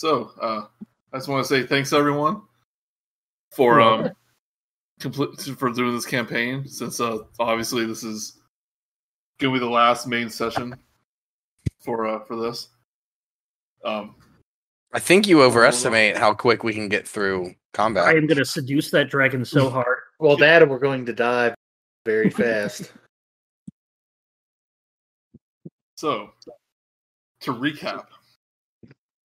So, uh, I just want to say thanks everyone for um complete for doing this campaign. Since uh, obviously this is gonna be the last main session for uh for this. Um, I think you overestimate how quick we can get through combat. I am gonna seduce that dragon so hard. Well, that we're going to die very fast. So, to recap,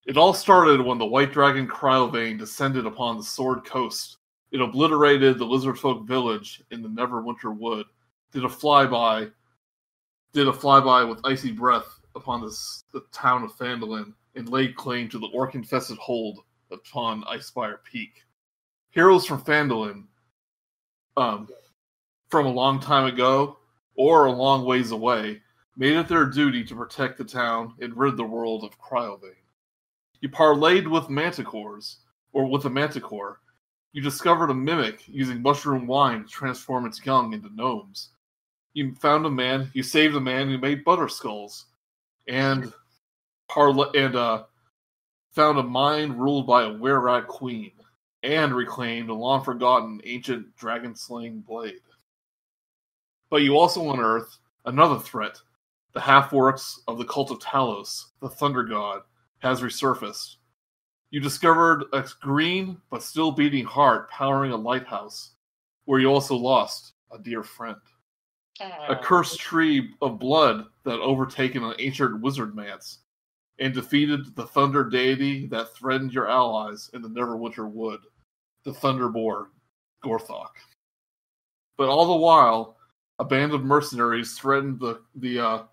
it all started when the White Dragon Cryovain descended upon the Sword Coast. It obliterated the Lizardfolk village in the Neverwinter Wood. Did a flyby, did a flyby with icy breath upon this, the town of Phandalin, and laid claim to the orc-infested hold upon Icespire Peak. Heroes from Phandalin, um, from a long time ago or a long ways away, made it their duty to protect the town and rid the world of Cryovain. You parlayed with manticores, or with a manticore. You discovered a mimic using mushroom wine to transform its young into gnomes. You found a man, you saved a man who made butter skulls, and parla- and uh, found a mine ruled by a were-rat queen, and reclaimed a long-forgotten ancient dragon-slaying blade. But you also unearthed another threat the half orcs of the cult of Talos, the Thunder God, has resurfaced. You discovered a green but still beating heart powering a lighthouse, where you also lost a dear friend. A cursed tree of blood that overtaken an ancient wizard manse and defeated the thunder deity that threatened your allies in the Neverwinter Wood, the Thunderboar, Gorthok. But all the while, a band of mercenaries threatened the the uh,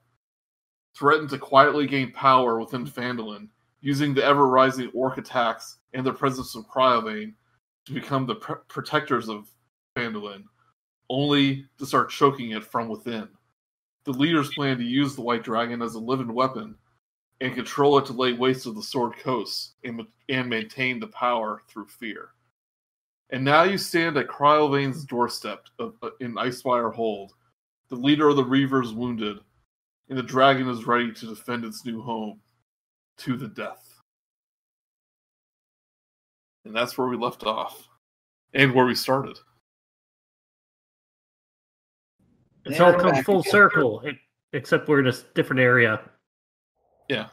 threatened to quietly gain power within Phandalin, using the ever rising orc attacks and the presence of Cryovain to become the pr- protectors of Phandalin, only to start choking it from within. The leaders plan to use the White Dragon as a living weapon and control it to lay waste to the Sword Coast and, and maintain the power through fear. And now you stand at Cryovain's doorstep of, uh, in Icespire Hold. The leader of the Reavers wounded, and the dragon is ready to defend its new home to the death. And that's where we left off, and where we started. It's Yeah, all come back full again. circle, except we're in a s- different area. Yeah.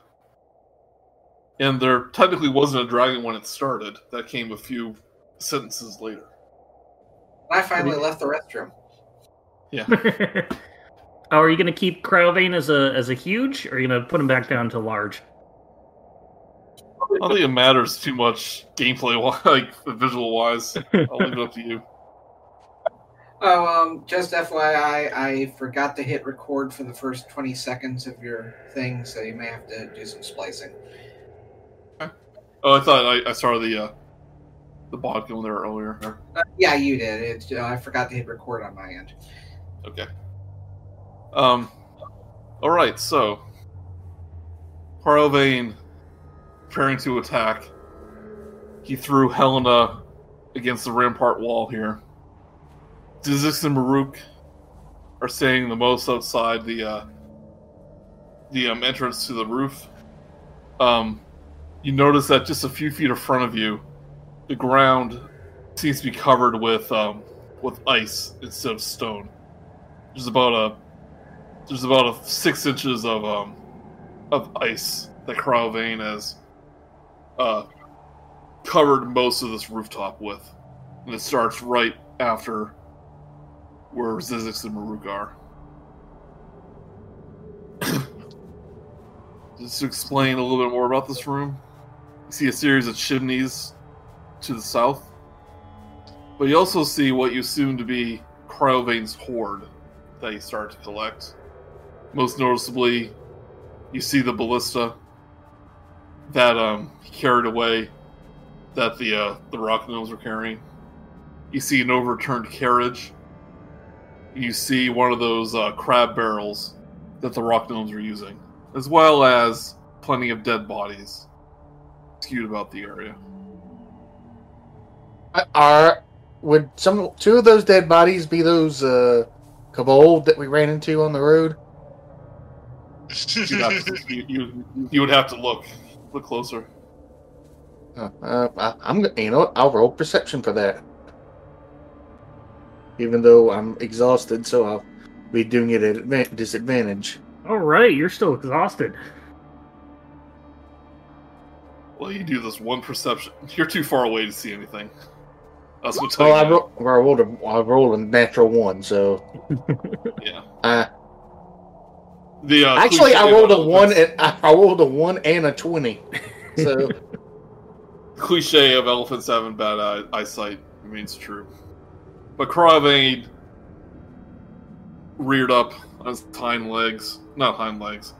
And there technically wasn't a dragon when it started. That came a few sentences later. I finally left the restroom. Yeah. oh, are you gonna keep Cryovain as a as a huge, or are you gonna put him back down to large? I don't think it matters too much gameplay, wi- like visual wise. I'll leave it up to you. Oh, um, just FYI, I forgot to hit record for the first 20 seconds of your thing, so you may have to do some splicing. Oh, I thought I, I saw the uh, the bot going there earlier. Uh, yeah, you did. It's, uh, I forgot to hit record on my end. Okay. Um. All right. So, Harovane preparing to attack. He threw Helena against the rampart wall here. Zyzzyx and Murook are staying the most outside the uh, the um, entrance to the roof. Um, you notice that just a few feet in front of you, the ground seems to be covered with um, with ice instead of stone. There's about a there's about a six inches of um of ice that Cryovain has uh covered most of this rooftop with, and it starts right after where Zyzzyx and Murook are. Just to explain a little bit more about this room, you see a series of chimneys to the south, but you also see what you assume to be Cryovain's hoard that you start to collect. Most noticeably, you see the ballista that um, he carried away, that the uh, the rock gnomes were carrying. You see an overturned carriage. You see one of those uh, crab barrels that the rock gnomes were using, as well as plenty of dead bodies skewed about the area. Are would some two of those dead bodies be those uh kobold that we ran into on the road? You'd have to- you, you, you would have to look look closer. Uh, uh, I, I'm, you know. I'll roll perception for that. Even though I'm exhausted, so I'll be doing it at advan- disadvantage. All right, you're still exhausted. Well, you do this one perception. You're too far away to see anything. That's what tell Well, I, ro- well, I rolled a, I rolled a natural one, so yeah. uh, The uh, actually I rolled a one. And, I rolled a one and a twenty. So cliche of elephants having bad eye- eyesight remains true. But Cryovain reared up on his hind legs, not hind legs,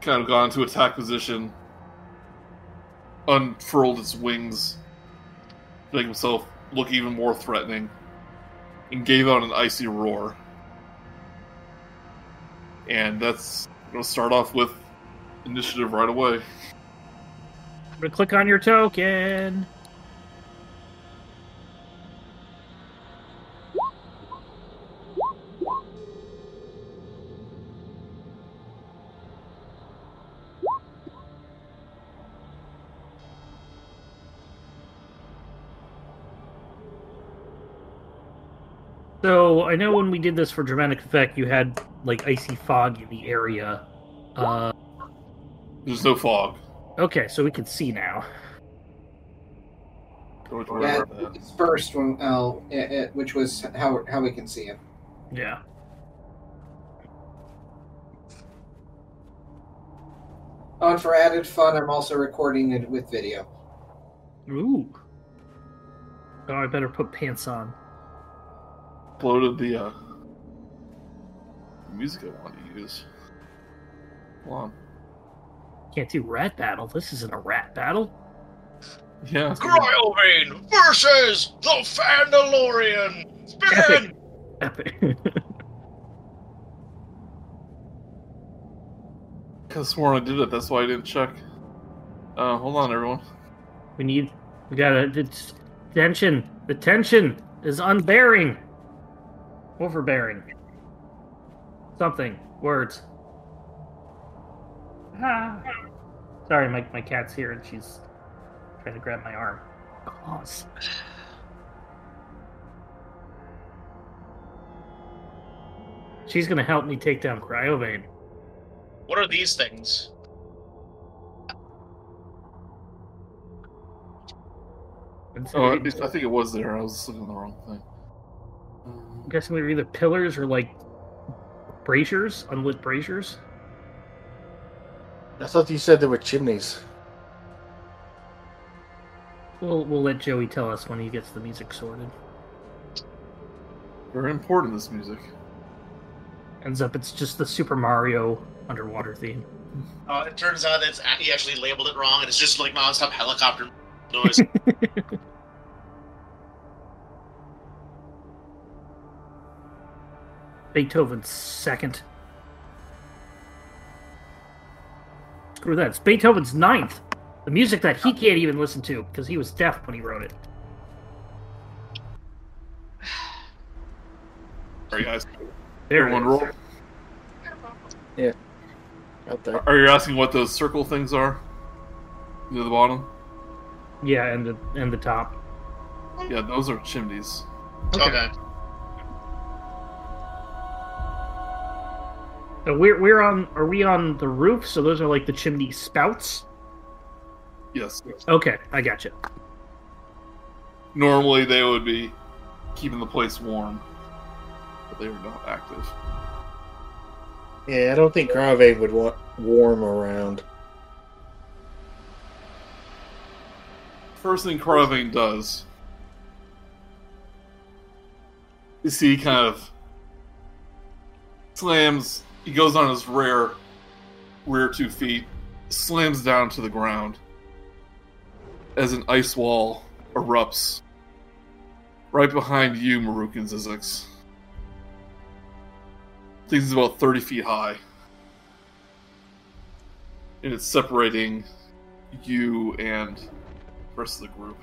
kind of got into attack position, unfurled its wings, to make himself look even more threatening, and gave out an icy roar. And that's to start off with initiative right away. I'm gonna click on your token. So I know when we did this for dramatic effect, you had like icy fog in the area. Uh, There's no fog. okay, so we can see now. Yeah, that- it's first one, it, it, which was how how we can see it. Yeah. Oh, and for added fun, I'm also recording it with video. Ooh. Oh, I better put pants on. Uploaded the uh, music I want to use. Hold on. Can't do rat battle. This isn't a rat battle. Yeah. it's- Cryovain versus the Fandalorian. Spin! Epic. I could've sworn I did it. That's why I didn't check. Uh, hold on, everyone. we need. We gotta. It's tension. The tension is unbearing. Overbearing. Something. Words. Ah. Sorry, my, my cat's here and she's trying to grab my arm. Claws. She's gonna help me take down Cryovain. What are these things? Oh, I, I think it was there. I was looking at the wrong thing. I'm guessing they're either pillars or like braziers, unlit braziers. I thought you said there were chimneys. We'll we'll let Joey tell us when he gets the music sorted. Very important, this music. Ends up it's just the Super Mario underwater theme. Uh, it turns out it's he actually labeled it wrong, and it's just like nonstop helicopter noise. Beethoven's second. Screw that. It's Beethoven's ninth. The music that he can't even listen to because he was deaf when he wrote it. Sorry, guys. There Everyone it roll. is. Out there. Are you asking what those circle things are? Near the bottom? Yeah, and the and the top. Yeah, those are chimneys. okay. So we're we're on. Are we on the roof? So those are like the chimney spouts. Yes. Okay, I got you. Normally they would be keeping the place warm, but they were not active. Yeah, I don't think Cryovain would want warm around. First thing Cryovain does is he kind of slams. He goes on his rear, rear two feet, slams down to the ground as an ice wall erupts right behind you, Murook and Zyzzyx. I think it's about 30 feet high. And it's separating you and the rest of the group.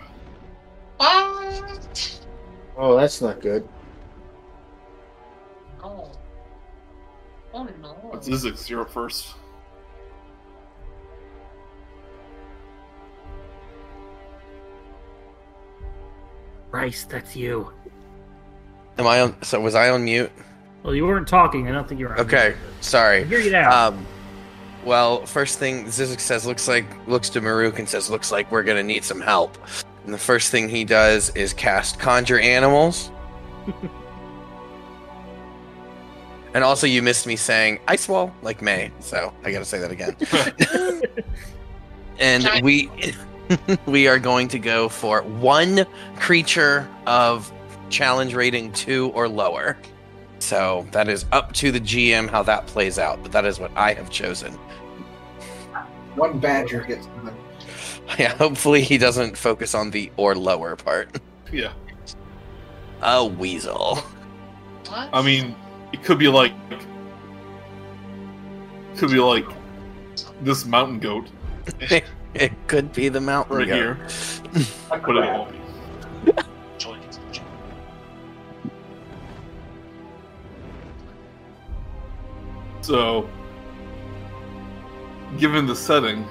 What? Oh, that's not good. Oh. Oh no. It's you're up first. Rice, that's you. Am I on? So was I on mute? Well, you weren't talking. I don't think you were. okay, mute. sorry. I hear you now. Um, well, first thing Zyzzyx says looks like looks to Murook and says looks like we're gonna need some help. And the first thing he does is cast conjure animals. and also, you missed me saying ice wall like May, so I gotta say that again. and Can I- we we are going to go for one creature of challenge rating two or lower. So that is up to the GM how that plays out, but that is what I have chosen. One badger gets one. Yeah, hopefully he doesn't focus on the or lower part. Yeah. A weasel. What? I mean, it could be like. Could be like this mountain goat It could be the mountain right goat. here. But it won't be. So, given the setting,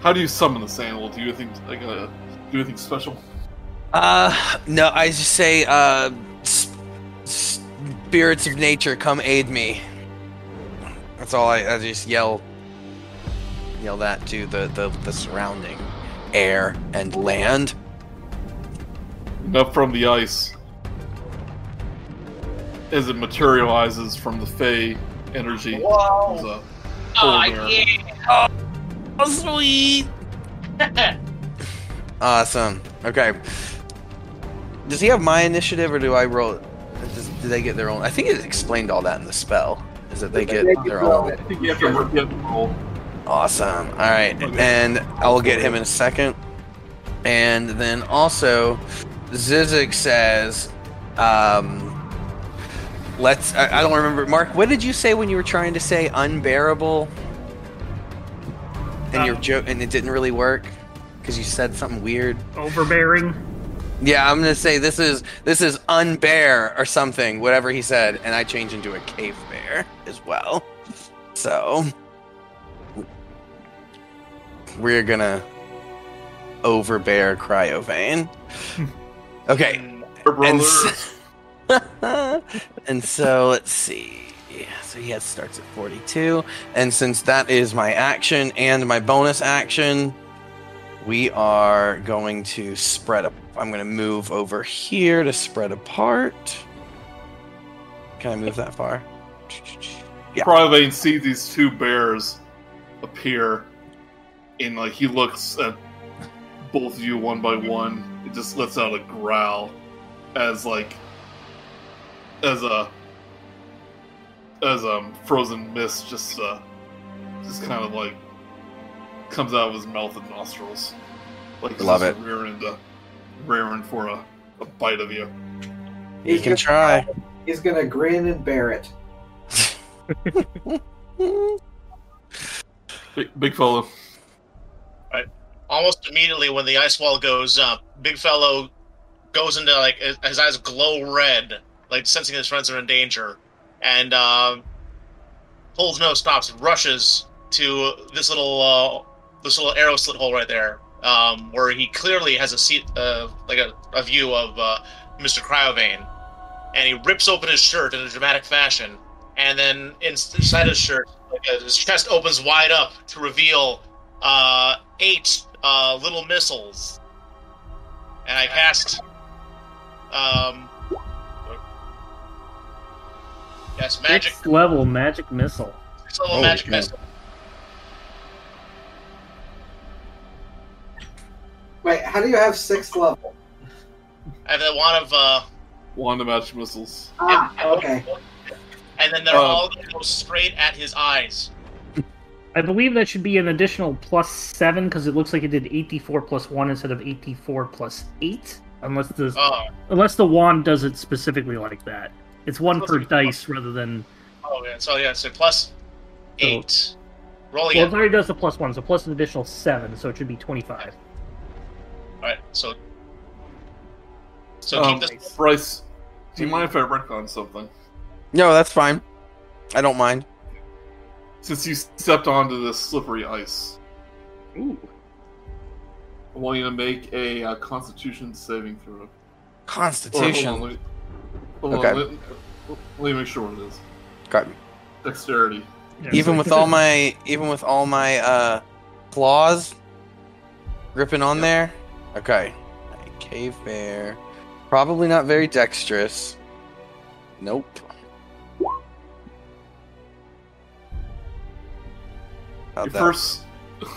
how do you summon this animal? Do you think like uh, do anything special? Uh, no, I just say, uh, spirits of nature, come aid me. That's all I, I just yell, yell that to the, the, the surrounding air and land. Up from the ice, as it materializes from the Fey energy. Whoa. Oh, yeah. Oh, sweet! Awesome. Okay. Does he have my initiative, or do I roll? Does, do they get their own? I think it explained all that in the spell. Is that they get They their own? I think you have to work the roll. Awesome. All right, and I will get him in a second. And then also, Zyzzyx says, um, "Let's." I, I don't remember, Mark. What did you say when you were trying to say unbearable? And your Um, joke, and it didn't really work because you said something weird. Overbearing. Yeah, I'm gonna say this is this is unbear or something, whatever he said, and I change into a cave bear as well. So we're gonna overbear Cryovain. Okay. And, s- and so let's see. Yeah, so he has starts at 42, and since that is my action and my bonus action, we are going to spread up. I'm going to move over here to spread apart. Can I move that far? Yeah. Cryovain sees these two bears appear, and like he looks at both of you one by one. It just lets out a growl, as like as a as um frozen mist just uh just kind of like comes out of his mouth and nostrils, like he's Love just it. rearing to rearing for a, a bite of you. He He's can gonna- try. He's gonna grin and bear it. Big, big fella. Almost immediately when the ice wall goes up, Big Fellow goes into like his- his eyes glow red, like sensing his friends are in danger, and uh, holds no stops, and rushes to this little uh, this little arrow slit hole right there, um, where he clearly has a seat, uh, like a, a view of uh, Mr. Cryovain, and he rips open his shirt in a dramatic fashion, and then inside his shirt, like, uh, his chest opens wide up to reveal uh, eight uh, little missiles, and I cast. Um, yes, magic. Sixth level magic missile. Six level Holy magic cow. missile. Wait, how do you have sixth level? I have a one of uh, Wand of magic missiles. Ah, okay. and then they're Uh, all gonna go straight at his eyes. I believe that should be an additional plus seven because it looks like it did 84 plus one instead of 84 plus eight. Unless the Oh, unless the wand does it specifically like that. It's one Supposed per to be dice rather than oh yeah. So yeah, so plus eight. Roll well, it already does the plus one, so plus an additional seven, so it should be 25. All right, so so Um, keep this. Brice, do you mind if I retcon something? No, that's fine. I don't mind. Since you stepped onto this slippery ice, Ooh. I want you to make a uh, Constitution saving throw. Or, hold Constitution. on, let me, hold Okay. on, let, let me make sure what it is. Okay. Dexterity. Yeah, Even so- with all my even with all my uh claws gripping on there. Okay. Cave bear. Probably not very dexterous. Nope. How'd Your that- first,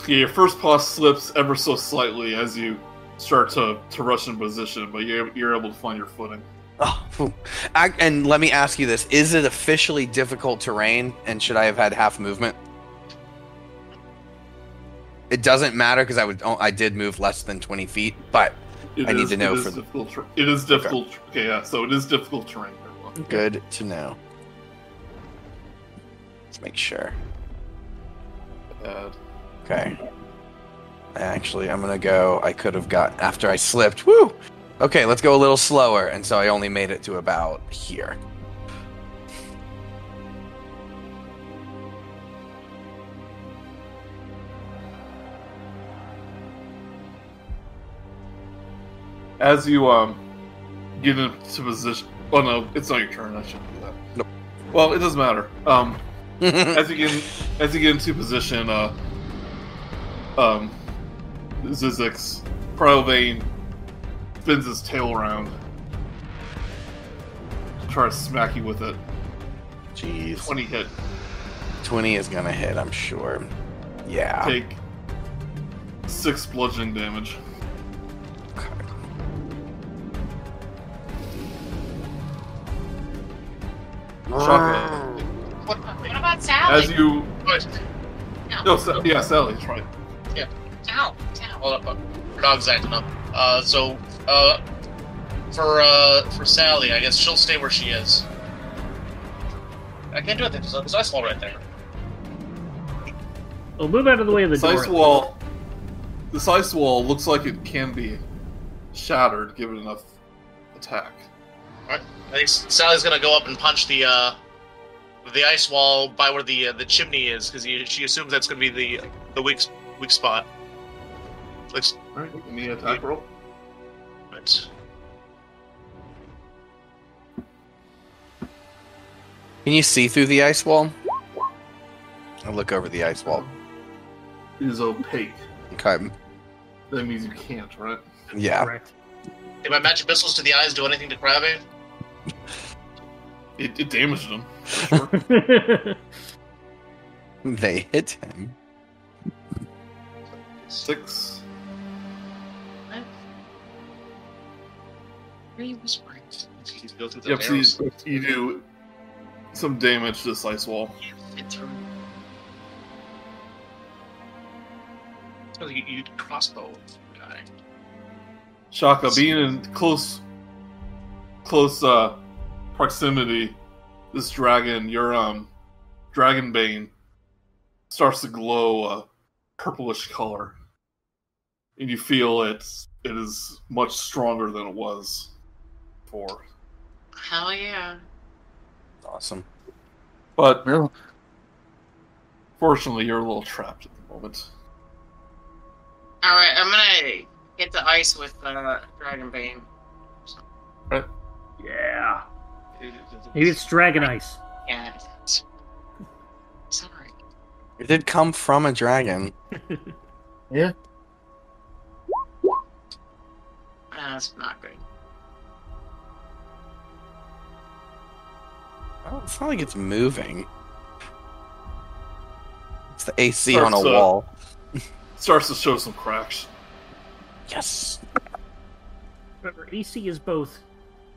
yeah, your first paw slips ever so slightly as you start to, to rush in position, but you're, you're able to find your footing. Oh. I, and let me ask you this: Is it officially difficult terrain, and should I have had half movement? It doesn't matter because I would oh, I did move less than twenty feet, but It I need to know it is for the- difficult. ter- It is difficult. Okay, yeah. So it is difficult terrain. everyone. good to know. Let's make sure. Bad. Okay. I Actually, I'm gonna go. I could have got after I slipped. Woo! Okay, let's go a little slower, and so I only made it to about here. As you um get into position. Oh no, it's not your turn. I shouldn't do that. Nope. Well, it doesn't matter. Um, as you get as you get into position, uh, um, Zyzzyx Cryovain spins his tail around to try to smack you with it. Jeez, Twenty hit. twenty is gonna hit. I'm sure. Yeah. Take six bludgeoning damage. Shotgun. What, What about Sally? As you, what? no, Sa- yeah, Sally, that's right. Ow, ow. Hold up, uh, her dog's acting up. Uh, so, uh, for uh, for Sally, I guess she'll stay where she is. I can't do it. There's, there's ice wall right there. Well, move out of the way of the This door. ice wall, this ice wall looks like it can be shattered given enough attack. I think Sally's gonna go up and punch the uh, the ice wall by where the uh, the chimney is because she assumes that's gonna be the the weak weak spot. Looks All right, give me an attack roll. right. Can you see through the ice wall? I'll look over the ice wall. It is opaque. Okay. That means you can't, right? Yeah. Correct. Did my magic missiles to the eyes do anything to Krabby? It, it damaged him. Sure. They hit him. Six. What are you whispering? He's go Yep, so you, you do some damage to this ice wall. Fit through. Oh, you, you crossbow guy. Chaka, being in close, close uh, proximity, this dragon, your um, dragon bane, starts to glow a purplish color, and you feel it. It is much stronger than it was before. Hell yeah. Awesome. But Well, fortunately, you're a little trapped at the moment. Alright, I'm gonna hit the ice with uh, Dragon Bane. yeah. Maybe it's Dragon Ice. Yeah. It's, it's alright. It did come from a dragon. yeah. That's not good. Oh, it's not like it's moving. It's the AC on a Starts, uh, wall. Starts to show some cracks. Yes. Remember, AC is both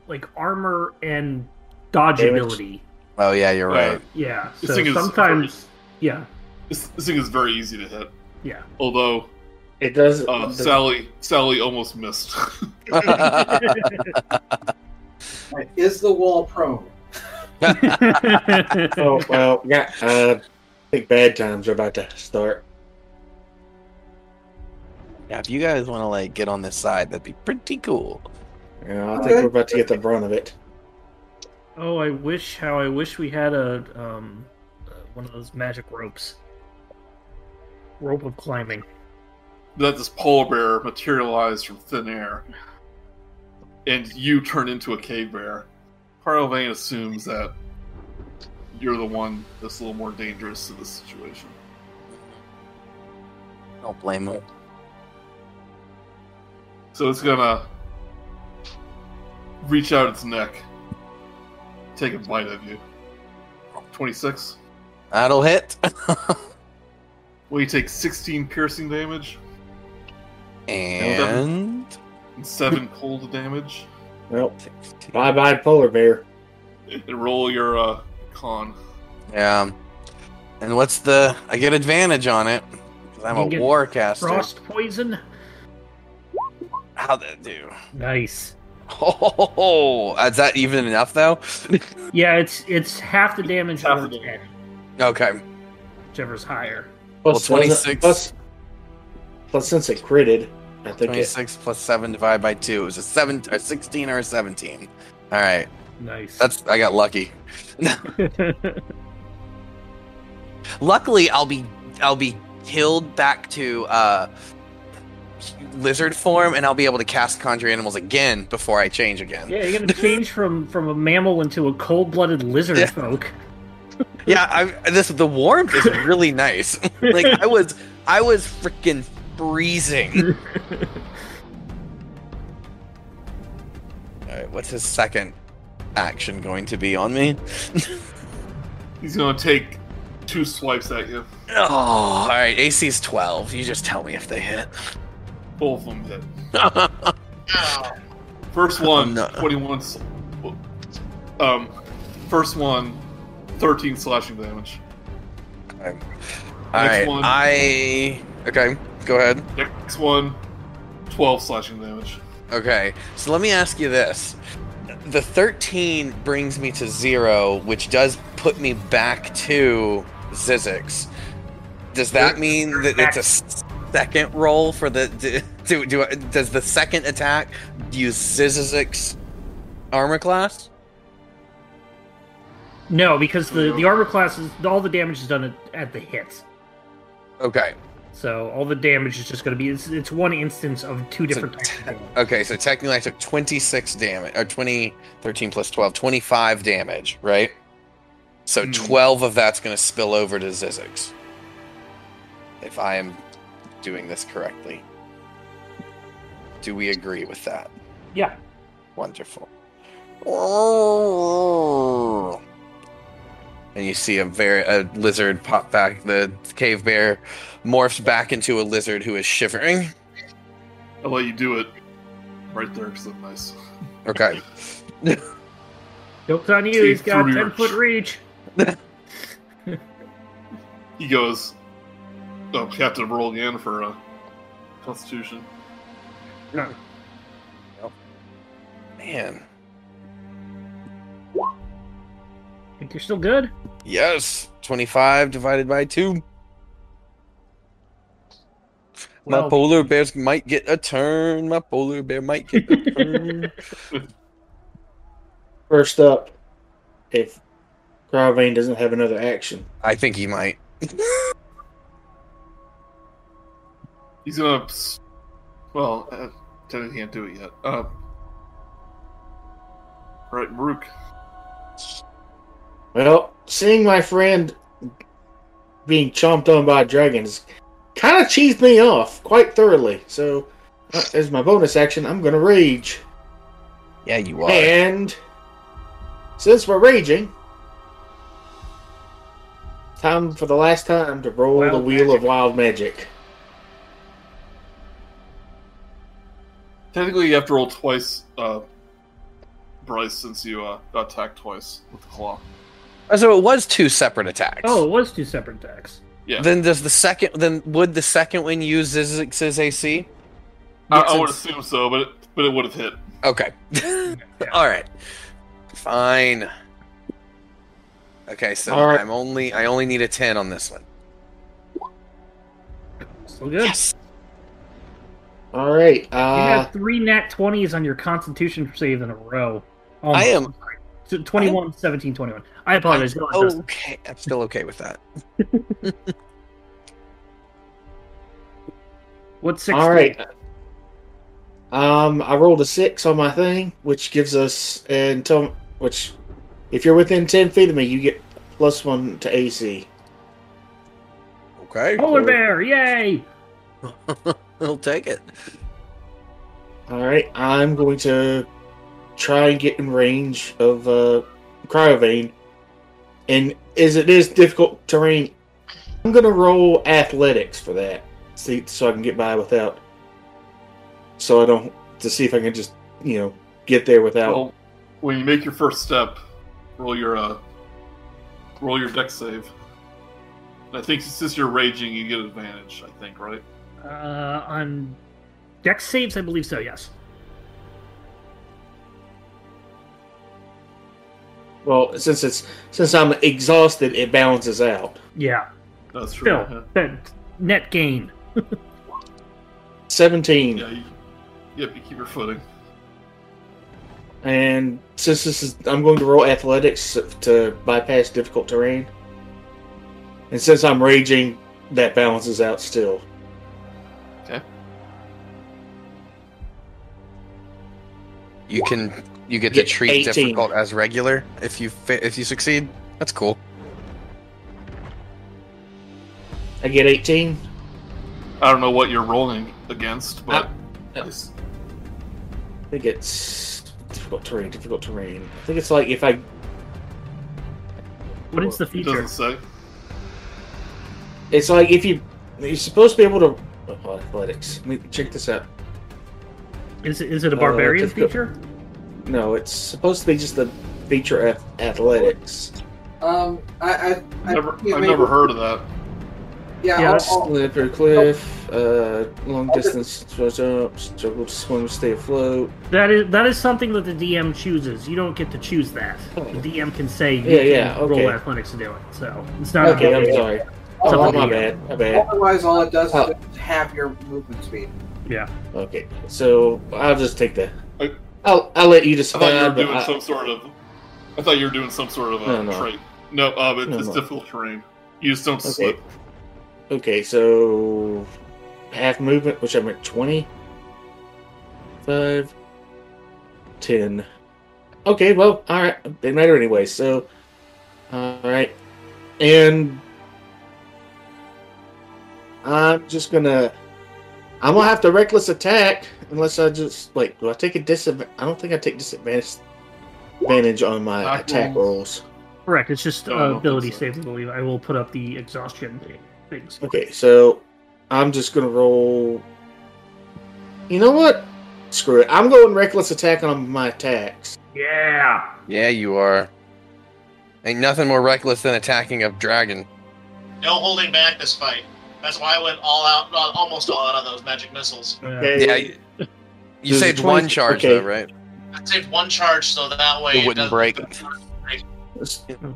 like armor and dodge Damage. ability. Oh yeah, you're Yeah. right. Yeah. This So thing is sometimes, yeah, This, this thing is very easy to hit. yeah. Although It does. uh, the- Sally, Sally almost missed. Is the wall prone? Oh well, yeah. Uh, I think bad times are about to start. yeah, if you guys want to like get on this side, that'd be pretty cool. Yeah, I Okay. think we're about to get the brunt of it. oh, I wish how I wish we had a um uh, one of those magic ropes. Rope of climbing. that this polar bear materialized from thin air, and you turn into a cave bear. Carl Vane assumes that you're the one that's a little more dangerous to the situation. Don't blame him. So it's gonna reach out its neck, take a bite of you. 26. That'll hit. Well, you take 16 piercing damage and and 7 cold damage. Well, bye bye, polar bear. And roll your uh, con. yeah. And what's the? I get advantage on it because I'm You a get warcaster. Frost poison. How'd that do? Nice. Oh, is that even enough though? Yeah, it's it's half the damage Half or the ten, okay. whichever's higher. Plus, Well, 26. Plus, plus, since it critted, I think it, 26 plus 7 divided by 2. It was a 7 a 16 or a 17. All right. Nice. That's I got lucky. Luckily, I'll be I'll be killed back to uh lizard form and I'll be able to cast conjure animals again before I change again. yeah, you're gonna change from from a mammal into a cold-blooded lizard Yeah. folk. Yeah, I, this the warmth is really nice. like I was I was freaking freezing. All right, what's his second action going to be on me? He's gonna take two swipes at you. Oh, all right. AC's 12. You just tell me if they hit. Of them hit. Oh, First one, No. 21. Um, first one, 13 slashing damage. All right. one. I okay. Go ahead. Next one, 12 slashing damage. Okay. So let me ask you this: the 13 brings me to zero, which does put me back to Zyzzyx. Does that mean that it's a second roll for the do, do, do does the second attack use Zyzzyx armor class? No, because the the armor class is all the damage is done at, at the hit. Okay. So all the damage is just going to be it's, it's one instance of two different types of damage. Okay, so technically I took 26 damage, or 20, 13 plus 12, 25 damage, right? So Hmm. 12 of that's going to spill over to Zyzzyx. If I am doing this correctly. Do we agree with that? Yeah. Wonderful. And you see a very a lizard pop back. The cave bear morphs back into a lizard who is shivering. I'll let you do it right there because I'm nice. Okay. Joke's on you. See He's got ten foot reach. He goes, Oh, you have to roll again for uh, Constitution. Man. Think you're still good? Yes. 25 divided by 2. My Well- polar bears might get a turn. My polar bear might get a turn. first up, if Cryovain doesn't have another action, I think he might. He's gonna. s- Well, uh, technically can't do it yet. Uh, right, Rook. well, seeing my friend being chomped on by dragons kind of cheesed me off quite thoroughly. So, uh, as my bonus action, I'm going to rage. Yeah, you are. And since we're raging, time for the last time to roll the Wild wheel of wild magic. Technically, you have to roll twice, uh, Brice, since you uh, got attacked twice with the claw. Oh, So it was two separate attacks. Oh, it was two separate attacks. Yeah. Then does the second then would the second one use Zyzzyx's AC? I, Yes, I would assume so, but it, but it would have hit. Okay. All right. Fine. Okay, so All right. I'm only I only need a 10 on this one. Still good. Yes. All right. You have three nat 20s on your constitution save in a row. Oh, I am- So 21, 17, 21. I apologize. Go on, Okay, I'm still okay with that. What's six? All right. Um, I rolled a six on my thing, which gives us until which, if you're within ten feet of me, you get plus one to AC. Okay. Polar bear! Yay! He'll take it. All right, I'm going to try and get in range of uh, Cryovain, and as it is difficult terrain, I'm going to roll athletics for that, see, so I can get by without, so I don't to see if I can just you know get there without. Well, when you make your first step, roll your uh, roll your deck save. I think since you're raging, you get advantage. I think, right? Uh, on dex saves, I believe so. Yes. Well, since it's since I'm exhausted, it balances out. Yeah. That's true. Still, yeah. that net gain. Seventeen, Yeah, you, yep, you keep your footing. and since this is, I'm going to roll athletics to bypass difficult terrain. And since I'm raging, that balances out still. You can you get to Get treat 18. difficult as regular if you fa- if you succeed. That's cool. I get 18. I don't know what you're rolling against, but Uh, nice. I think it's difficult terrain. Difficult terrain. I think it's like if I What is the it feature? doesn't say. It's like if you you're supposed to be able to oh, athletics. Let me check this out. Is it is it a Uh, barbarian difficult- feature? No, it's supposed to be just the feature of athletics. Um, I, I, I never, I've maybe- never heard of that. Yeah, Yeah, I'll- that's- I'll- Slippery cliff, uh, long distance throws up, struggle to swim, stay afloat. That is that is something that the DM chooses. You don't get to choose that. The DM can say you Yeah, can yeah, roll athletics to do it. So it's not Okay, a I'm sorry. Something Oh, to my do. bad. My bad. Otherwise, all it does is Oh. just half your movement speed. Yeah. Okay, so I'll just take the. I- I'll I'll let you decide. I thought you were doing I- some sort of. I thought you were doing some sort of a No, no. trait. No, uh, but No, it's no. difficult terrain. You just don't Okay. slip. Okay, so half movement, which I'm at 20. 5, 10. Okay, well, alright. They matter anyway, so. Alright. And. I'm just gonna. I'm gonna have to reckless attack unless I just. Wait, do I take a disadvantage? I don't think I take disadvantage advantage on my Attack attack rolls. rolls. Correct. It's just Oh, uh, don't ability so. saves, I believe. I will put up the exhaustion things. Okay, so I'm just gonna roll. You know what? Screw it. I'm going reckless attack on my attacks. Yeah. Yeah, you are. Ain't nothing more reckless than attacking a dragon. No holding back this fight. That's why I went all out, uh, almost all out on those magic missiles. Okay. Yeah, you, you saved 20 one charge okay. though, right? I saved one charge, so that way It wouldn't doesn't- break.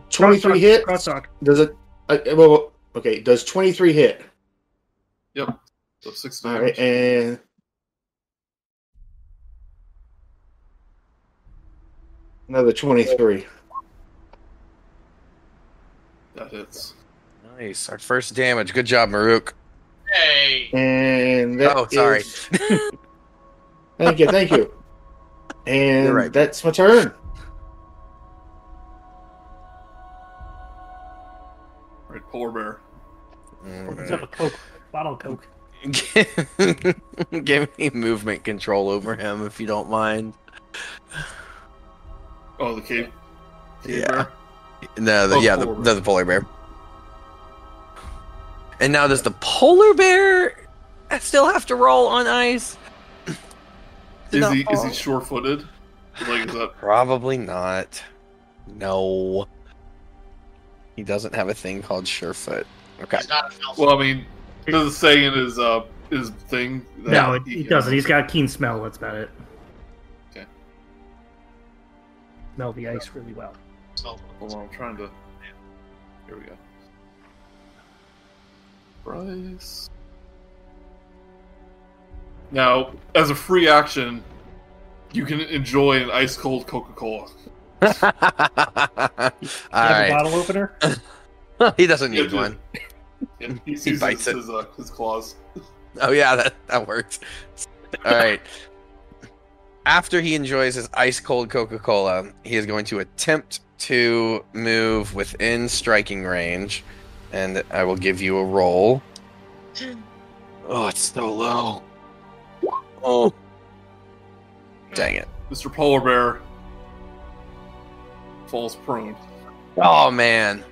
23 hit. Crosstalk. Does it? Uh, well, okay. Does 23 hit? Yep. So six All damage. right, and another 23. That hits. Nice. Our first damage. Good job, Murook. Hey, And that Oh, sorry. is- thank you, thank you. And You're right. that's my turn. All right, polar bear. Let's a Coke. Bottle of Coke. Give me movement control over him if you don't mind. Oh, the cave. cave Yeah. bear. No, the, Oh, yeah, the, polar the, the polar bear. And now does the polar bear still have to roll on ice? Is not he is he sure-footed? Like is that? Probably not. No. He doesn't have a thing called Surefoot. Okay. he's not a. Well, I mean, does it say in his uh his thing? that No, it, he he doesn't. He's got a keen smell. That's about it. Okay. Smell the ice really well. So, Hold on, I'm trying to. Here we go. Brice. Now, as a free action, you can enjoy an ice cold Coca Cola. All You have a bottle opener? He doesn't need one. Yeah, he He bites his, it. his, uh, his claws. Oh yeah, that that worked. All right. After he enjoys his ice cold Coca Cola, he is going to attempt to move within striking range, and I will give you a roll. Oh, it's so low. Oh, oh. dang it! Mr. Polar Bear falls prone. Oh man.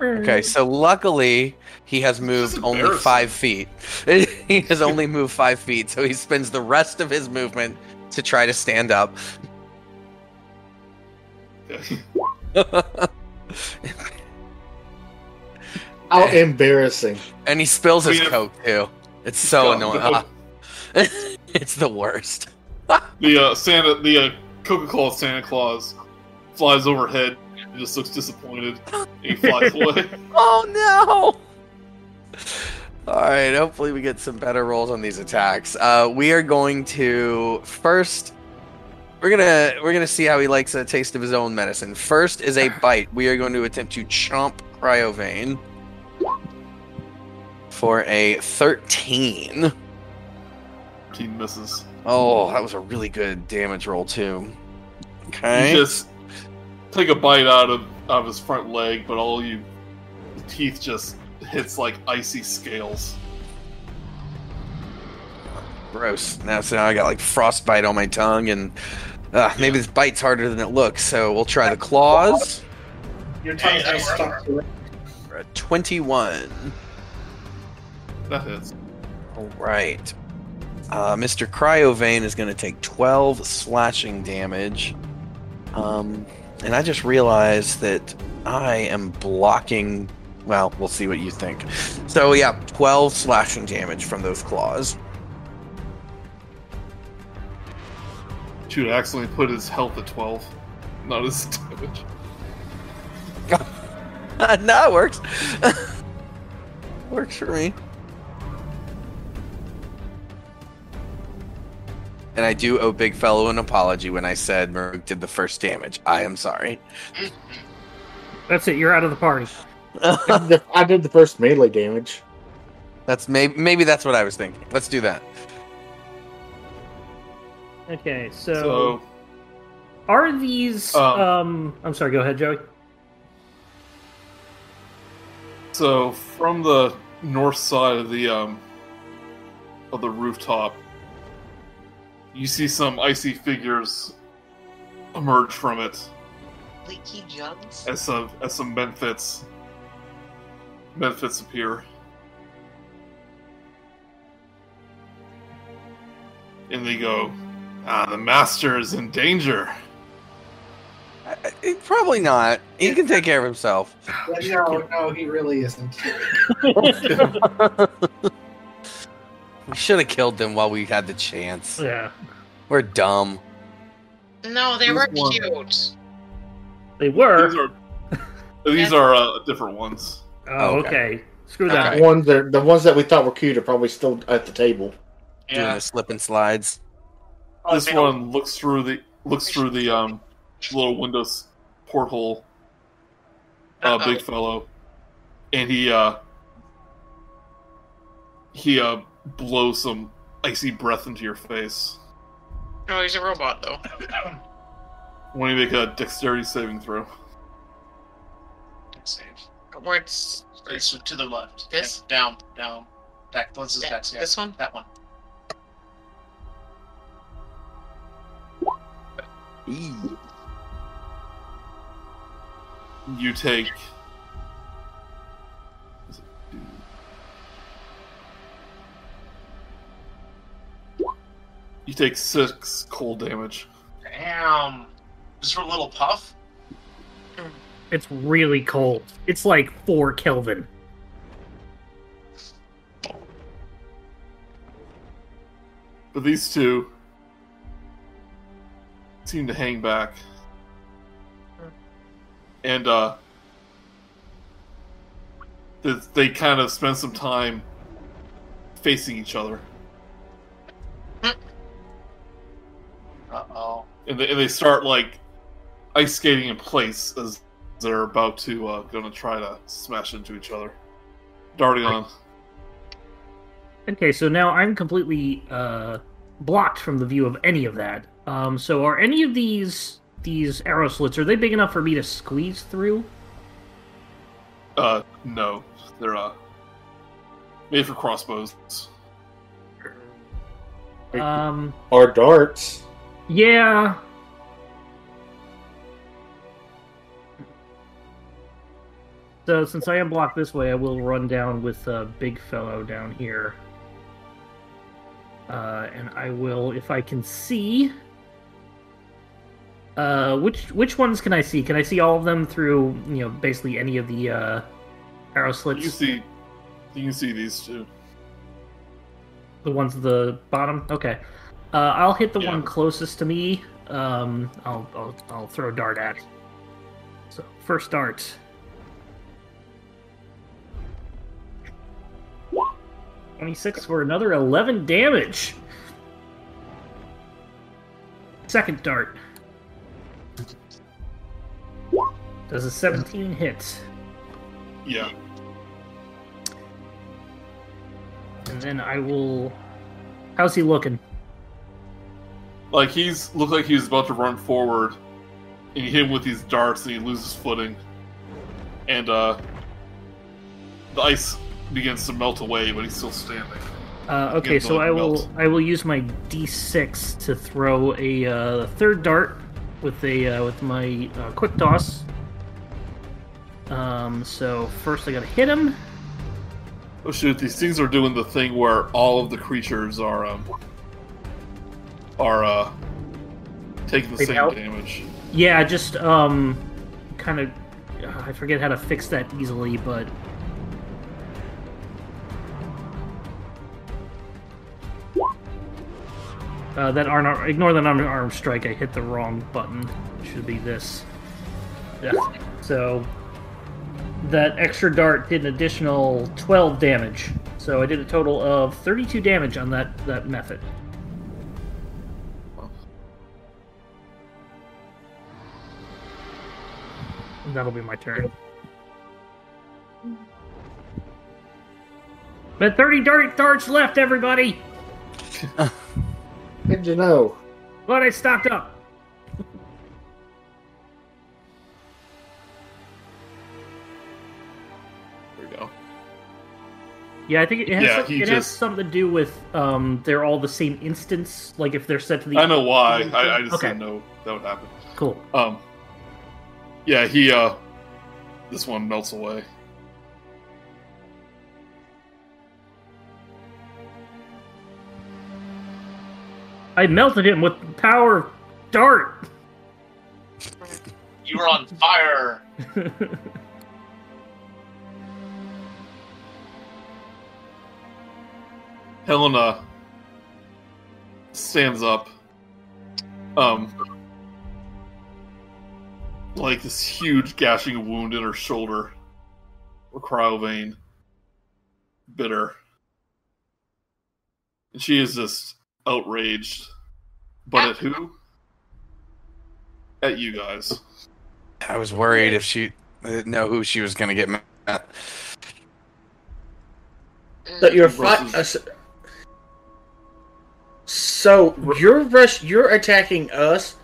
Okay, so luckily he has moved only five feet. he has only moved five feet, so he spends the rest of his movement to try to stand up. Okay. How embarrassing. and he spills his We have- coke too. It's so Oh, annoying. no. Ah. it's the worst. The uh, Santa, the uh, Coca-Cola Santa Claus flies overhead and just looks disappointed. He flies away. Oh no! All right, hopefully we get some better rolls on these attacks. Uh, we are going to first. We're gonna we're gonna see how he likes a taste of his own medicine. First is a bite. We are going to attempt to chomp Cryovain for a thirteen. Team misses. Oh, that was a really good damage roll too. You Okay. just take a bite out of out of his front leg, but all you the teeth just hits like icy scales. Gross. Now, so now I got like frostbite on my tongue, and uh, maybe this bite's harder than it looks. So we'll try the claws. Your tongue's just stuck to it. A Twenty-one. That hits. All right. Uh, Mr. Cryovain is going to take 12 slashing damage. Um, and I just realized that I am blocking. Well, we'll see what you think. So, yeah, 12 slashing damage from those claws. Should accidentally put his health at twelve, not his damage. no, it works. works for me. And I do owe Big Fellow an apology when I said Murook did the first damage. I am sorry. That's it. You're out of the party. I did the- I did the first melee damage. That's maybe maybe that's what I was thinking. Let's do that. Okay, so, So are these? Um, Um, I'm sorry. Go ahead, Joey. So from the north side of the um of the rooftop, you see some icy figures emerge from it leaky jugs. as some as some benefits benefits appear. And they go, Ah, the master is in danger. I- I- probably not. He can take care of himself. But no, no, he really isn't. We should have killed them while we had the chance. Yeah, We're dumb. No, they This were one- cute. they were. These are these are uh, different ones. Oh, Okay. okay. Screw that. Okay. The ones that the ones that we thought were cute are probably still at the table. Doing Yeah. the slip and slides. Oh, this they don't- one looks through the looks through the um little windows porthole uh, Uh-oh. big fellow and he uh he uh blows some icy breath into your face Oh, he's a robot though. when you make a dexterity saving throw Save. Where's It's to the left. This? Yeah, down, down. That this is that, dex, yeah. this one? That one. You take you take six cold damage Damn. Just for a little puff. It's really cold. It's like four Kelvin. But these two seem to hang back. And uh they, they kind of spend some time facing each other. Uh oh. And they, and they start like ice skating in place as they're about to uh gonna try to smash into each other. D'artagon. Okay, so now I'm completely uh, blocked from the view of any of that. Um, so are any of these these arrow slits are they big enough for me to squeeze through? Uh, no, they're uh made for crossbows. Um, Or darts. Yeah. So since I am blocked this way, I will run down with a big fellow down here. Uh, and I will, if I can see. Uh, which which ones can I see? Can I see all of them through you know basically any of the uh, arrow slits? can see, you can see these two. The ones at the bottom. Okay. Uh, I'll hit the Yeah. one closest to me. Um, I'll, I'll I'll throw a dart at. it. So first dart. Twenty-six for another eleven damage. Second dart. Does a seventeen hit? Yeah, And then I will. How's he looking? Like he's looked like he was about to run forward, and you hit him with these darts, and he loses footing, and uh, the ice begins to melt away, but he's still standing. Uh, okay, so I will melt. I will use my d6 to throw a uh, third dart with a uh, with my uh, quick toss. Um, so first I gotta hit him. Oh shoot! These things are doing the thing where all of the creatures are um are uh taking the same melt? damage. Yeah, just um, kind of I forget how to fix that easily, but uh, that arm ignore that arm arm strike. I hit the wrong button. Should be this. Yeah. So that extra dart did an additional 12 damage. So I did a total of 32 damage on that that method. That'll be my turn. But 30 dart darts left, everybody! Good to know. But I stocked up. There we go. Yeah, I think it has, Yeah, some- he it has just- something to do with um, they're all the same instance. Like if they're set to the. I know why. I, I just Okay. didn't know that would happen. Cool. Um. Yeah, he uh, this one melts away. I melted him with the power of dart. You were on fire. Helena stands up. Um, like this huge gashing wound in her shoulder, or Cryovain, bitter, and she is just outraged. But at who? At you guys. I was worried if she didn't know who she was gonna get mad at. So you're fi- uh, s- So you're rush. You're attacking us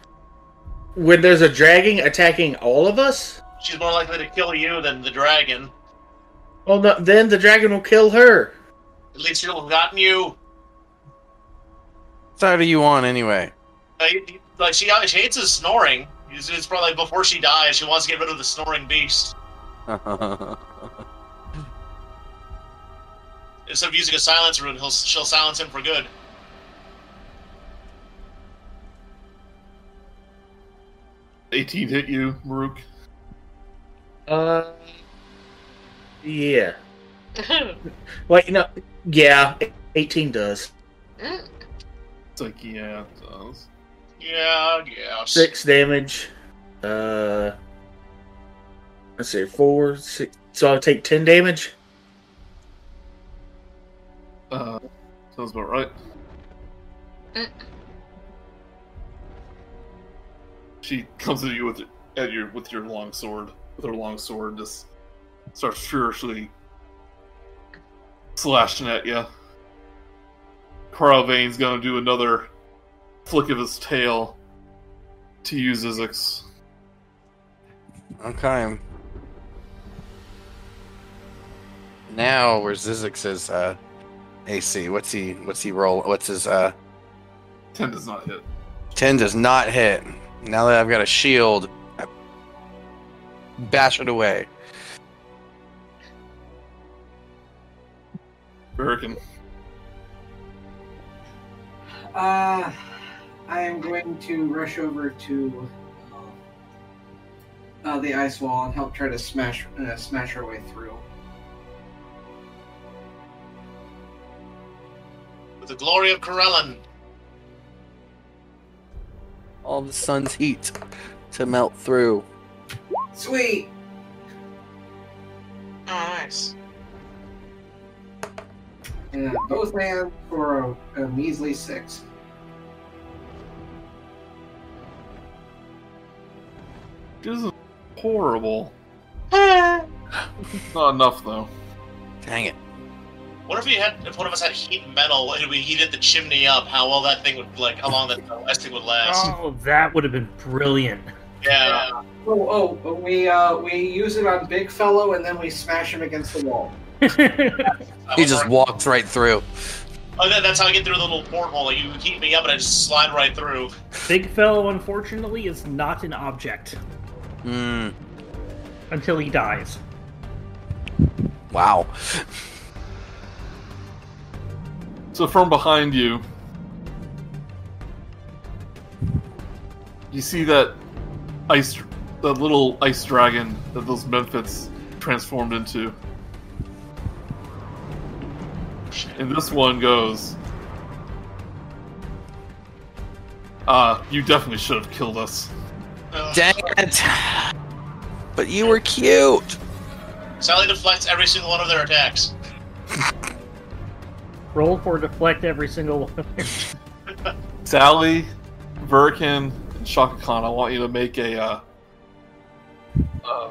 when there's a dragon attacking all of us. She's more likely to kill you than the dragon. Well, no, then the dragon will kill her. At least she'll have gotten you. What side are you on anyway? Uh, you- you- Like she, she hates his snoring. It's, it's probably before she dies. She wants to get rid of the snoring beast instead of using a silence rune. He'll she'll silence him for good. Eighteen hit you, Murook. Uh, yeah. Wait, no, yeah, eighteen does It's like yeah, it does. Yeah, yeah. six damage. Uh, let's see, four, six. So I'll take ten damage. Uh, sounds about right. She comes at you with at your with your long sword, with her long sword, just starts furiously slashing at you. Cryovain's gonna do another flick of his tail to use Izix. Okay. Now where's Zyzzyx's uh AC? What's he what's he roll what's his uh 10 does not hit. 10 does not hit. Now that I've got a shield, I bash it away. Hurricane. Uh, I am going to rush over to uh, uh, the ice wall and help try to smash uh, smash our way through. With the glory of Corellon. All the sun's heat to melt through. Sweet. Oh, nice. And both hands for a, a measly six. This is horrible. not enough though. Dang it. What if we had, if one of us had heat metal and we heated the chimney up? How well that thing would, like, how long that last thing would last? Oh, that would have been brilliant. Yeah. Oh, oh, we uh, we use it on big fellow and then we smash him against the wall. He just walks right through. Oh, that, that's how I get through the little porthole. Like, you heat me up and I just slide right through. Big fellow, unfortunately, is not an object Hmm. until he dies. Wow. So from behind you, you see that ice, that little ice dragon that those mephits transformed into. And this one goes. Uh, you definitely should have killed us. Dang it. But you were cute. Sally deflects every single one of their attacks. Roll for deflect every single one. Sally, Verikan, and Chaka Kahn, I want you to make a uh, uh,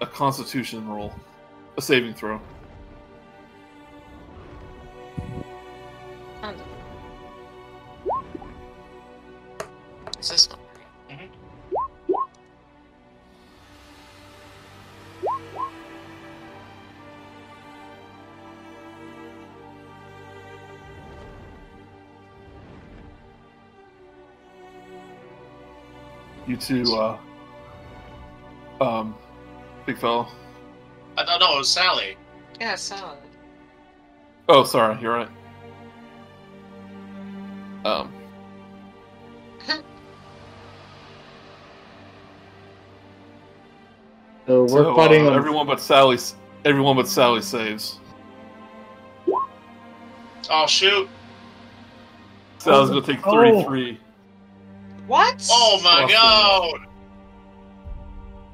a Constitution roll, a saving throw. Is this one? You two, uh, um, big fellow. I thought, no, it was Sally. Yeah, Sally. Oh, sorry, you're right. Um, So we're so, fighting uh, everyone but Sally. Everyone but Sally saves. Oh, shoot. Sally's gonna take Oh. thirty-three. What? Oh, my Awesome. God.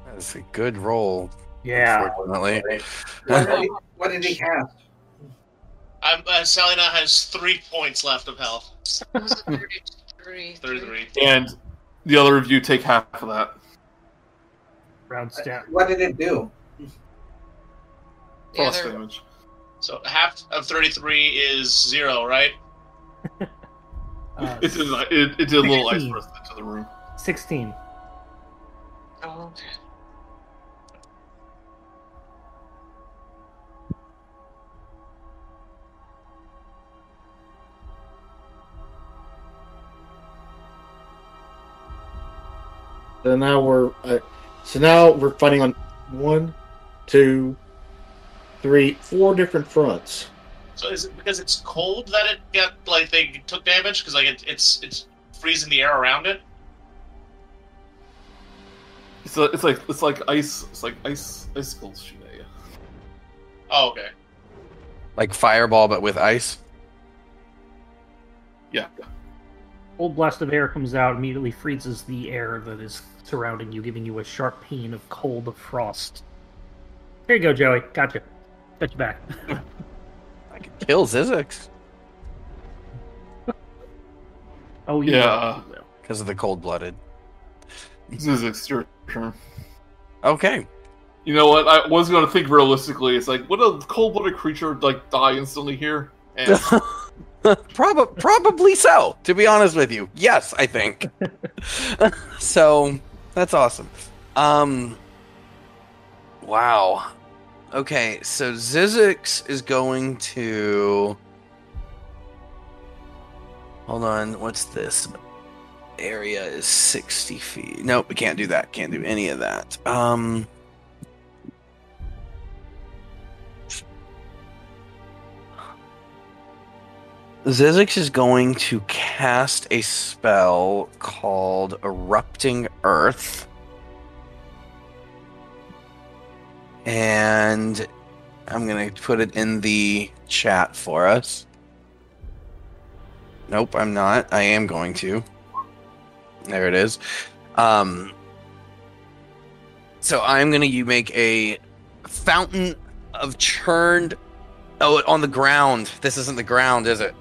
That's a good roll. Yeah. Unfortunately. What did he, what did he cast? I'm, uh, Sally now has three points left of health. 33? 33. And the other of you take half of that. Rounds down. What did it do? The Frost other- damage. So half of 33 is zero, right? Uh, It did, it, it did a little ice burst into the room. 16. Oh. So now we're uh, so now we're fighting on one, two, three, four different fronts. So is it because it's cold that it got like they took damage? Because like it, it's it's freezing the air around it. It's, a, it's like it's like ice. It's like ice icicles shoot at you. Oh, okay. Like fireball, but with ice. Yeah. Old blast of air comes out, immediately freezes the air that is surrounding you, giving you a sharp pain of cold frost. There you go, Joey. Gotcha. Got you back. I could kill Zyzzyx Oh, Yeah. will. because of the cold blooded. Zyzzyx, your turn. Okay. You know what? I was going to think realistically. It's like, would a cold-blooded creature like die instantly here? And Prob- probably so, to be honest with you. Yes, I think. so that's awesome. Um Wow. Okay, so Zyzzyx is going to Hold on, what's this? Area is 60 feet. Nope, we can't do that. Can't do any of that. Um Zyzzyx is going to cast a spell called Erupting Earth. And I'm going to put it in the chat for us. Nope, I'm not. I am going to. There it is. Um, so I'm going to you make a fountain of churned. Oh, on the ground. This isn't the ground, is it?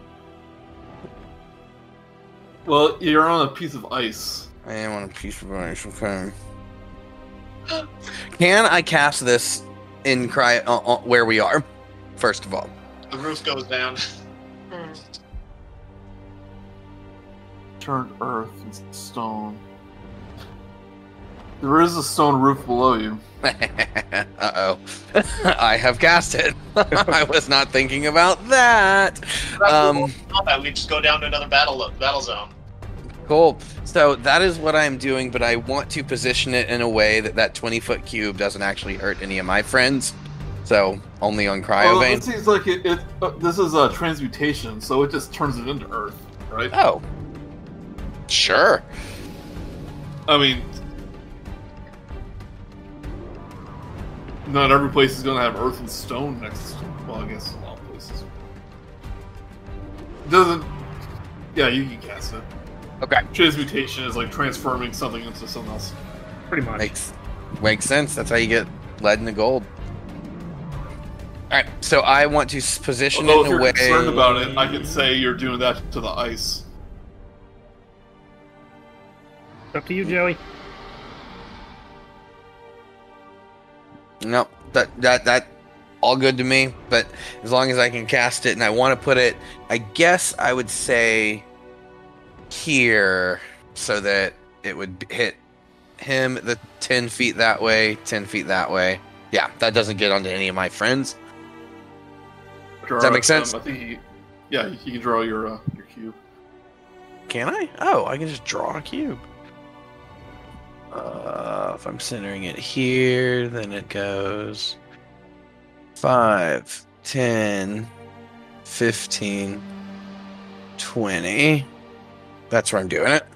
well, you're on a piece of ice. I am on a piece of ice. Okay. Can I cast this in cry uh, uh, where we are? First of all, The roof goes down. Turned earth and stone. There is a stone roof below you. uh oh, I have cast it. I was not thinking about that. Um, Combat, we just go down to another battle battle zone. Cool. So that is what I'm doing, but I want to position it in a way that that 20 foot cube doesn't actually hurt any of my friends. So only on Well, Cryovain. it seems like it. it uh, this is a transmutation, so it just turns it into earth, right? Oh, sure. I mean, not every place is going to have earth and stone next. to Well, I guess a lot of places. It doesn't. Yeah, you can cast it. Okay. Transmutation is like transforming something into something else. Pretty much. Makes makes sense. That's how you get lead into gold. All right, so I want to position Although it if in a you're way. concerned about it, I can say you're doing that to the ice. Up to you, Joey. No, that that that all good to me. But as long as I can cast it, and I want to put it, I guess I would say here, so that it would hit him the ten feet that way, ten feet that way. Yeah, that doesn't get onto any of my friends. Draw that make sense? Um, I think. He, yeah, you can draw your uh, your cube. Can I? Oh, I can just draw a cube. Uh, if I'm centering it here, then it goes 5, 10, 15, 20. That's where I'm doing it.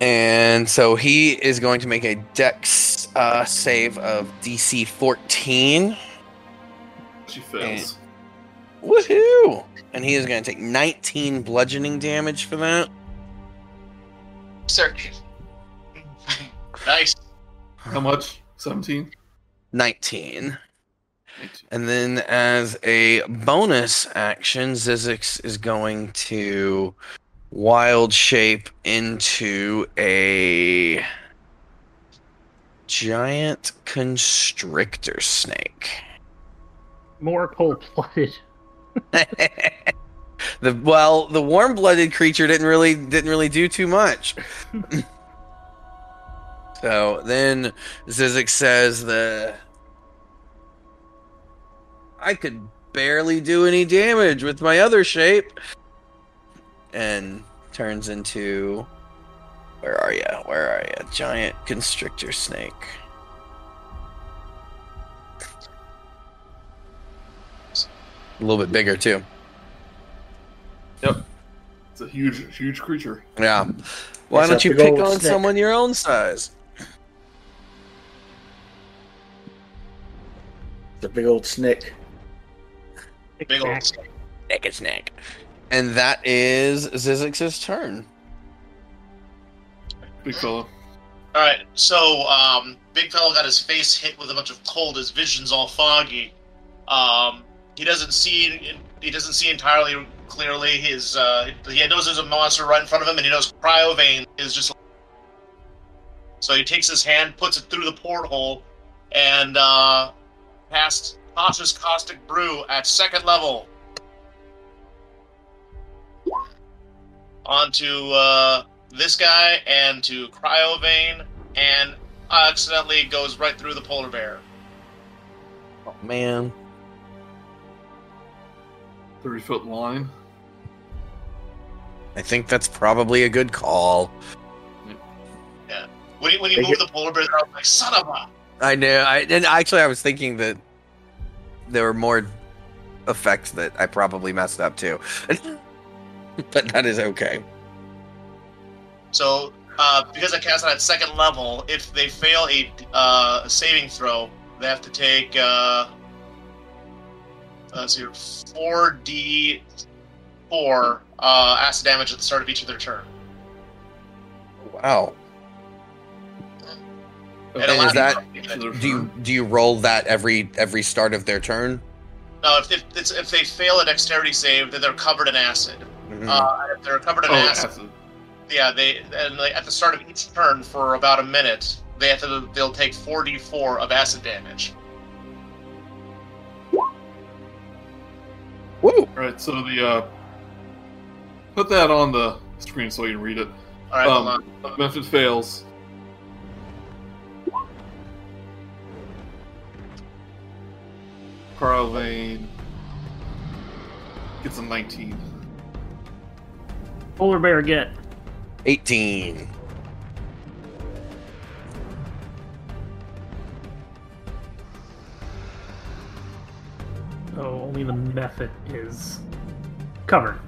And so he is going to make a dex uh, save of DC 14. She fails. Woohoo! And he is going to take 19 bludgeoning damage for that. Sir. nice. How much? Seventeen. 19. And then as a bonus action, Zyzzyx is going to wild shape into a giant constrictor snake. More cold blooded. the well, the warm-blooded creature didn't really didn't really do too much. so then Zyzzyx says the I could barely do any damage with my other shape, and turns into where are you? Where are you? Giant constrictor snake. A little bit bigger too. Yep. It's a huge, huge creature. Yeah. Why It's don't you pick on snake. someone your own size? The big old snake. Big old. Neck a snack. And that is Zyzzyx's turn. Big fella. All right, so um, big fella got his face hit with a bunch of cold. His vision's all foggy. Um, he doesn't see. He doesn't see entirely clearly. His uh, he knows there's a monster right in front of him, and he knows Cryovain is just So he takes his hand, puts it through the porthole, and uh, casts Cautious Caustic Brew at second level. Onto uh, this guy and to Cryovain, and accidentally goes right through the polar bear. Oh man. 30 foot line. I think that's probably a good call. When you, when you Take move it- the polar bear, they're like, son of a. I know. I and actually I was thinking that there were more effects that I probably messed up too. but that is okay. So, uh, because I cast it at second level, if they fail a uh, saving throw, they have to take uh, let's see, four d four uh, acid damage at the start of each of their turn. Wow. It And is that- you To to- their Do you do you roll that every every start of their turn? No, if, if, it's, if they fail a dexterity save, then they're covered in acid. Mhm. Uh, if they're covered in Oh, acid, acid. yeah, they and like, at the start of each turn for about a minute, they have to they'll take four d four of acid damage. Woo! Alright, so the uh put that on the screen so you can read it. All right, hold on. Um, method fails. Cryovain gets a 19. Polar bear get. 18. Oh, only the method is covered.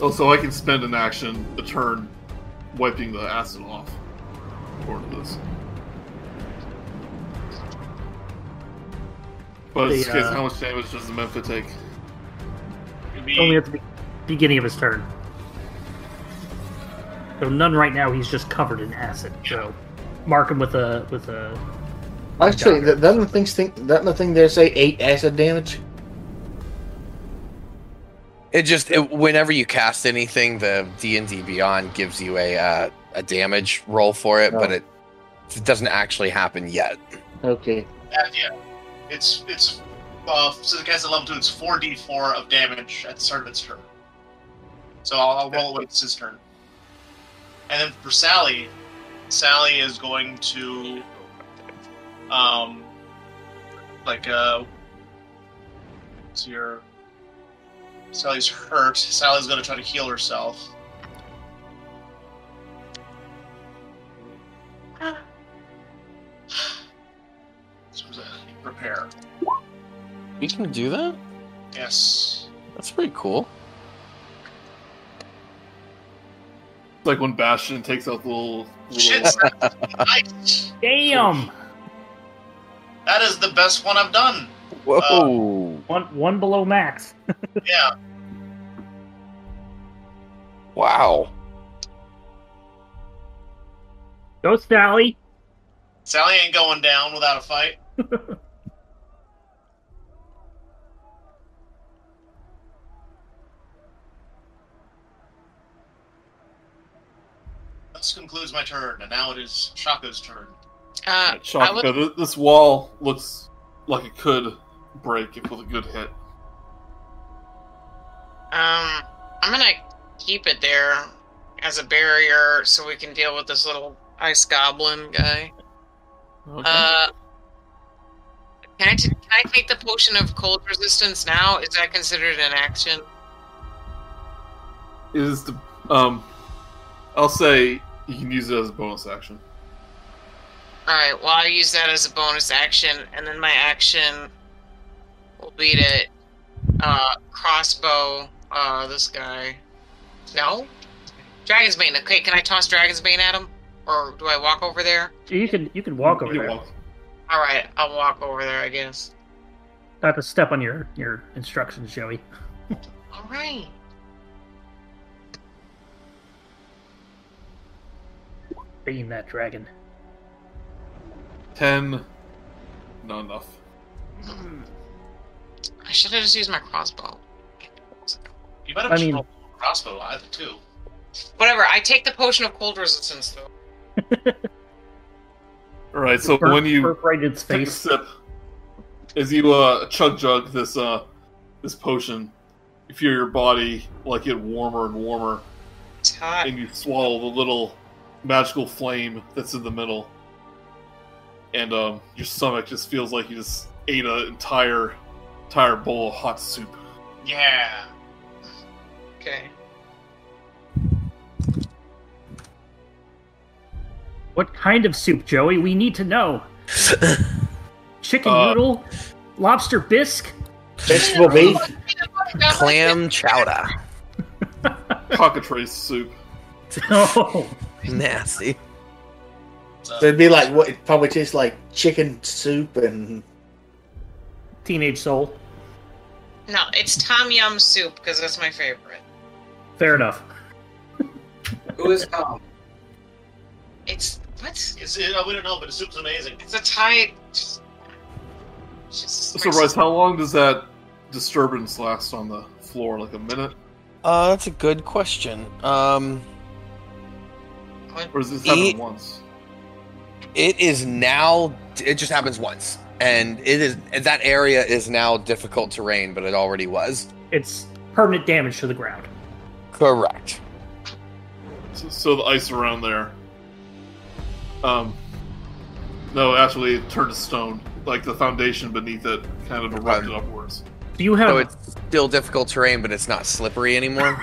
Oh, so I can spend an action, a turn, wiping the acid off. According to this. But The, uh, how much damage does the method take? It'd be- Only at the beginning of his turn. So none right now. He's just covered in acid. So mark him with a with a. Actually, Got that doesn't the things think doesn't the thing there say eight acid damage? It just it, whenever you cast anything, the D and D Beyond gives you a uh, a damage roll for it, but Oh. it, it doesn't actually happen yet. Okay. Yeah, yeah. It's it's uh, since it casts at level two, it's four d four of damage at the start of its turn. So I'll, I'll roll it when it's his turn. And then for Sally, Sally is going to, um, like uh, so your Sally's hurt. Sally's going to try to heal herself. So it's a repair. We can do that. Yes. That's pretty cool. It's like when Bastion takes out the little. little Shit. uh, nice. Damn! That is the best one I've done. Whoa! One one below max. Yeah. wow! Go Sally. Sally ain't going down without a fight. This concludes my turn, and now it is Chaka's turn. Uh, I Shock, would, this wall looks like it could break if with a good hit. um, I'm gonna keep it there as a barrier so we can deal with this little ice goblin guy. Okay. Uh, can I, t- can I take the potion of cold resistance now? Is that considered an action? is the um, I'll say you can use it as a bonus action. Alright, well, I'll use that as a bonus action, and then my action will be to uh, crossbow uh, this guy. No? Dragon's Bane. Okay, can I toss Dragon's Bane at him? Or do I walk over there? You can you can walk over You can there. walk. Alright, I'll walk over there, I guess. Not to step on your your instructions, Joey. Alright. Being that dragon. Ten, not enough. I should have just used my crossbow. You better have I just mean- a crossbow either too. Whatever. I take the potion of cold resistance though. All right, so Burp- when you burp right in its take a sip, as you uh, chug jug this uh, this potion, you feel your body like get warmer and warmer, It's hot. and you swallow the little magical flame that's in the middle, and um, your stomach just feels like you just ate an entire entire bowl of hot soup. Yeah. Okay. What kind of soup, Joey? We need to know. Chicken Uh, noodle, lobster bisque. Vegetable beef. Clam chowder. Cockatrice soup. Oh, Nasty. So it'd be like what? It probably tastes like chicken soup and teenage soul. No, it's Tom Yum soup because that's my favorite. Fair enough. Who is Tom? It's what? It's, it, we don't know, but the soup's amazing. It's a Thai. Just, just So, Brice, how long does that disturbance last on the floor? Like a minute, Uh, that's a good question. Um, or does this happen Eat- once? it is now. It just happens once, and it is that area is now difficult terrain, but it already was. It's permanent damage to the ground. Correct. So, so the ice around there. Um, no, actually, it turned to stone. Like the foundation beneath it kind of erupted upwards. Do you have? So it's still difficult terrain, but it's not slippery anymore.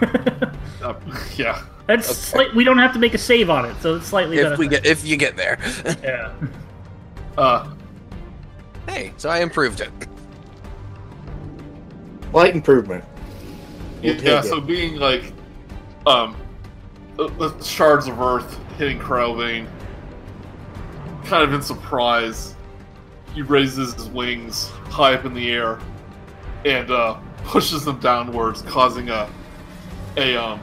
Uh, yeah. That's Okay. slight, we don't have to make a save on it, so it's slightly if better. we get if you get there. yeah. Uh, hey, so I improved it. light improvement. yeah, We'll take so it. being like, um, the, the shards of earth hitting Cryovain, kind of in surprise, he raises his wings high up in the air and uh, pushes them downwards, causing a a um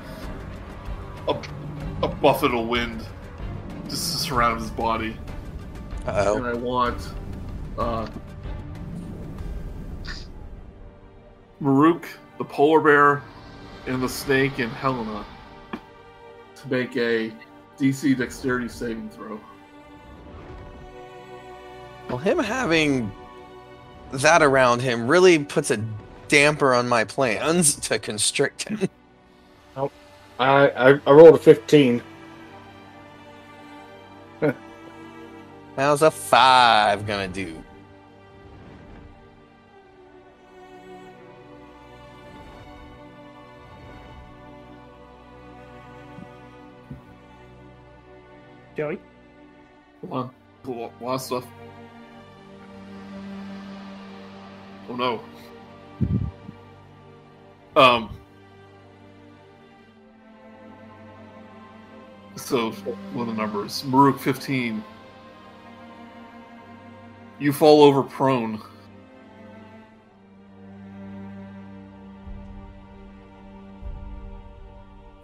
a, a buffet of wind just to surround his body. Uh And I want uh, Murook, the polar bear, and the snake, and Helena to make a DC dexterity saving throw. Well, him having that around him really puts a damper on my plans to constrict him. I, I I rolled a fifteen. How's a five gonna do? Joey. Come on. A lot a of stuff. Oh no. Um. So, one of the numbers. Murook 15. You fall over prone.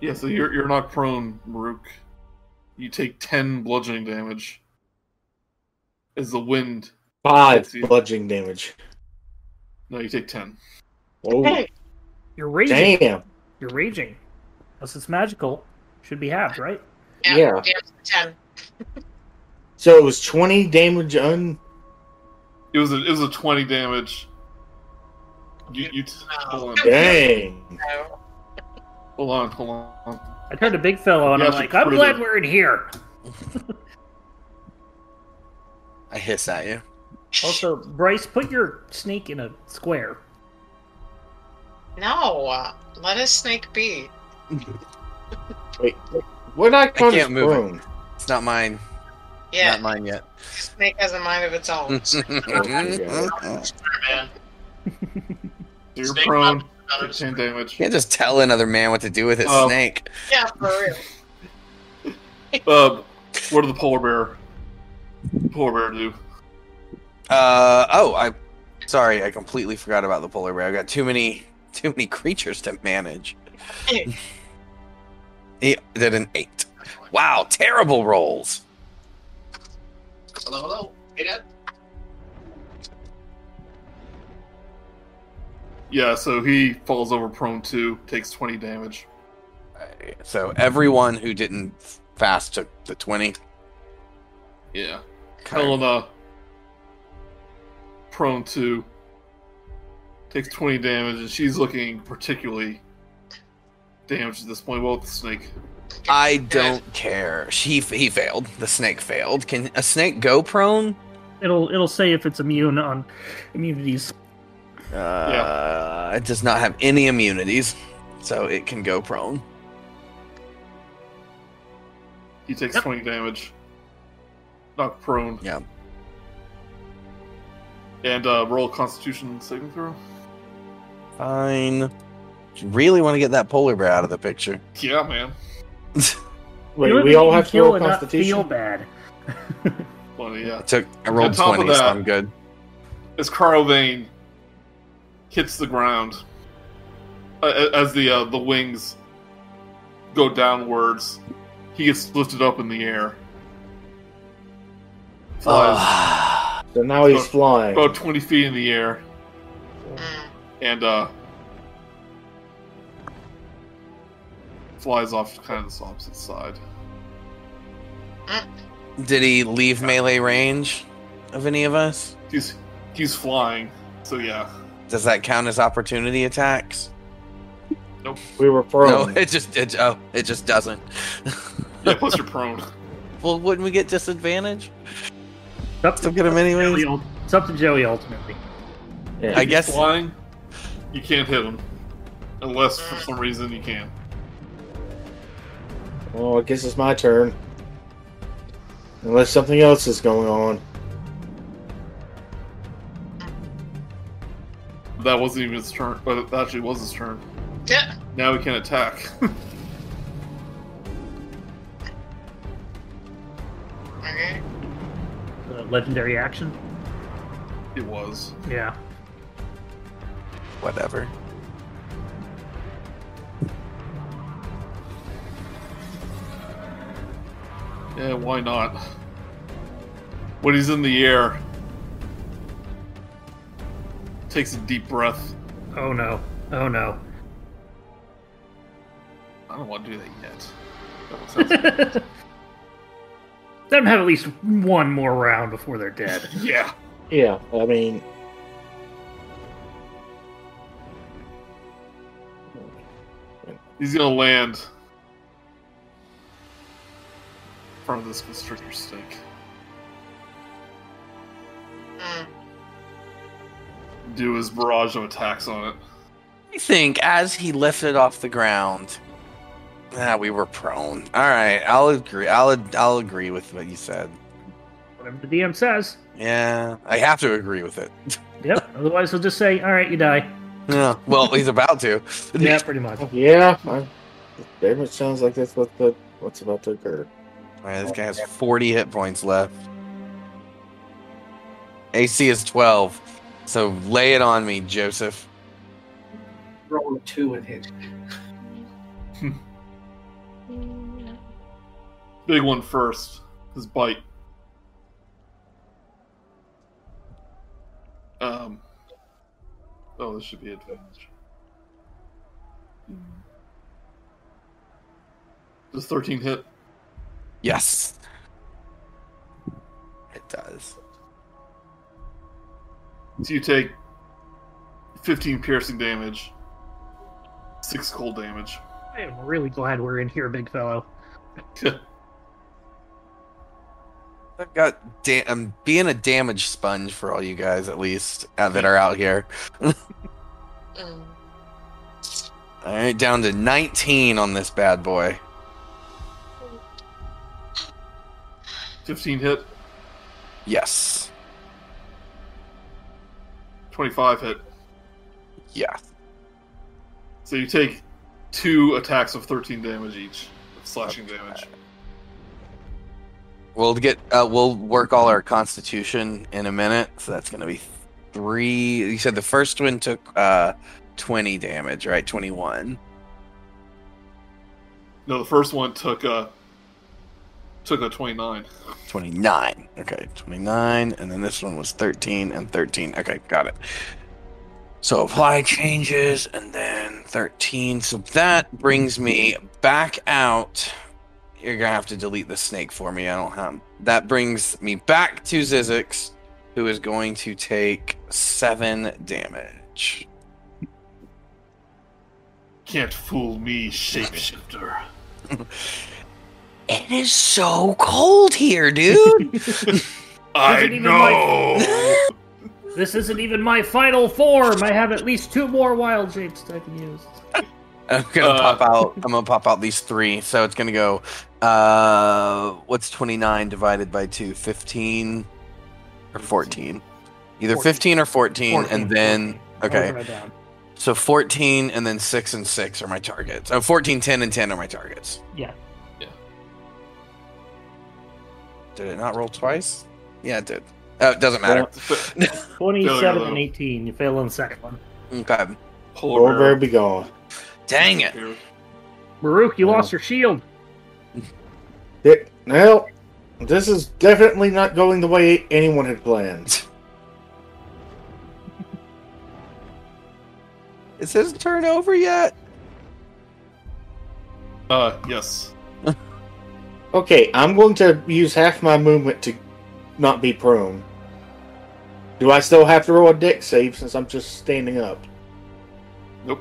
Yeah, so you're, you're not prone, Murook. You take 10 bludgeoning damage as the wind. Five bludgeoning damage. No, you take 10. Oh You're raging. damn! You're raging. Unless it's magical, should be halved, right? Yeah. Yeah. Damage ten. So it was twenty damage un. It was a it was a 20 damage. You, you t- hold on, Dang! No. hold on, hold on. I turned to big fellow and You I'm like, I'm glad it. we're in here. I hiss at you. Also, Brice, put your snake in a square. No. uh, Let a snake be. Wait, what did I call can't move it. It's not mine. Yeah. Not mine yet. Snake has a mind of its own. Can't man. You're Snake prone. Not Take 10 damage. just tell another man what to do with his Oh. snake. yeah, for real. Uh, what did the polar bear polar bear do? Uh oh, I sorry, I completely forgot about the polar bear. I got too many too many creatures to manage. he did an eight. Wow, terrible rolls. Hello, hello. Hey, Dad. Yeah, so he falls over prone too, takes 20 damage. So everyone who didn't fast took the 20. Yeah. Okay. Helena, prone to, takes 20 damage, and she's looking particularly damaged at this point. Well, the snake. I don't care. She he failed. The snake failed. Can a snake go prone? It'll it'll say if it's immune on immunities. Uh, It does not have any immunities, so it can go prone. He takes Yep. 20 damage. Not prone. Yeah. And uh, roll a Constitution saving throw. Fine. You really want to get that polar bear out of the picture? Yeah, man. Wait, we all have to kill roll and not feel bad. Funny, yeah. I took. I rolled On top of twenty, so that- I'm good. As Cryovain hits the ground, uh, as the uh, the wings go downwards, he gets lifted up in the air. Flies Ah, So now he's Oh. flying. about 20 feet in the air, Mm. and uh, flies off kind of the opposite side. did he leave melee range of any of us? He's he's flying, so yeah. Does that count as opportunity attacks? Nope. We were prone. No, prone. it just it, oh, it just doesn't. Yeah, plus you're prone. well, wouldn't we get disadvantage? It's up to get him Joey, anyways. ul- it's up to Joey ultimately. Yeah. I guess- flying, you can't hit him, unless for mm. some reason you can. Well, I guess it's my turn. Unless something else is going on. That wasn't even his turn, but it actually was his turn. Yeah. Now we can attack. Okay. The legendary action. it was. Yeah. Whatever. Yeah, why not? When he's in the air, takes a deep breath. Oh no. Oh no. I don't want to do that yet. That sounds- Let them have at least one more round before they're dead. yeah. Yeah, I mean. He's gonna land in front of this constrictor stake. Mm. Do his barrage of attacks on it. I think as he lifted off the ground, ah, we were prone. All right, I'll agree. I'll I'll agree with what you said. Whatever the DM says. Yeah, I have to agree with it. Yep. Otherwise, he'll just say, "All right, you die." Yeah, well, he's about to. Yeah, pretty much. Yeah, I, very much sounds like that's what the what's about to occur. All right, this guy has 40 hit points left. AC is 12. So lay it on me, Joseph. Roll a two and hit. Big one first. His bite. Um. Oh, this should be advantage. Does 13 hit? Yes. It does. So you take 15 piercing damage, 6 cold damage. I am really glad we're in here, big fellow. I've got da- I'm being a damage sponge for all you guys, at least, uh, that are out here. Mm. All right, down to 19 on this bad boy. 15 hit, Yes. 25 hit. Yeah. So you take two attacks of 13 damage each, slashing damage. We'll get uh, we'll work all our constitution in a minute. So that's gonna be three. You said the first one took uh 20 damage, right? 21. No, the first one took a took a 29. 29. Okay, 29. And then this one was 13 and 13. Okay, got it. So apply changes and then 13. So that brings me back out. You're gonna have to delete the snake for me. I don't have. That brings me back to Zyzzyx, who is going to take seven damage. Can't fool me, shapeshifter. It is so cold here, dude. I even know. This isn't even my final form. I have at least two more wild shapes I can use. I'm gonna Uh, pop out. I'm gonna pop out these three. So it's gonna go. Uh, what's 29 divided by two? 15 or 14? Either 14. 15 or 14, 14, and then 14. Okay. write it down. So 14 and then 6 and 6 are my targets. Oh, 14, 10, and 10 are my targets. Yeah. Did it not roll twice? Yeah, it did. Oh, it doesn't matter. 27 and 18. You fail on the second one. Okay. Polar Or bear. very be gone. Dang it. Murook, you Wow. lost your shield. It, well, this is definitely not going the way anyone had planned. Is his turn over yet? Uh, yes. Okay, I'm going to use half my movement to not be prone. Do I still have to roll a dex save since I'm just standing up? Nope.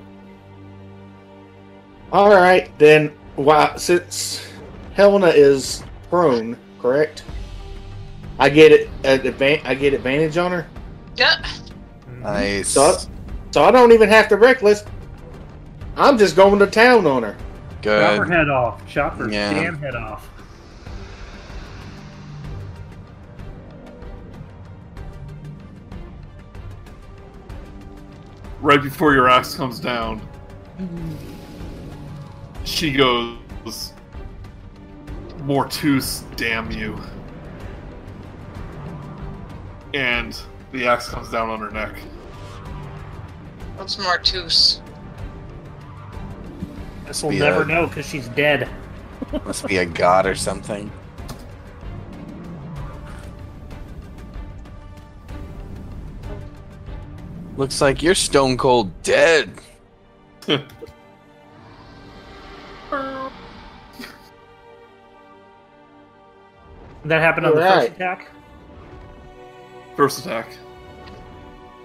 Alright, then, why, since Helena is prone, correct? I get it. At advan- I get advantage on her, Yeah. Nice. so so I don't even have to reckless. I'm just going to town on her. Chop her head off. Chop her Yeah. damn head off. Right before your axe comes down, she goes, Mortus, damn you. And the axe comes down on her neck. What's Martus? This We'll be never a, know because she's dead. Must be a god or something. Looks like you're stone cold dead. That happened on the Alright. first attack. First attack.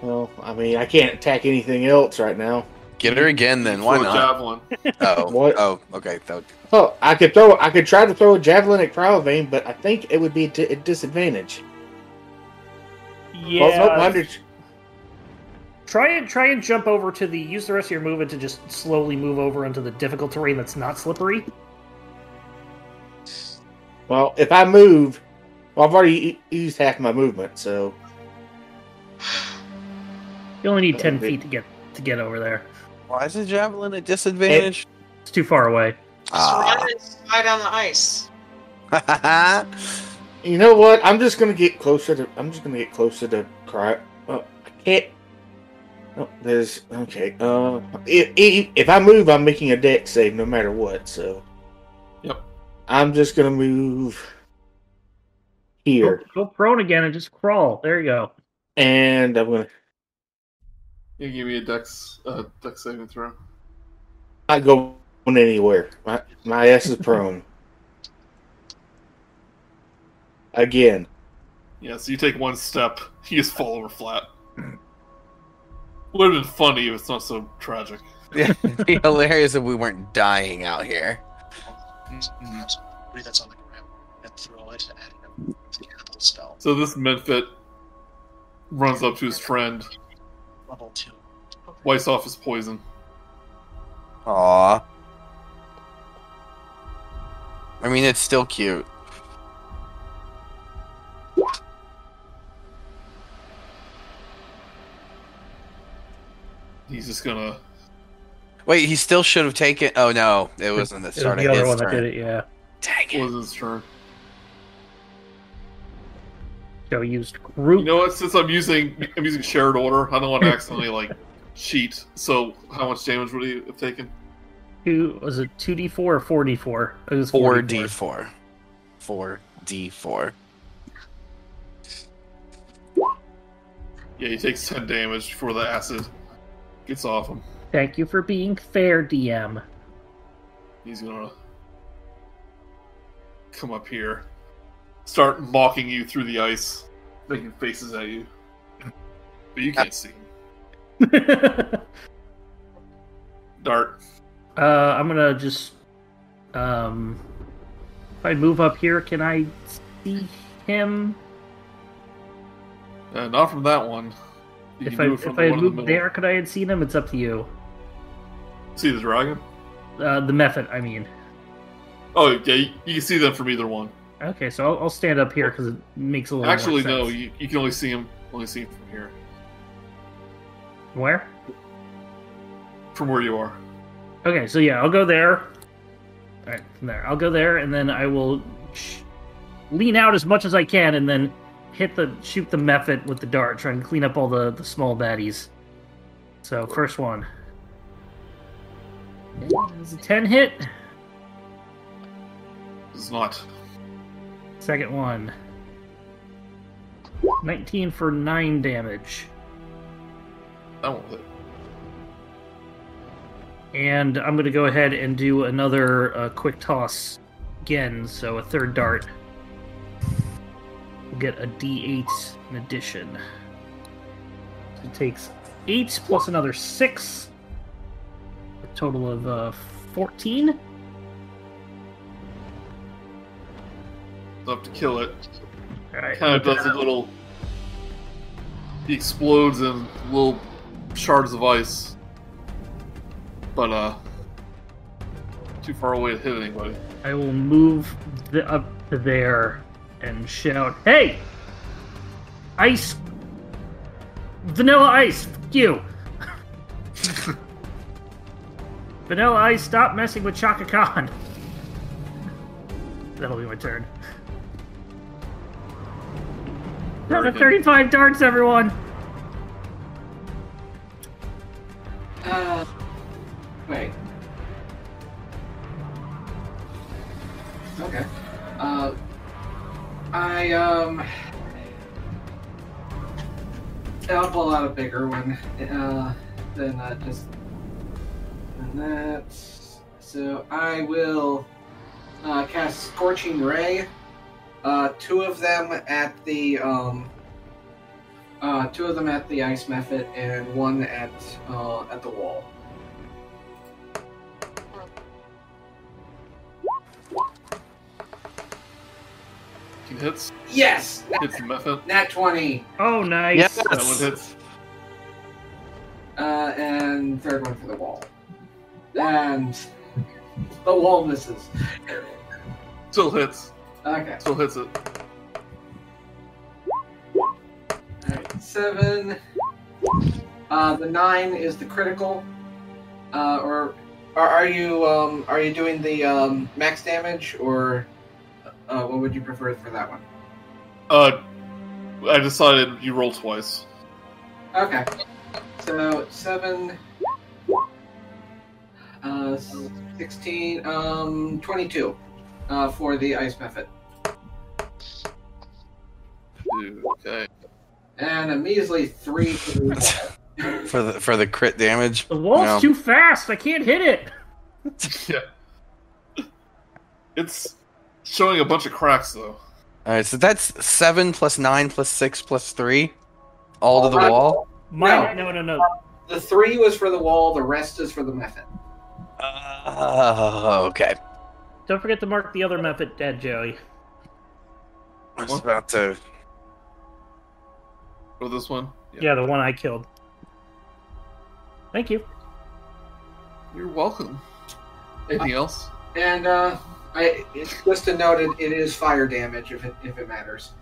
Well, I mean, I can't attack anything else right now. Get her again then. Why Throw a not? Javelin. Oh. What? Oh, okay. That would- Oh, I could throw. I could try to throw a javelin at Cryovain, but I think it would be a disadvantage. Yeah. Well, nope, under- Try and try and jump over to the. Use the rest of your movement to just slowly move over into the difficult terrain that's not slippery. well, if I move, well, I've already used half my movement, so You only need ten Okay. feet to get to get over there. Why is the javelin a disadvantage? It's too far away. Just Ah. run and slide on the ice. you know what? I'm just gonna get closer to. I'm just gonna get closer to Cry. Oh, I can't. Oh, there's okay. Uh, if, if if I move, I'm making a dex save no matter what. So. Yep. I'm just gonna move here, Go, go prone again and just crawl. There you go. and I'm gonna You give me a dex, uh, dex saving throw. not go anywhere. My my ass is prone. Again. Yeah, so you take one step, you just fall over flat. Would have been funny if it's not so tragic. Yeah, it'd be hilarious if we weren't dying out here. That's on the ground and throw it at him with the spell. So this mephit runs up to his friend, Level two. wipes off his poison. Aw. I mean, it's still cute. He's just gonna. Wait, he still should have taken. Oh no, it wasn't the It was the of other his one turn. that did it. Yeah. Dang it! Was his turn. So he used You group. know what? Since I'm using I'm using shared order, I don't want to accidentally like cheat. So how much damage would he have taken? Two was it two d four or four d four? It was Four 4d4. Four. Four D four. Yeah, he takes ten damage for the acid gets off him. Thank you for being fair, DM. He's gonna come up here, start mocking you through the ice, making faces at you. But you can't see him. Dart. Uh, I'm gonna just um, if I move up here, can I see him? Uh, not from that one. You if I do it from if I one the moved there, could I had seen him? It's up to you. See the dragon? Uh, the mephit, I mean. Oh yeah, you, you can see them from either one. Okay, so I'll, I'll stand up here because it makes a little. Actually, no, you, you can only see him only see him from here, Where? from where you are. Okay, so yeah, I'll go there. All right, from there, I'll go there, and then I will sh- lean out as much as I can, and then hit the shoot the mephit with the dart, trying to clean up all the the small baddies. So first one. Is a ten hit. It's not. Second one. 19 for 9 damage. That won't hit. And I'm going to go ahead and do another uh, quick toss again, so a third dart. Get a d8 in addition. So it takes 8 plus another 6. A total of uh, 14. Enough to kill it. Alright. Kind of does a little. He explodes in little shards of ice. But, uh. Too far away to hit anybody. I will move the, up to there and shout, "Hey, ice, vanilla ice, fuck you, vanilla ice, stop messing with Chaka Kahn." That'll be my turn. Another 35 darts, everyone. Uh, wait. Okay. Uh, I um. I'll pull out a bigger one. Uh, than uh, just. And that. So I will uh, cast Scorching Ray. Uh, two of them at the um. Uh, two of them at the ice mephit and one at uh, at the wall. He hits. Yes, Hits the mephit. nat twenty. Oh, nice. Yes. That one hits. Uh, and third one for the wall. And the wall misses. Still hits. Okay. Still hits it. Alright, seven. Uh, the nine is the critical. Uh, or are, are you um, are you doing the um, max damage or uh, what would you prefer for that one? Uh, I decided you roll twice. Okay. So seven. Uh, sixteen. Um, twenty-two. Uh, for the ice mephit, okay. and a measly three for the for the for the crit damage. The wall's No. too fast. I can't hit it. yeah. It's showing a bunch of cracks though. All right, so that's seven plus nine plus six plus three, all to the wall. My, no, no, no. The three was for the wall. The rest is for the mephit. Uh, okay. Don't forget to mark the other mephit dead, Joey. I was about to. Or this one. Yeah, the one I killed. Thank you. You're welcome. Anything else? And uh, I it's just to note it, it is fire damage if it if it matters.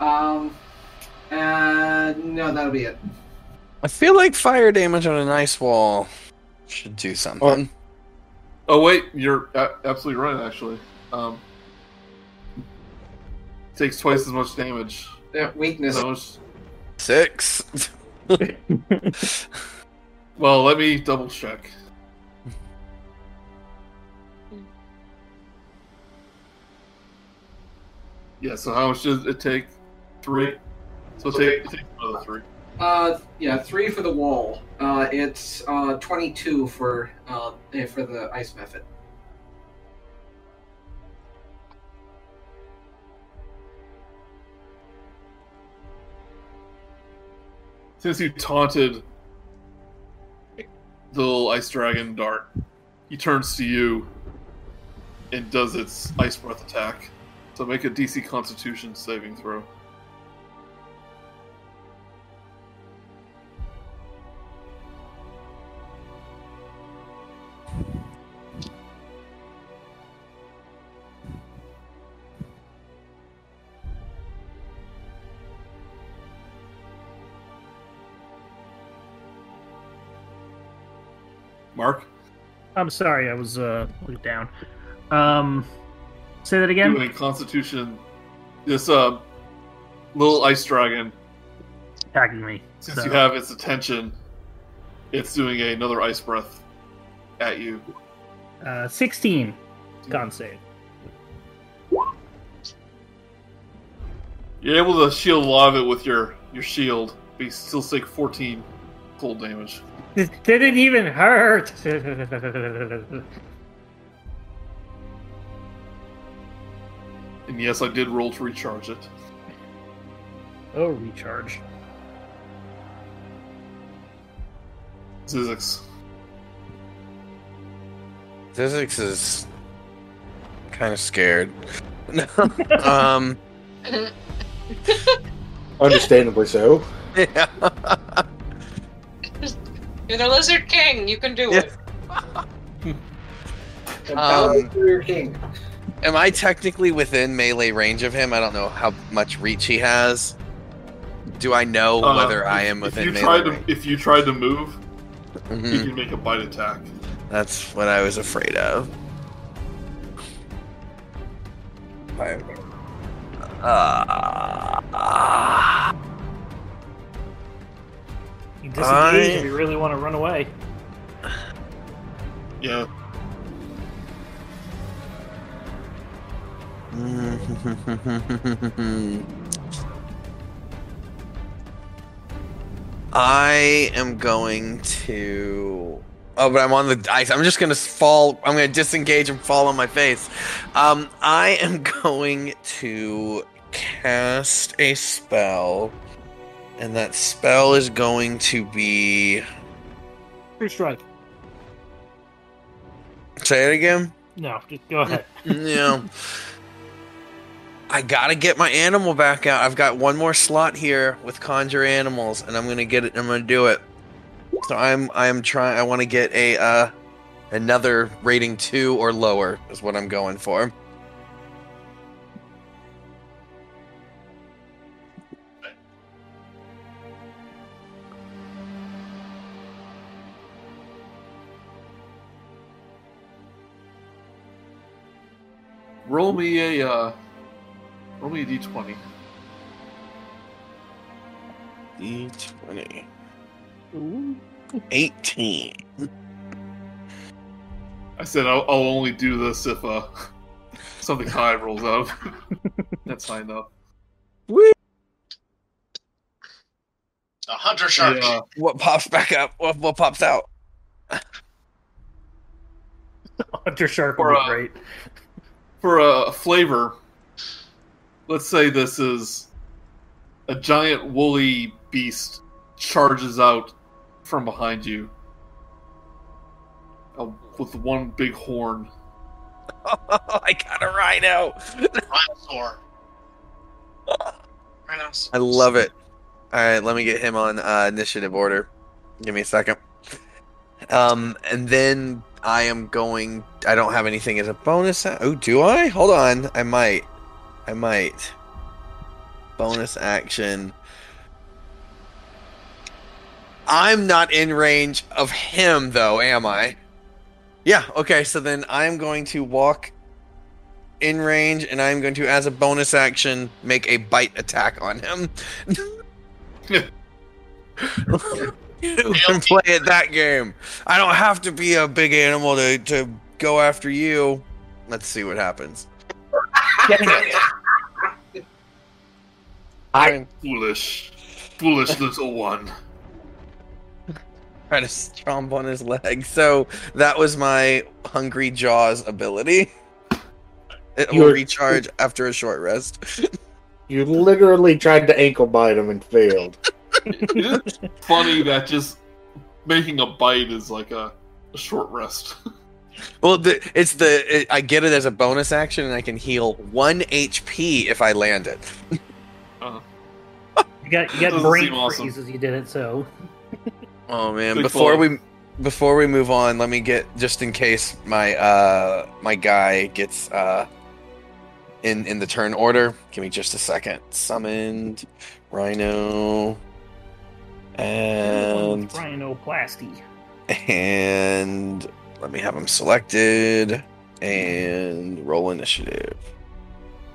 Um, uh, no, that'll be it. I feel like fire damage on an ice wall should do something. Oh wait, you're absolutely right. Actually, um, takes twice as much damage. Yeah, weakness. Was- Six. well, let me double check. Yeah. So how much does it take? Three. So take it takes another three. Uh, yeah, three for the wall. Uh, it's uh, 22 for uh, for the ice mephit. Since you taunted the little ice dragon dart, he turns to you and does its ice breath attack. So make a DC Constitution saving throw. Mark, I'm sorry, I was uh down. Um, say that again. doing Constitution. This uh, little ice dragon Attacking me. Since So, you have its attention, it's doing another ice breath at you. uh, 16 con save. You're able to shield a lot of it with your your shield, but you still take 14 cold damage. It didn't even hurt. And yes, I did roll to recharge it. oh, recharge. Zyzzyx. Physics is kind of scared. um, Understandably so. yeah. You're the Lizard King. You can do Yeah. it. And Um, Paladin your king. Am I technically within melee range of him? I don't know how much reach he has. Do I know Uh, whether I if- am if within you melee tried to, range? If you tried to move, you Mhm. can make a bite attack. That's what I was afraid of. I- Uh, ah. You disengage I- if you really want to run away. Yeah. I am going to. Oh, but I'm on the ice. I'm just gonna fall. I'm gonna disengage and fall on my face. Um, I am going to cast a spell, and that spell is going to be. Free strike. Say it again. No, just go ahead. Yeah. I gotta get my animal back out. I've got one more slot here with conjure animals, and I'm gonna get it. I'm gonna do it. So I'm I'm trying. I want to get a uh another rating two or lower is what I'm going for. Roll me a uh, roll me a d20. D20. 18. I said I'll, I'll only do this if uh something high rolls out. That's high enough. A hunter shark. Yeah. What pops back up? What, what pops out? Hunter Shark Or, would be uh, great. for a flavor, let's say this is a giant woolly beast charges out from behind you uh, with one big horn. I got a rhino. Rhinosaur. Rhinosaur. I love it. All right, let me get him on uh, initiative order. Give me a second. Um, and then I am going. I don't have anything as a bonus. Oh, do I? Hold on. I might. I might. Bonus action. I'm not in range of him, though, am I? Yeah. Okay. So then I'm going to walk in range, and I'm going to, as a bonus action, make a bite attack on him. you can play at that game. I don't have to be a big animal to, to go after you. Let's see what happens. Getting it. I- Foolish. Foolish little one. Try to stomp on his leg. So that was my hungry jaws ability. It will You're- recharge after a short rest. You literally tried to ankle bite him and failed. It's funny that just making a bite is like a, a short rest. Well, the, it's the it, I get it as a bonus action, and I can heal one HP if I land it. You got you got brain awesome. freeze as you did it. So Oh man! Big before fun. we before we move on, let me get just in case my uh my guy gets uh in in the turn order. Give me just a second. Summoned Rhino and rhinoplasty. and let me have him selected and roll initiative.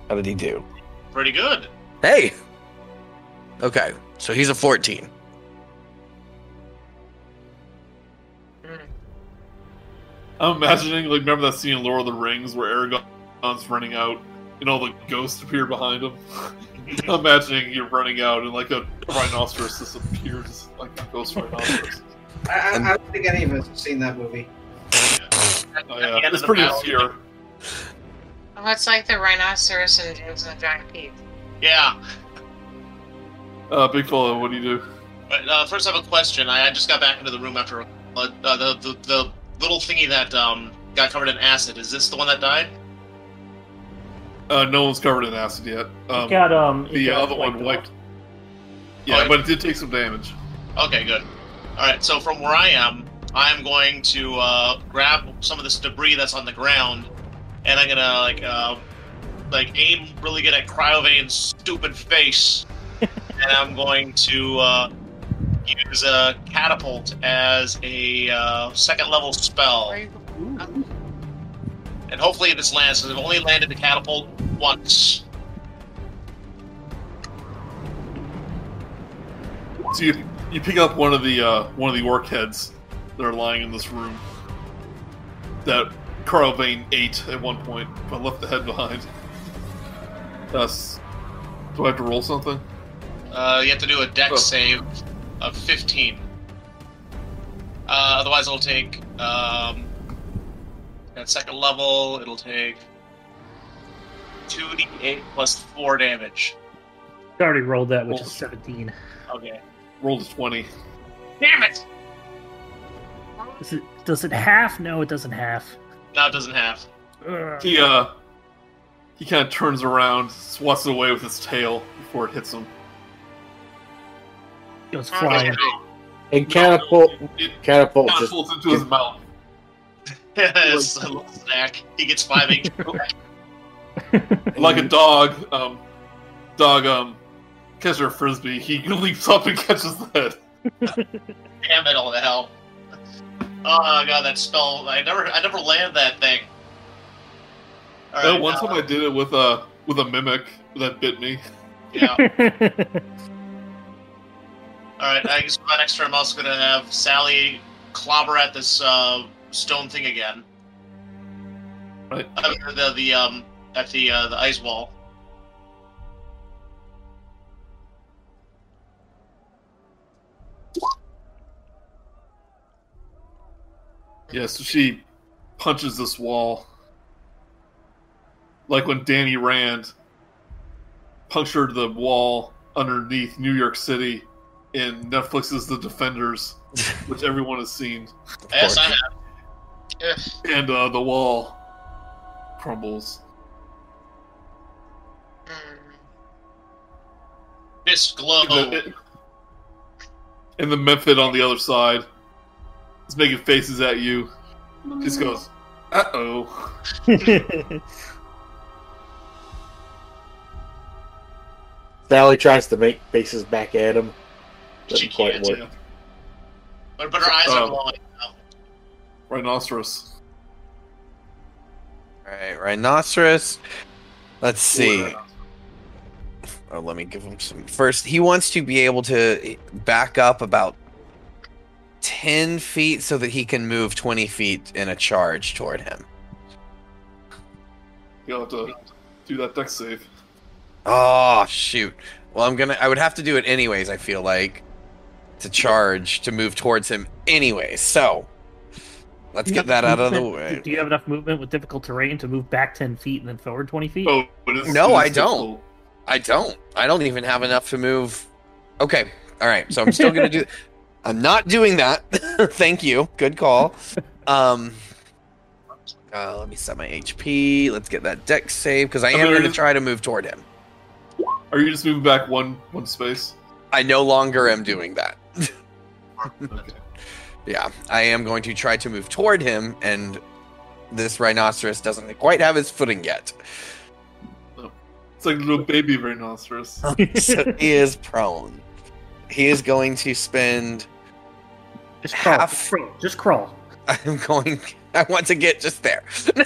How did he do? Pretty good. Hey. Okay, so he's a 14. I'm imagining, like, remember that scene in Lord of the Rings where Aragorn's running out and all the ghosts appear behind him? I'm imagining you're running out and, like, a rhinoceros just appears, like a ghost rhinoceros. I, I, I don't think any of us have seen that movie. Oh, yeah. It's pretty battle, obscure. Oh, it's like the rhinoceros and James and the Giant Peach. Yeah. Uh, Big Fella, what do you do? But, uh, first, I have a question. I, I just got back into the room after uh, uh, the, the the little thingy that um, got covered in acid. Is this the one that died? Uh, no one's covered in acid yet. Um, got um the got other one wiped wiped. out. Yeah, Oh, but it did take some damage. Okay, good. All right. So from where I am, I'm going to uh, grab some of this debris that's on the ground, and I'm gonna like uh, like aim really good at Cryovain's stupid face, and I'm going to uh, use a catapult as a uh, second level spell, Where and hopefully this lands. Because I've only landed the catapult once. So you you pick up one of the uh, one of the orc heads that are lying in this room that Cryovain ate at one point, but left the head behind. That's. do I have to roll something? Uh, you have to do a dex Oh. save of 15. Uh, otherwise, it'll take um, at second level. It'll take two d8 plus four damage. I already rolled that, which Well- is seventeen. Okay. Rolled a twenty. Damn it! Does it does it half? No, it doesn't half. No, it doesn't half. Ugh. He uh he kind of turns around, swats it away with his tail before it hits him. Goes flying. And catapult, It, it catapult just catapults into his mouth. it's a little snack. He gets five HP. like a dog, um, dog, um, catcher a frisbee. He leaps up and catches the head. Damn it! All the hell. Oh god, that spell! I never, I never landed that thing. All right, one now- time I did it with a with a mimic that bit me. yeah. All right, I guess my next turn I'm also gonna have Sally clobber at this uh, stone thing again. Right. Uh, the the um at the uh, the ice wall. Yeah, so she punches this wall. Like when Danny Rand punctured the wall underneath New York City in Netflix's The Defenders, which everyone has seen. Yes. I have. Ugh. And uh, the wall crumbles. Mm. This glow. And the, and the mephit on the other side is making faces at you. Just goes, uh oh. Sally tries to make faces back at him. She Doesn't quite can't. work. Yeah. But, but her eyes are Um, glowing. now. Rhinoceros. Alright, rhinoceros. Let's see. Oh, let me give him some. First, he wants to be able to back up about 10 feet so that he can move 20 feet in a charge toward him. You'll have to do that dex save. Oh shoot. Well, I'm gonna. I would have to do it anyways. I feel like to charge to move towards him anyway. So let's You get that out of the way. Do you have enough movement with difficult terrain to move back 10 feet and then forward 20 feet? Oh, it is, No, it is I don't. difficult. I don't. I don't even have enough to move. Okay. All right. So I'm still gonna do. I'm not doing that. Thank you. Good call. Um. Uh, let me set my HP. Let's get that dex save because I am Okay, going to try to move toward him. Are you just moving back one one space? I no longer am doing that. Okay. Yeah, I am going to try to move toward him, and this rhinoceros doesn't quite have his footing yet. It's like a little baby rhinoceros. so he is prone. He is going to spend. Just crawl. half- Just crawl. Just crawl. I'm going. I want to get just there.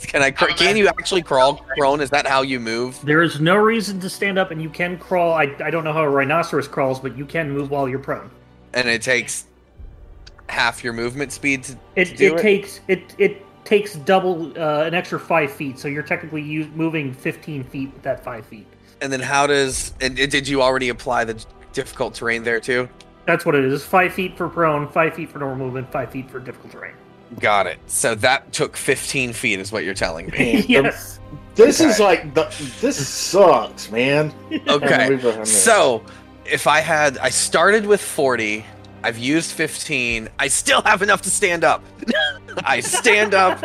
Can I? Can you actually crawl prone? Is that how you move? There is no reason to stand up, and you can crawl. I, I don't know how a rhinoceros crawls, but you can move while you're prone. And it takes half your movement speed to. It, To do it it? takes it it takes double uh, an extra five feet, so you're technically use, moving 15 feet with that five feet. And then how does? And did you already apply the difficult terrain there too? That's what it is. Five feet for prone, five feet for normal movement, five feet for difficult terrain. Got it. So that took 15 feet, is what you're telling me. Man, the- yes. This Okay. is like the, this sucks, man. Okay. Move behind there. So, if I had, I started with 40, I've used 15, I still have enough to stand up. I stand up,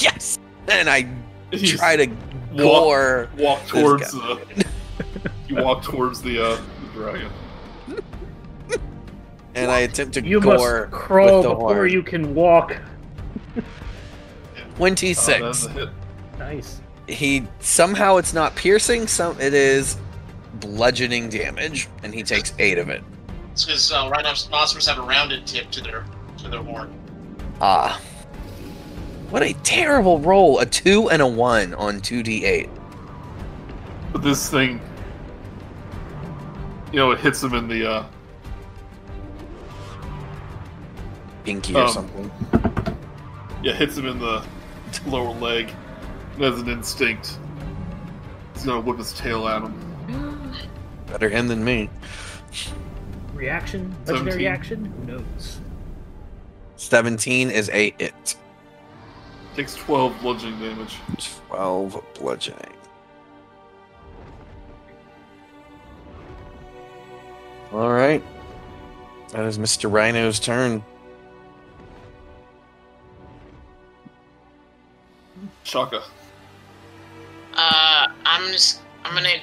yes! And I You try to walk, gore. walk towards the. you walk towards the uh, the dragon. And I attempt to you gore must crawl with the before horn. you can walk. 26. Oh, that's a hit. Nice. he somehow it's not piercing, some it is bludgeoning damage, and he takes eight of it. It's because uh, rhinoceros have a rounded tip to their to their horn. Ah. What a terrible roll. A two and a one on 2d8. But this thing, you know, it hits him in the uh, Pinky or Um, something. yeah, hits him in the lower leg. And as an instinct, he's gonna whip his tail at him. Better him than me. Reaction? Legendary 17. action? Who knows? 17 is a hit. Takes twelve bludgeoning damage. 12 bludgeoning. All right. That is Mr. Rhino's turn. Chaka. Uh, I'm just I'm gonna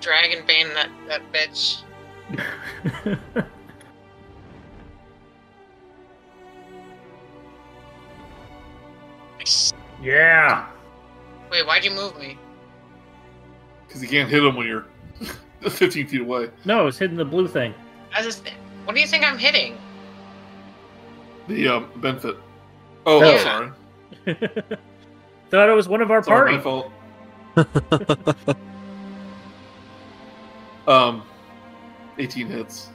dragon bane that that bitch. Yeah. Wait, why'd you move me? Because you can't hit him when you're 15 feet away. No, it's hitting the blue thing. I just, what do you think I'm hitting? The um, benefit. Oh, Yeah. sorry. Thought it was one of our Sorry, party. my fault. um, 18 hits.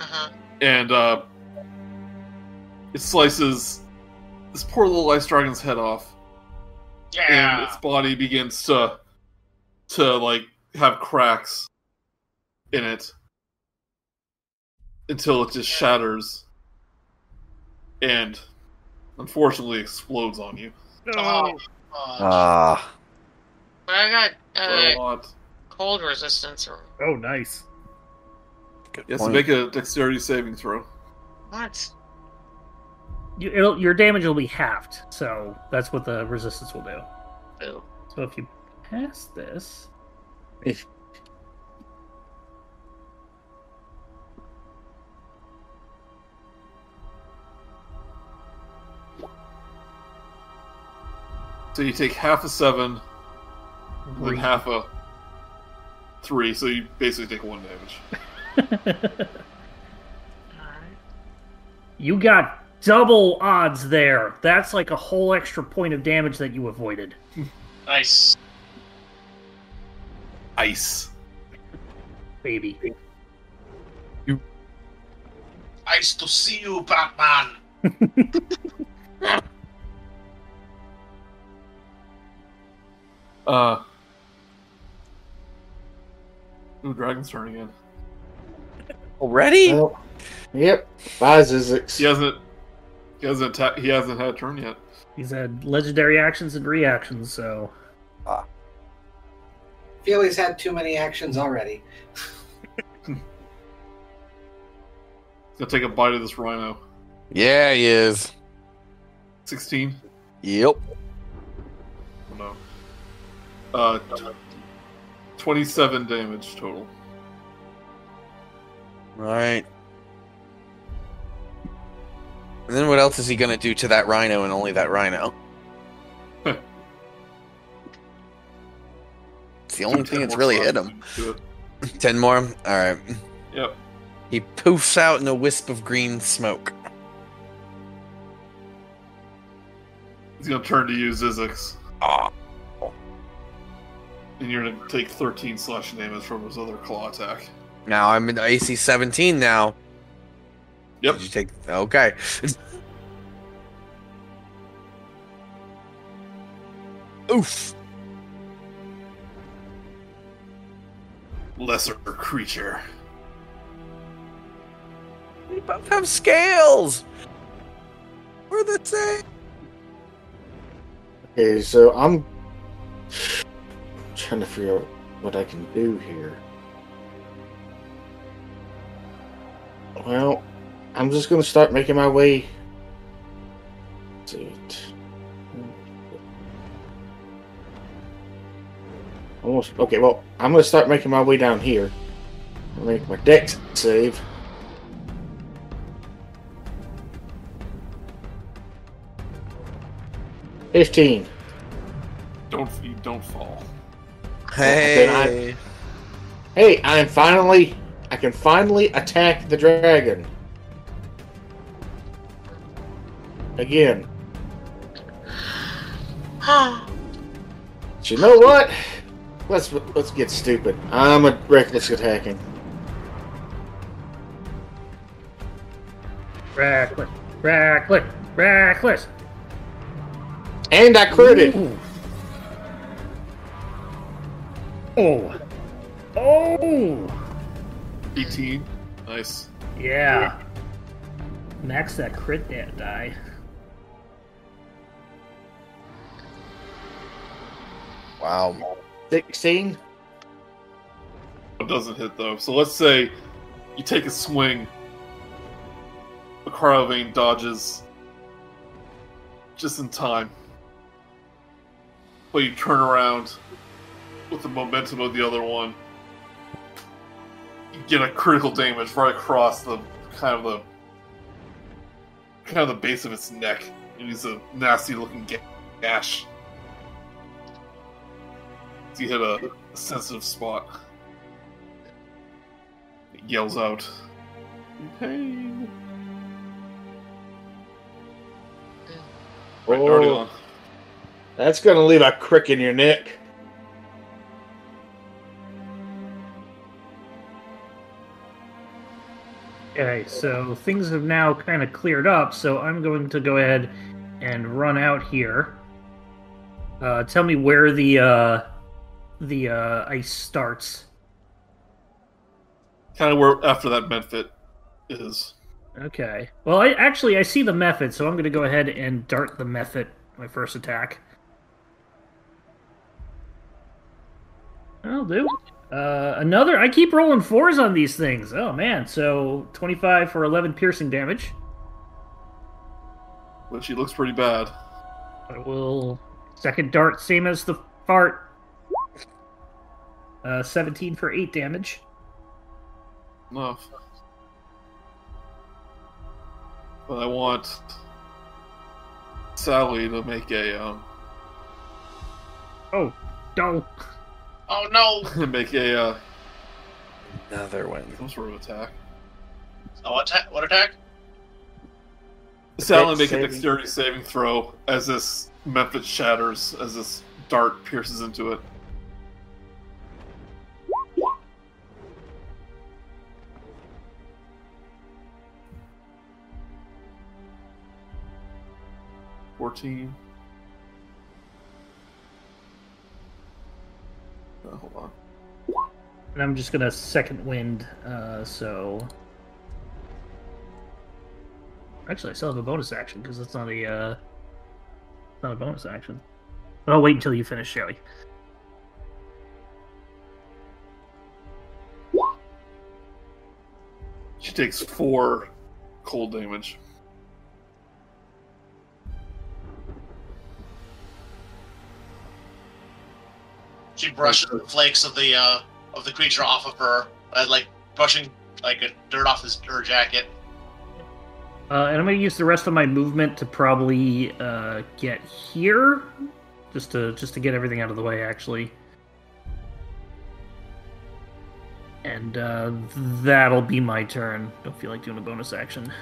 Uh huh. And uh, it slices this poor little ice dragon's head off. and Yeah. its body begins to to like have cracks in it until it just shatters and unfortunately explodes on you Oh, uh, Ah. But I got uh, a lot. cold resistance or Oh, nice. Good Yes, point. make a dexterity saving throw. what? You, it'll, your damage will be halved, so that's what the resistance will do. Boo. So if you pass this, If So you take half a seven, and then half a three, so you basically take one damage. Alright. you got double odds there. That's like a whole extra point of damage that you avoided. nice. Ice. Baby. Nice to see you, Batman. Uh. Ooh, dragon's turn again. Already? Well, yep. Bye, Zyzzyx. He hasn't. He hasn't. atta- he hasn't had a turn yet. He's had legendary actions and reactions, so Ah. feel he's had too many actions already. He's gonna take a bite of this rhino. Yeah, he is. Sixteen. Yep. Oh. Uh, t- twenty-seven damage total. Right. And then what else is he gonna do to that rhino and only that rhino? it's the only thing that's really hit him. Ten more? Alright. Yep. He poofs out in a wisp of green smoke. He's gonna turn to you, Zyzzyx, Aw. And you're gonna take thirteen slashing damage from his other claw attack. Now I'm in AC 17 now. Yep. Did you take. Okay. Oof. Lesser creature. We both have scales. We're the same. Okay, so I'm trying to figure out what I can do here. Well, I'm just gonna start making my way. Almost okay. Well, I'm gonna start making my way down here. Make my dex save. Fifteen. Don't you don't fall. Hey. Hey, I'm finally. I can finally attack the dragon. Again. But you know what? Let's let's get stupid. I'm a reckless attacking. reckless, reckless, reckless. And I critted. Ooh. Oh, oh, Eighteen. Nice. yeah. Max that crit that die. Wow. 16. It doesn't hit though. So let's say you take a swing. The Cryovain dodges just in time. But you turn around with the momentum of the other one. You get a critical damage right across the kind of the kind of the base of its neck. And it's a nasty looking ga- gash. You hit a, a sensitive spot. It yells out. Pain. Oh, right, Oh, that's gonna leave a crick in your neck. Okay, so things have now kind of cleared up, so I'm going to go ahead and run out here. Uh, tell me where the uh, the uh, ice starts. Kind of where after that mephit is. Okay. Well, I actually I see the mephit, so I'm going to go ahead and dart the mephit. My first attack. I'll do. Uh, another. I keep rolling fours on these things. Oh man! So 25 for 11 piercing damage. But she looks pretty bad. I will second dart, same as the fart. Uh, 17 for 8 damage. Enough. But I want Sally to make a um Oh, don't. Oh no! make a uh, Another one. some sort of attack. Oh, attack! What attack? Sally Dex make a dexterity saving throw as this mephit shatters as this dart pierces into it. Fourteen. Uh, hold on. And I'm just gonna second wind, uh, so. Actually, I still have a bonus action because it's not a, uh, it's not a bonus action. But I'll wait until you finish, Joey. She takes four cold damage. She brushes the flakes of the uh, of the creature off of her, uh, like brushing like a dirt off his her jacket. Uh, and I'm gonna use the rest of my movement to probably uh, get here, just to just to get everything out of the way, actually. And uh, that'll be my turn. Don't feel like doing a bonus action.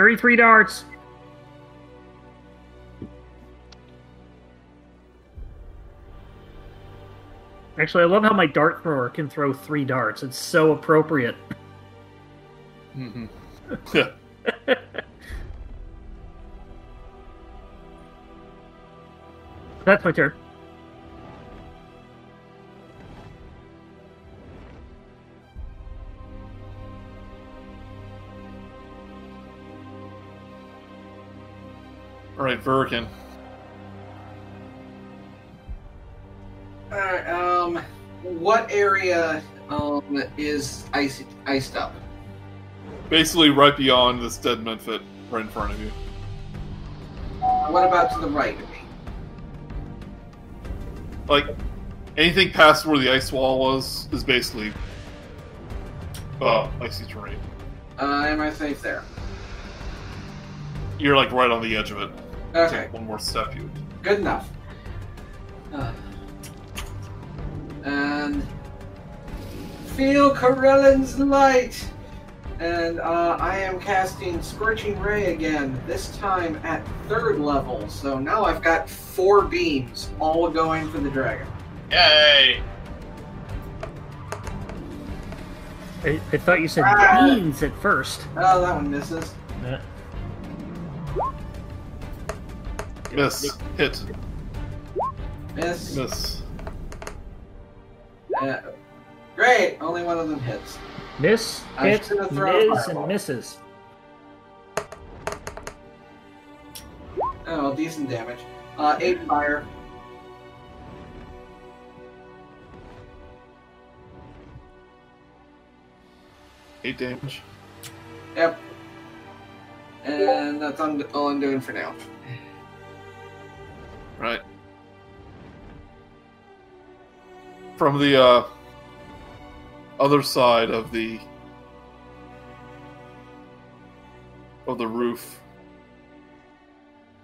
Thirty-three darts. Actually, I love how my dart thrower can throw three darts. It's so appropriate. Mm-hmm. That's my turn. All right, Verikan. Alright, um, what area um is icy, iced up? Basically, right beyond this dead mephit, right in front of you. What about to the right of me? Like anything past where the ice wall was is basically uh, icy terrain. Uh, am I safe there? You're like right on the edge of it. Okay, Take one more step, you. good enough. Uh, and feel Corellon's light. And uh, I am casting Scorching Ray again, this time at third level. So now I've got four beams, all going for the dragon. Yay! I, I thought you said Ah. beans at first. Oh, that one misses. Uh, Miss. Hit. Miss. Miss. Uh, great, only one of them hits. miss, I hit, should've thrown a miss, and misses. Oh, decent damage. Uh, eight fire. Eight damage. Yep. And that's all I'm doing for now. From the uh, other side of the of the roof,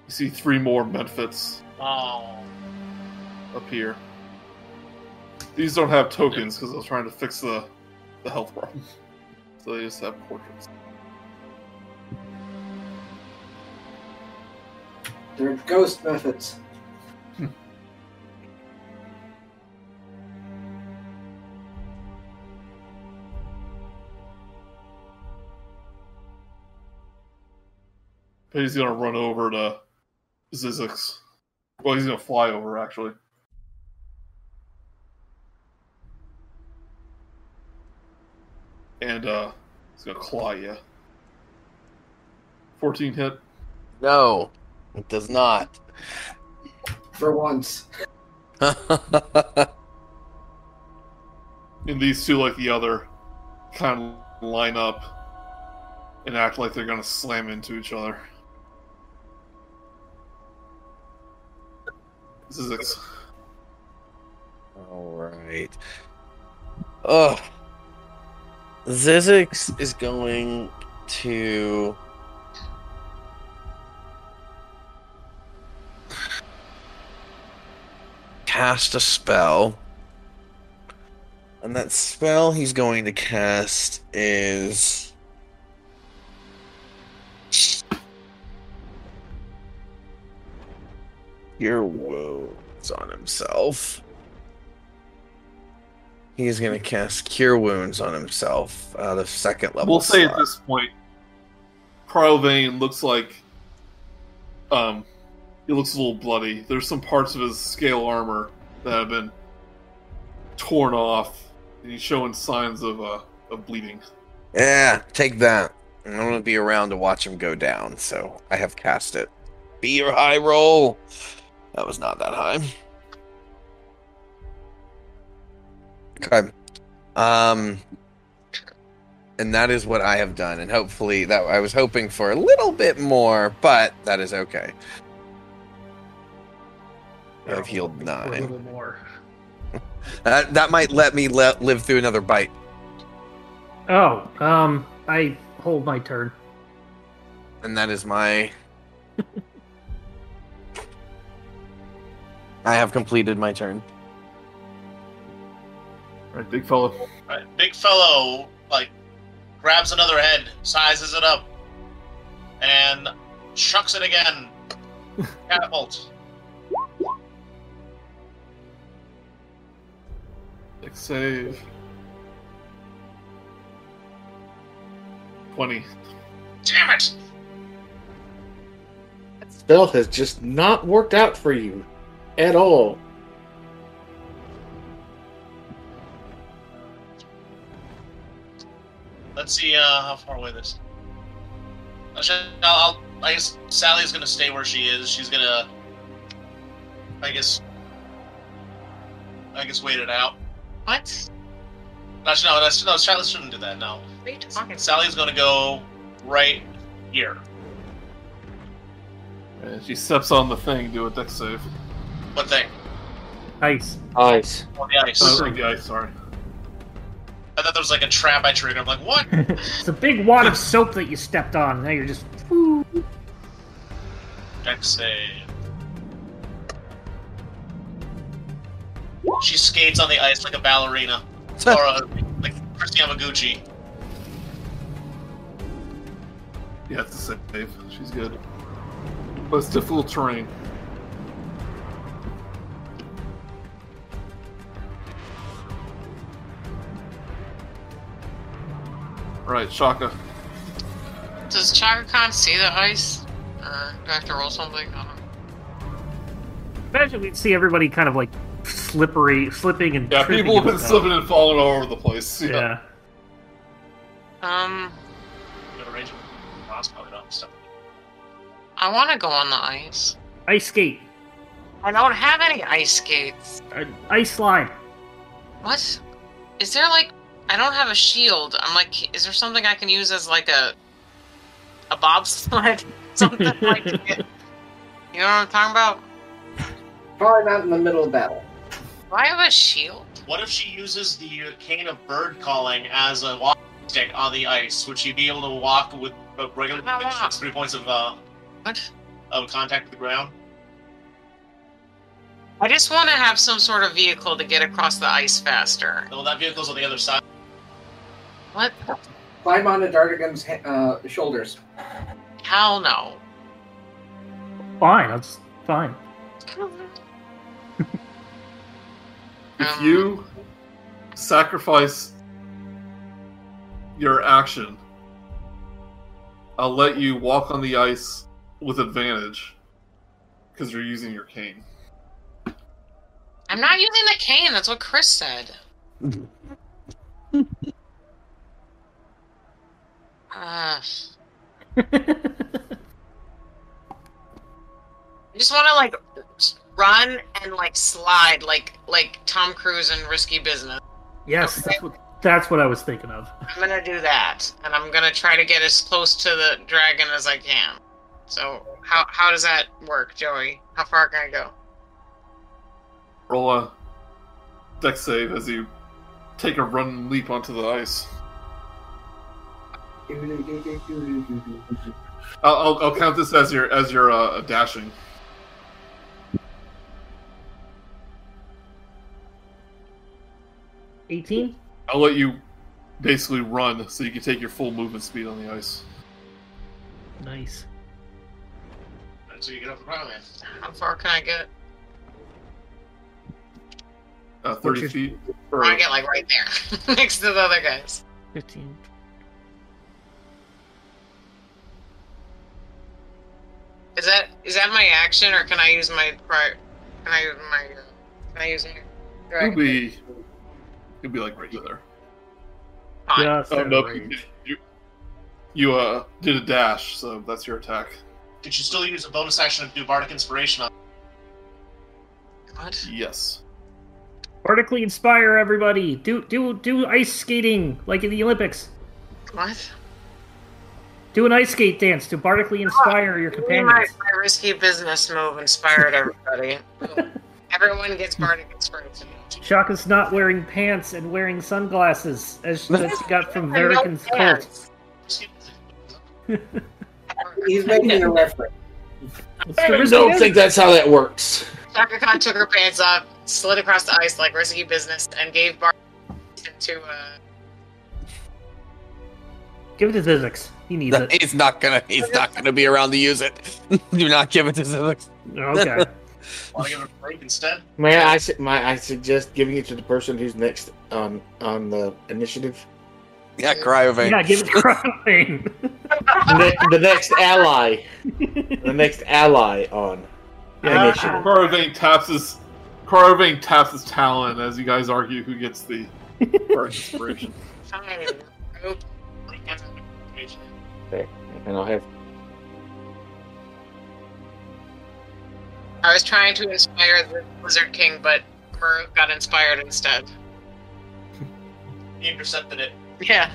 you see three more mephits Oh. up here. These don't have tokens because I was trying to fix the the health problem, so they just have portraits. They're ghost mephits. He's gonna run over to Zyzzyx. Well, he's gonna fly over actually. And uh he's gonna claw you. 14 hit. No, it does not. For once. And these two, like the other, kind of line up and act like they're gonna slam into each other. Zyzzyx. All right. Ugh. Zyzzyx is going to. cast a spell. And that spell he's going to cast is. Your wounds on himself. He's gonna cast Cure Wounds on himself out of second level. We'll say at this point, Cryovain looks like um he looks a little bloody. There's some parts of his scale armor that have been torn off, and he's showing signs of uh of bleeding. Yeah, take that. I'm gonna be around to watch him go down, so I have cast it. Be your high roll. That was not that high. Okay. Um and that is what I have done, and hopefully that I was hoping for a little bit more, but that is okay. I've healed For a little more. That that might let me le- live through another bite. Oh, um, I hold my turn. And that is my. I have completed my turn. All right, big fellow. Right, big fellow like grabs another head, sizes it up, and chucks it again. Catapult. Dex save. Twenty. Damn it! Spell has just not worked out for you at all. Let's see uh, how far away this. Actually, I'll, I'll, I guess Sally's gonna stay where she is. She's gonna, I guess, I guess wait it out. What? Actually, no, that's no. Sally shouldn't do that. No, What are you talking Sally's gonna go right here. And she steps on the thing. Do a dex save. What thing? Ice. Ice. On the ice. Oh, the ice. Sorry. I thought there was like a trap I triggered. I'm like, what? it's a big wad of soap that you stepped on. Now you're just. Dex save. She skates on the ice like a ballerina, or a, like Kristi Yamaguchi. Yeah, it's a save. She's good. But it's difficult terrain. Right, Chaka. Does Chaka Kahn see the ice? Or do I have to roll something? I don't know. Imagine we'd see everybody kind of like slippery, slipping and Yeah, people have been stuff. slipping and falling all over the place. Yeah. Yeah. Um, You know, range of crossbow and all stuff. I want to go on the ice. Ice skate. I don't have any ice skates. Uh, ice slide. What? Is there like? I don't have a shield. I'm like, is there something I can use as like a a bobsled? something like it. You know what I'm talking about? Probably not in the middle of battle. Do I have a shield? What if she uses the cane of bird calling as a walking stick on the ice? Would she be able to walk with a regular How about walk? three points of uh, What? of contact with the ground? I just want to have some sort of vehicle to get across the ice faster. Well, that vehicle's on the other side. What? Climb onto D'artagon's ha- uh, shoulders. Hell no. Fine. That's fine. If you sacrifice your action, I'll let you walk on the ice with advantage because you're using your cane. I'm not using the cane. That's what Chris said. Uh, I just want to like run and like slide like like Tom Cruise in Risky Business. yes, that's what, that's what I was thinking of. I'm gonna do that, and I'm gonna try to get as close to the dragon as I can. So how how does that work, Joey? How far can I go? Roll a dex save as you take a run leap onto the ice. I'll, I'll, I'll count this as your as your uh, dashing. Eighteen. I'll let you basically run so you can take your full movement speed on the ice. Nice. So you get off the ground, man. How far can I get? Uh, Thirty What's feet. I Or, wanna get like right there, next to the other guys. Fifteen. Is that is that my action, or can I use my prior? Can I use my? Uh, can I use my? It'll be, it'll be like regular. Fine. Just Oh at no, range. you, you uh did a dash, so that's your attack. Did you still use a bonus action to do bardic inspiration on? What? Yes. Vertically inspire everybody. Do do do ice skating like in the Olympics. What? Do an ice skate dance to bardically inspire your My, companions. my risky business move inspired everybody. Everyone gets bardic inspiration. Chaka's not wearing pants and wearing sunglasses as that she got from I know cult. pants. He's making a reference. I don't think that's how that works. Chaka Kahn took her pants off, slid across the ice like risky business, and gave Bart to uh, Give it to Zyzzyx. He needs it. He's not gonna. He's not gonna be around to use it. Do not give it to Zilix. Okay. Want to give it a break instead? May I, su- may I suggest giving it to the person who's next on on the initiative? Yeah, Cryovain. yeah, give it to Crowley. the, the next ally. The next ally on Yeah, initiative. Cryovain taps his Cryovain taps his talon as you guys argue who gets the bardic inspiration. Fine. Group. Okay, and I'll have I was trying to inspire the Lizard King, but Murr got inspired instead. He intercepted it. Yeah.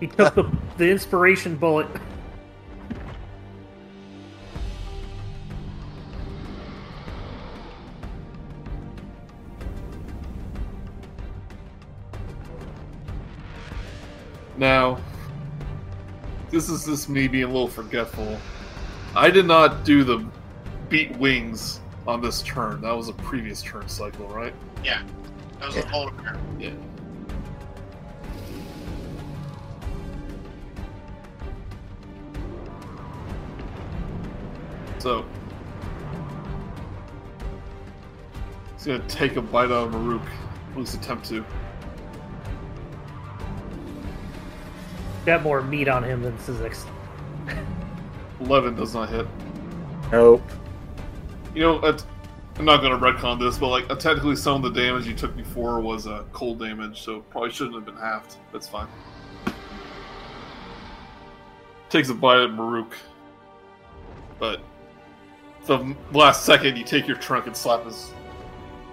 he took the, the inspiration bullet. Now, this is just me being a little forgetful. I did not do the beat wings on this turn. That was a previous turn cycle, right? Yeah. That was a whole Yeah. So, he's gonna take a bite out of Murook. At least attempt to. Got more meat on him than Zyzzyx. Eleven does not hit. nope. You know, at, I'm not gonna retcon this, but like, uh, technically, some of the damage you took before was uh, cold damage, so probably shouldn't have been halved. That's fine. Takes a bite at Murook, but the last second, you take your trunk and slap his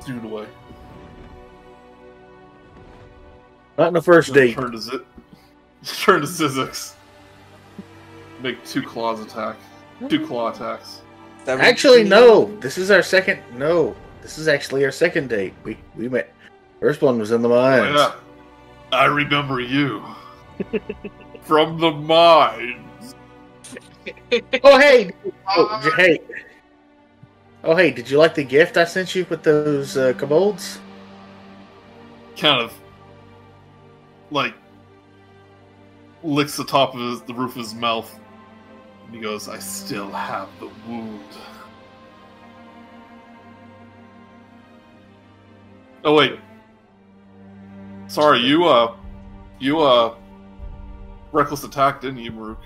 dude away. Not in the first Then date. Turn to Zit. Turn to Zyzzyx. Make two claws attack. Two claw attacks. Actually, no. This is our second. No, this is actually our second date. We we met. First one was in the Oh, mines. yeah. I remember you. From the mines. Oh hey, oh, hey. Oh hey, did you like the gift I sent you with those uh, kobolds? Kind of like licks the top of his, the roof of his mouth. And he goes, I still have the wound. Oh wait. Sorry, you uh you uh reckless attack, didn't you, Murook?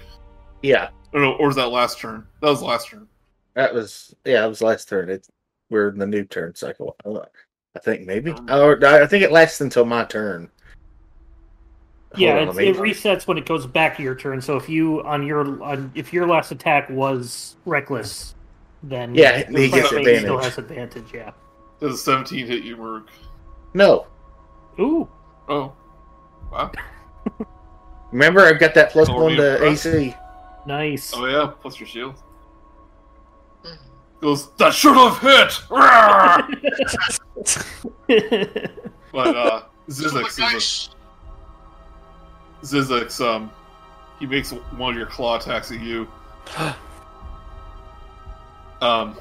Yeah, Or, no, or was that last turn? That was last turn. that was yeah, that was last turn. It we're in the new turn cycle. I think maybe. Or I think it lasts until my turn. Hold Yeah, on, it's, let me- it resets when it goes back to your turn. So if you on your on, if your last attack was reckless, then Yeah, he gets front face Still has advantage. Yeah. Does a 17 hit you, Murook? No, Ooh. Oh. Wow. remember I've got that plus Oh, one to impressed. AC. Nice. Oh yeah, plus your shield. Goes, that should have hit! But uh Zyzzyx is Nice. a, Zyzzyx, um he makes one of your claw attacks at you. Um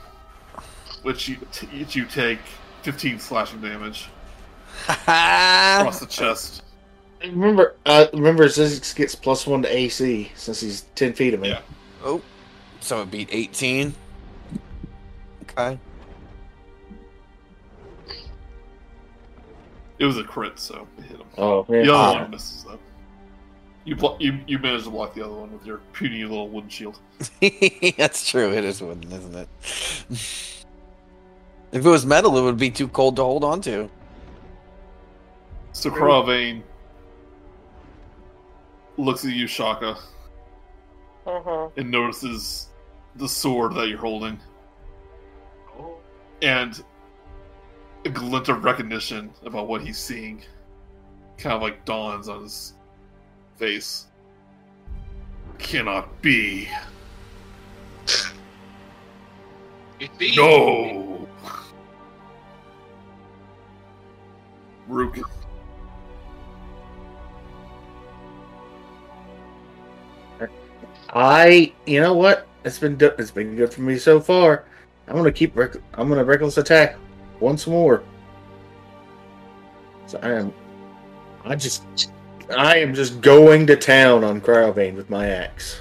which you each you take fifteen slashing damage across the chest. Remember, uh, remember Zyzzyx gets plus one to AC since he's ten feet of me. Yeah. Oh, so it beat 18. Okay. It was a crit, so it hit him. Oh, yeah. The other Ah. one misses though. You, blo- you you managed to block the other one with your puny little wooden shield. That's true. It is wooden, isn't it? if it was metal, it would be too cold to hold on to. So Cryovain looks at you, Chaka, Mm-hmm. and notices the sword that you're holding, Oh. and a glint of recognition about what he's seeing kind of like dawns on his face. Cannot be. It be. No! Rook. I, you know what? It's been do- it's been good for me so far. I'm gonna keep. Rec- I'm gonna reckless attack once more. So I am. I just. I am just going to town on Cryovain with my axe.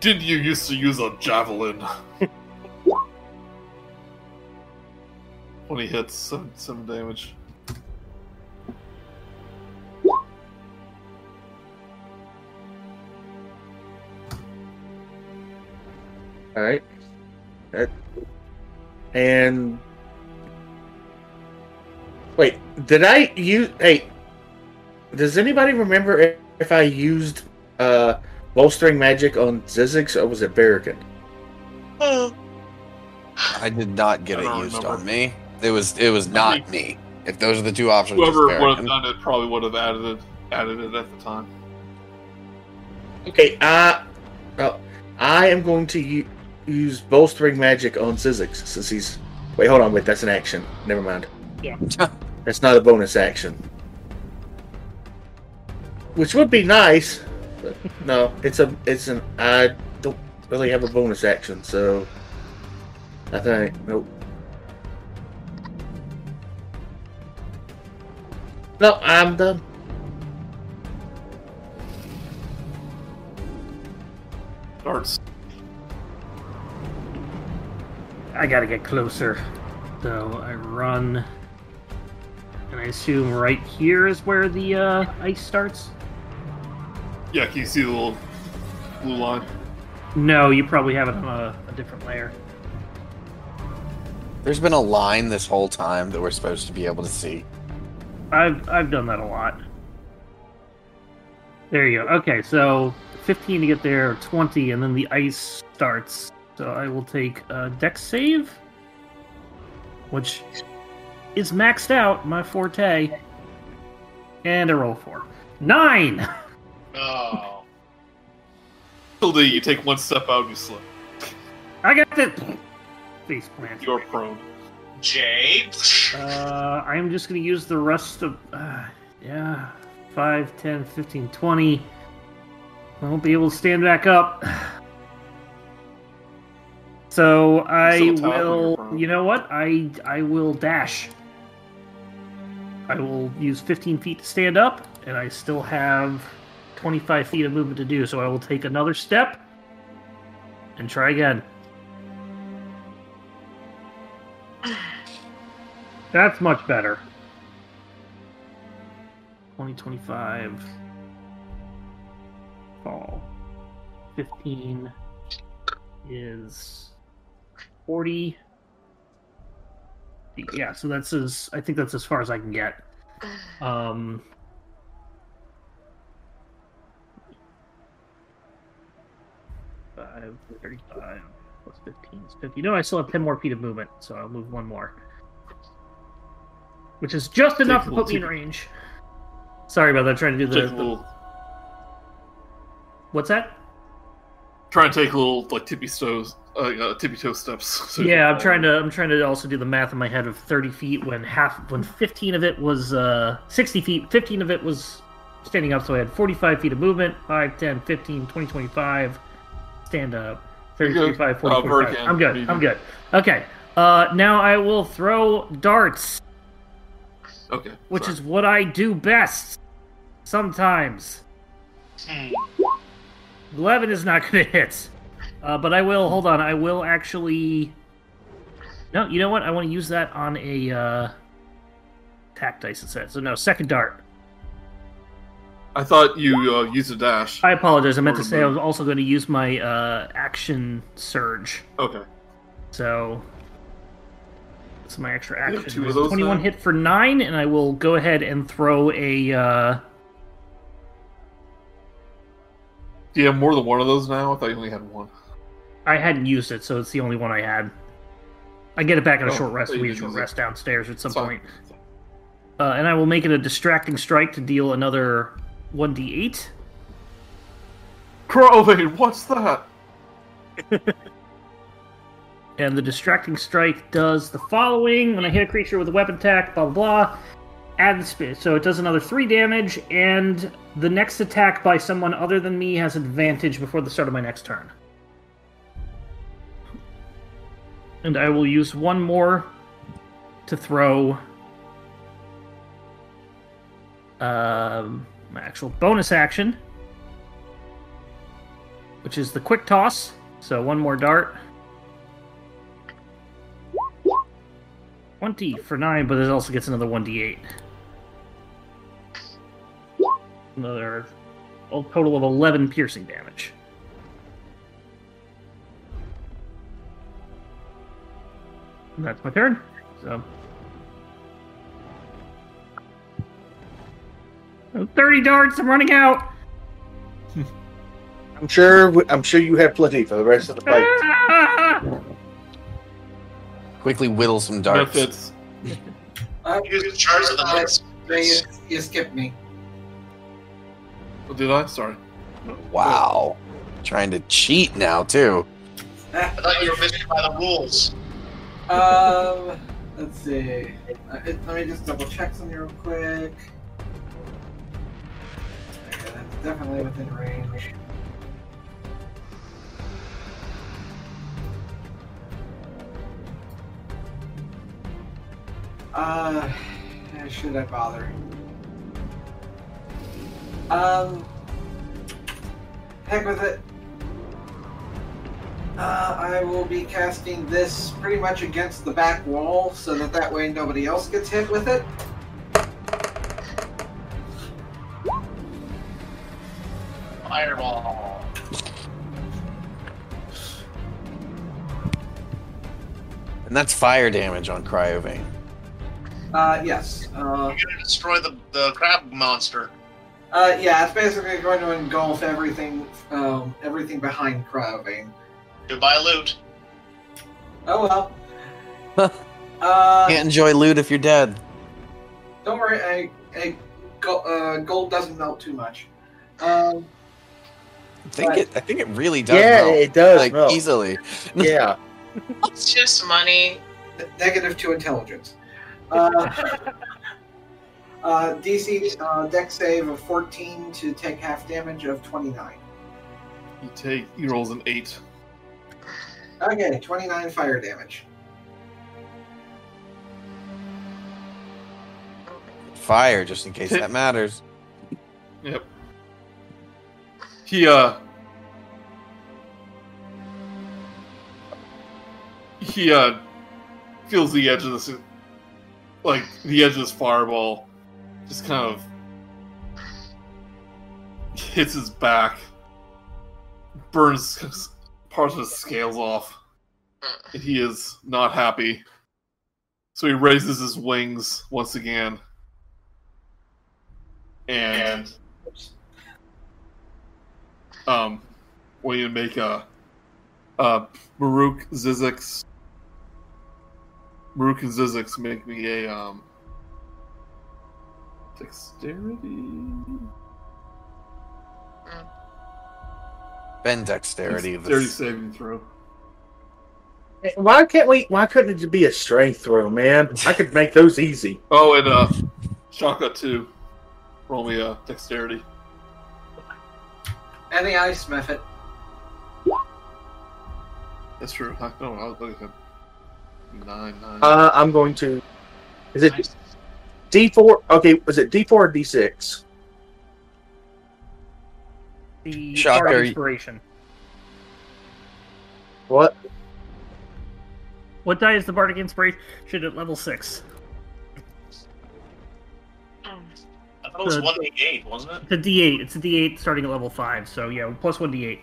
Did you used to use a javelin? when he hits some, some damage. All right. That, and wait, did I use? Hey, does anybody remember if, if I used uh bolstering magic on Zyzzyx or was it Verikan? I did not get it used remember. on me. It was it was not me. If those are the two options, Whoever would have done it probably would have added it, added it at the time. Okay, uh, well, I am going to u- use bolstering magic on Zyzzyx since he's. Wait, hold on, wait, that's an action. Never mind. Yeah. that's not a bonus action. Which would be nice, but no, it's a, it's an. I don't really have a bonus action, so. I think nope. No, I'm done. Darts. I gotta get closer. So I run. And I assume right here is where the uh, ice starts? Yeah, can you see the little blue line? No, you probably have it on a, a different layer. There's been a line this whole time that we're supposed to be able to see. I've I've done that a lot. There you go. Okay, so 15 to get there, 20, and then the ice starts. So I will take a dex save, which is maxed out, my forte, and a roll for nine. Oh. Tilda, you take one step out, and you slip. I got it. Face plant. You're prone. Jay. Uh, I'm just going to use the rest of. Uh, yeah. 5, 10, 15, 20. I won't be able to stand back up. So I still toppling your will. You know what? I I will dash. I will use 15 feet to stand up, and I still have 25 feet of movement to do. So I will take another step and try again. That's much better. 2025 fall. 15 is 40. Yeah, so that's as I think that's as far as I can get. Um Five, 35 plus 15 is 50. No, I still have 10 more feet of movement, so I'll move one more. Which is just enough to put me in range. Sorry about that, trying to do the, little, What's that? Trying to take a little like tippy toes, uh, uh, tippy toe steps. so yeah, I'm trying to I'm trying to also do the math in my head of 30 feet when half when 15 of it was uh 60 feet, 15 of it was standing up, so I had 45 feet of movement, 5, 10, 15, 20, 25, stand up, 30, You're good. 35, 40, Uh, 45. Hurricane, I'm good. I'm good. Okay. Uh, now I will throw darts, Okay. which sorry. is what I do best. Sometimes. Hmm. 11 is not going to hit. Uh, but I will, hold on, I will actually. No, you know what? I want to use that on a uh, attack dice instead. So, no, second dart. I thought you uh, used a dash. I apologize. I meant to say I was also going to use my uh, action surge. Okay. So that's my extra action. two of those Twenty-one now? hit for nine, and I will go ahead and throw a. Uh, Do you have more than one of those now? I thought you only had one. I hadn't used it, so it's the only one I had. I get it back in a Oh, short rest. We have a short it. rest downstairs at some fine. point. Uh, and I will make it a distracting strike to deal another one d eight. Cryovain, what's that? And the distracting strike does the following: when I hit a creature with a weapon attack, blah blah blah. Add the sp- so it does another three damage, and the next attack by someone other than me has advantage before the start of my next turn. And I will use one more to throw um, my actual bonus action, which is the quick toss. So one more dart. 20 for 9, but it also gets another 1d8. Another a total of 11 piercing damage. And that's my turn. So. 30 darts, I'm running out! I'm sure. I'm sure you have plenty for the rest of the fight. Quickly whittle some darts. Benefits. Uh, Use the charge of the uh, you, you skipped me. Oh, did I? Sorry. Wow. Trying to cheat now, too. I thought you were missing by the rules. Um, let's see. Uh, it, let me just double check something real quick. Definitely within range. Uh, should I bother? Um, heck with it. Uh, I will be casting this pretty much against the back wall so that that way nobody else gets hit with it. Fireball. And that's fire damage on Cryovain. Uh, yes. Uh, You're gonna destroy the, the crab monster. uh, yeah, it's basically going to engulf everything, um, everything behind Cryovain. Goodbye, loot. Oh well. uh, Can't enjoy loot if you're dead. don't worry, I, I, uh, gold doesn't melt too much. Um, I think Right. it. I think it really does. yeah, melt, it does. like melt. easily. Yeah. It's just money. negative to intelligence. Uh, uh, DC uh, dex save of 14 to take half damage of 29. You take. He rolls an eight. Okay, 29 fire damage. Fire, just in case that matters. Yep. He uh. He uh feels the edge of this, like the edge of this fireball, just kind of hits his back, burns parts of his scales off, and he is not happy. So he raises his wings once again, and um, we need to make a uh Murook Zyzzyx. Murook and Zyzzyx make me a um dexterity. Ben dexterity. Dexterity This, saving throw. Why can't we? Why couldn't it be a strength throw, man? I could make those easy. Oh, and uh, Chaka too. Roll me a dexterity. And the ice mephit. That's true. I, no, I was looking at nine nine. Uh, I'm going to. Is it D four? Okay, was it D four or D six? The Shocker. Bardic inspiration. What? What die is the bardic inspiration? Should at level six. That was The- one d eight, wasn't it? It's a D8. It's a D8 starting at level five. So yeah, plus one D8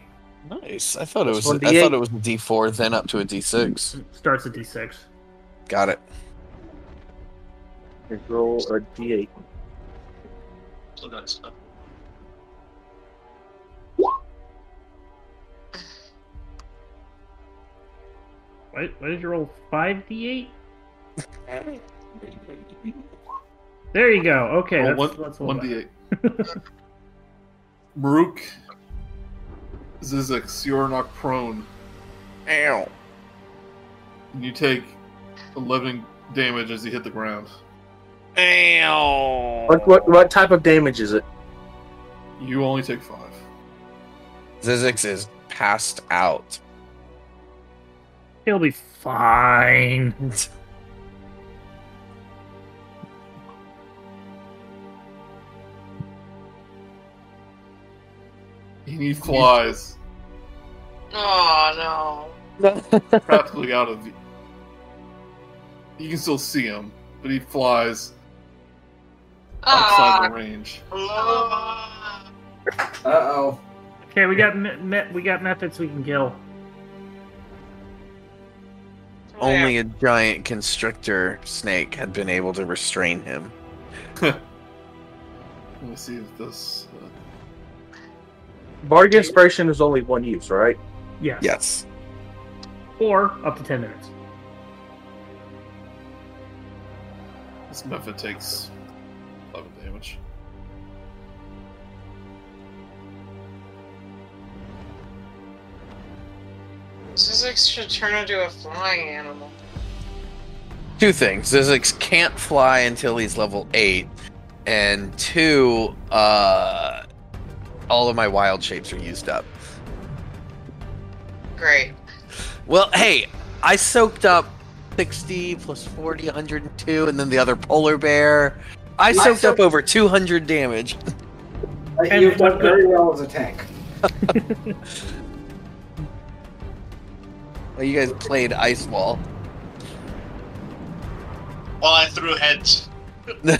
Nice. I thought it was. Plus I thought it was a D four, then up to a D six. starts at D6. Got it. Let's roll a d8. Still got stuff. What, what did you roll? Five D8. There you go. Okay, Oh, that's, one, that's one d8. Murook, Zyzzyx, you are knocked prone. Ow. And you take 11 damage as you hit the ground. Ow. What, what what type of damage is it? You only take 5. Zyzzyx is passed out. He'll be fine. And he flies Oh no. practically out of view. You can still see him, but he flies no. outside the Ah. range. Uh oh. Okay, we got me- me- we got mephits we can kill. Only a giant constrictor snake had been able to restrain him. Let me see if this. Bardic Inspiration is only one use, right? Yes. Yes. Or up to ten minutes. this mephit takes 11 damage. Zyzzyx should turn into a flying animal. Two things. Zyzzyx can't fly until he's level 8. And two, uh, all of my wild shapes are used up. Great. Well, hey, I soaked up 60 plus 40, 102, and then the other polar bear. I soaked up over 200 damage. You've done very well as a tank. Well, you guys played Ice Wall. While I threw heads.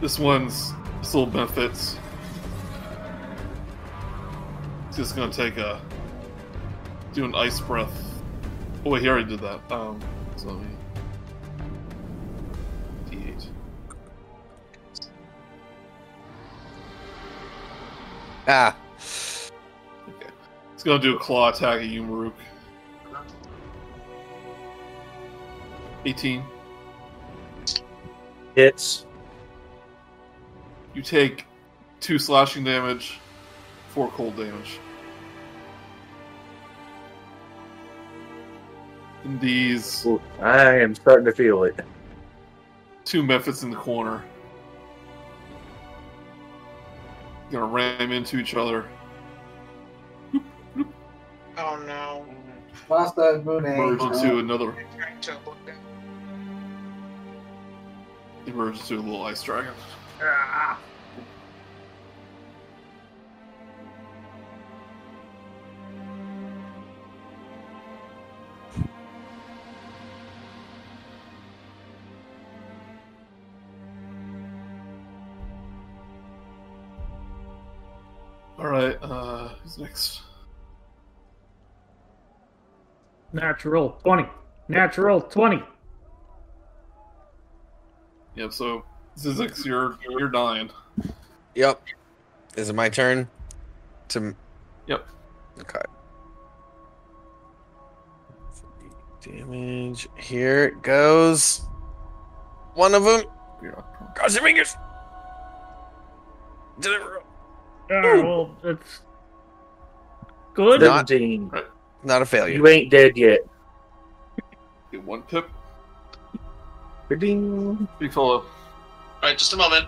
This one's still benefits. It's just gonna take a. do an ice breath. Oh, wait, he already did that. Um, so let me. D8. Ah, Okay. It's gonna do a claw attack at you, Murook. 18. Hits. You take two slashing damage, four cold damage. And these. I am starting to feel it. two mephits in the corner. Gonna ram into each other. Oh no. Basta Moon Merge into another. Trying to Merge into a little ice dragon. Ah. Alright, uh, who's next? Natural twenty. Natural twenty. Yep, so Zyzzyx, you're you're dying. yep. Is it my turn? To. Yep. Okay. Damage. Here it goes. One of them. You're not- Cross your fingers. Deliver. Ah, well, it's good. Not- Seventeen. Not a failure. You ain't dead yet. Get one pip. Ding. Big fellow. Alright, just a moment.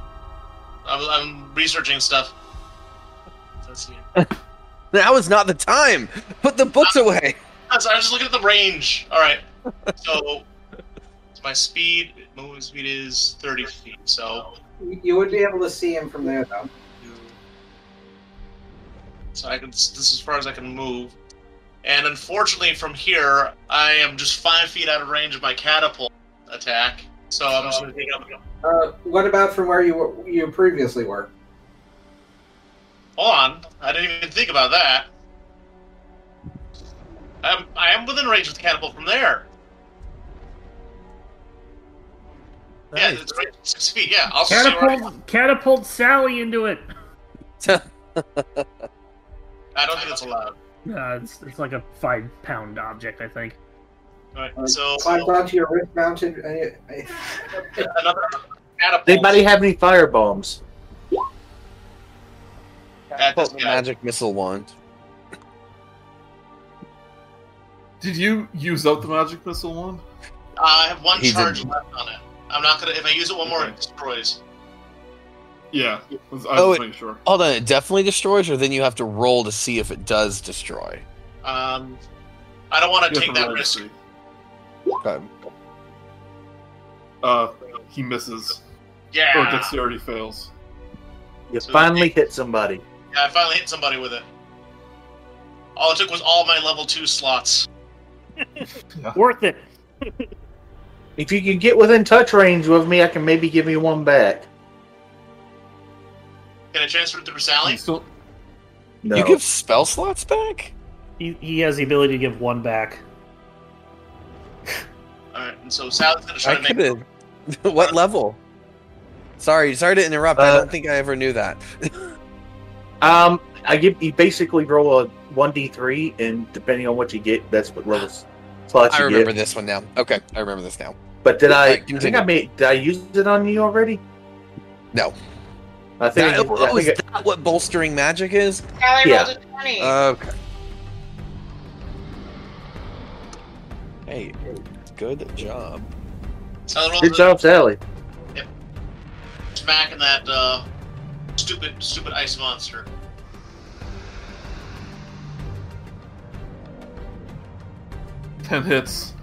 I'm, I'm researching stuff. Let's see. Now is not the time. Put the books ah! away. Ah, I was I was just looking at the range. Alright. So, my speed, movement speed is 30 feet. So, You would be able to see him from there, though. so I can. This is as far as I can move. And unfortunately, from here, I am just five feet out of range of my catapult attack. So I'm just gonna take it up. Uh, what about from where you were, you previously were? Hold on, I didn't even think about that. I'm, I am within range of the catapult from there. Yeah, it's right six feet. Yeah, I'll just stay right- Catapult, catapult Sally into it. I don't think that's allowed. Uh, it's, it's like a five pound object, I think. All right, so Climbs onto your wrist mounted. Another catapult. Anybody have any fire bombs? at this Put magic missile wand. Did you use up the magic missile wand? Uh, I have one He charge didn't. left on it. I'm not gonna. If I use it one more, Okay. it destroys. Yeah. I was Oh, just it- sure. Hold on, it definitely destroys, or then you have to roll to see if it does destroy. Um, I don't want to take that roll to risk. See. Okay. Uh, he misses. Or Yeah. dexterity fails. You So finally hit somebody. yeah, I finally hit somebody with it. All it took was all my level two slots. Worth it. If you can get within touch range with me, I can maybe give you one back. Can I transfer it through You Sally? still, No. You give spell slots back? He, he has the ability to give one back. All right, and so Sally's gonna try I to make. could have. what level? Sorry, sorry to interrupt. I Uh, don't think I ever knew that. Um, I give you basically roll a one d three, and depending on what you get, that's what level s- slots I remember get. this one now. Okay, I remember this now. But did I? Right, I think. I made. Did I use it on you already? No. I think. That, I oh, is think that what bolstering magic is? Sally Yeah. rolled a 20. Okay. Hey, good job. Sally Good job, Sally. smack in that uh, stupid, stupid ice monster. ten hits.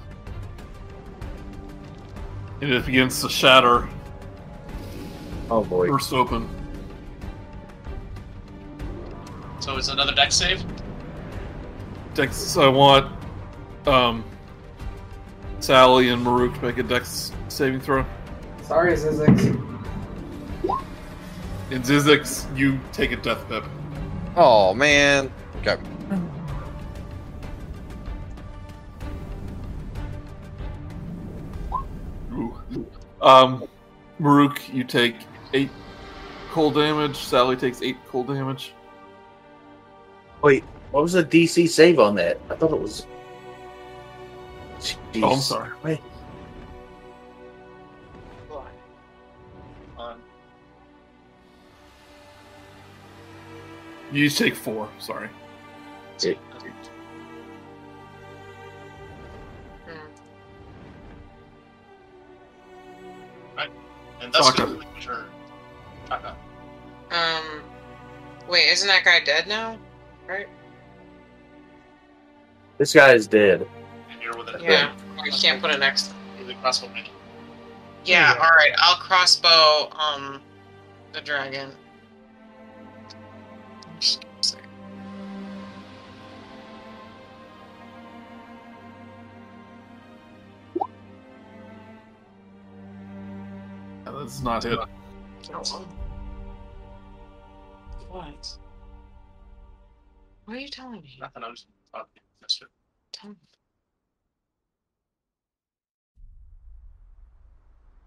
And it begins to shatter, Oh boy. burst open. So it's another dex save. Dex, I want um, Sally and Murook make a Dex saving throw. sorry, Zyzzyx. In Zyzzyx, you take a death pip. Oh man. Okay. Ooh. Um, Murook, you take eight cold damage. Sally takes eight cold damage. Wait, what was the DC save on that? I thought it was. Oh, I'm sorry. Wait, You each take four. Sorry. and that's Saka. gonna be turn. Saka. Um, wait, isn't that guy dead now? Right? This guy is dead. And you're with it. Yeah. We can't put it next. The crossbow man. Yeah, Yeah. alright. I'll crossbow um the dragon. Yeah, that's not hit. What? What are you telling me? Nothing. I'm just talking. That's it. Tell me.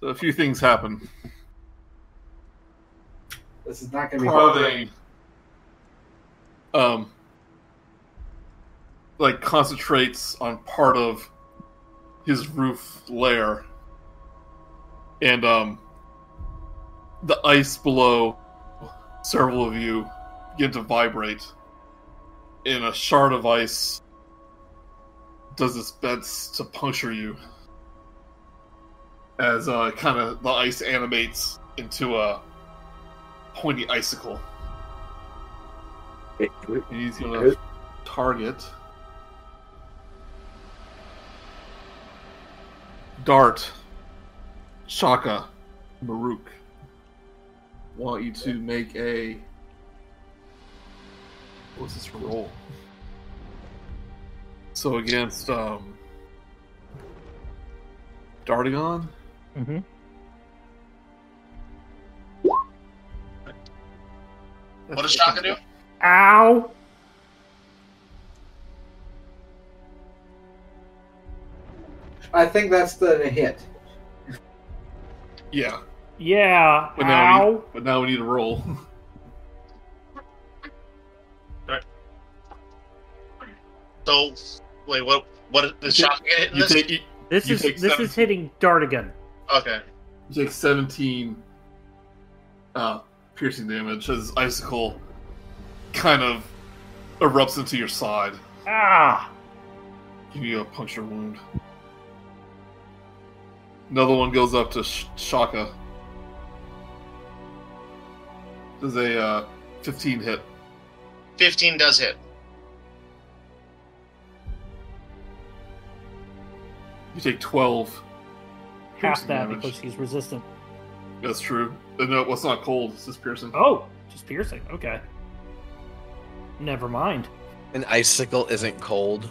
So a few things happen. This is not going to be hard. Clothing, um, like concentrates on part of his roof layer, and um, the ice below several of you begin to vibrate. And a shard of ice does its best to puncture you as uh, kind of the ice animates into a pointy icicle. Wait, wait, And he's gonna target Dart, Chaka, Murook. Want you to make a what's this roll? So against um D'artagon, Mm-hmm. What does Chaka do? Ow! I think that's the hit. Yeah, Yeah. but now, we Ow! need, but now we need to roll. So, wait, what? What does You Chaka get hit You this? take you, This You is this seven. is hitting D'artagon. Okay. you take seventeen uh, piercing damage as icicle kind of erupts into your side, Ah! giving you a puncture wound. Another one goes up to Sh- Chaka. Does a uh, 15 hit. 15 does hit. You take 12. Half that damage. because he's resistant. That's true. Uh, No, well, it's not cold. It's just piercing. Oh, just piercing. Okay. Never mind. An icicle isn't cold.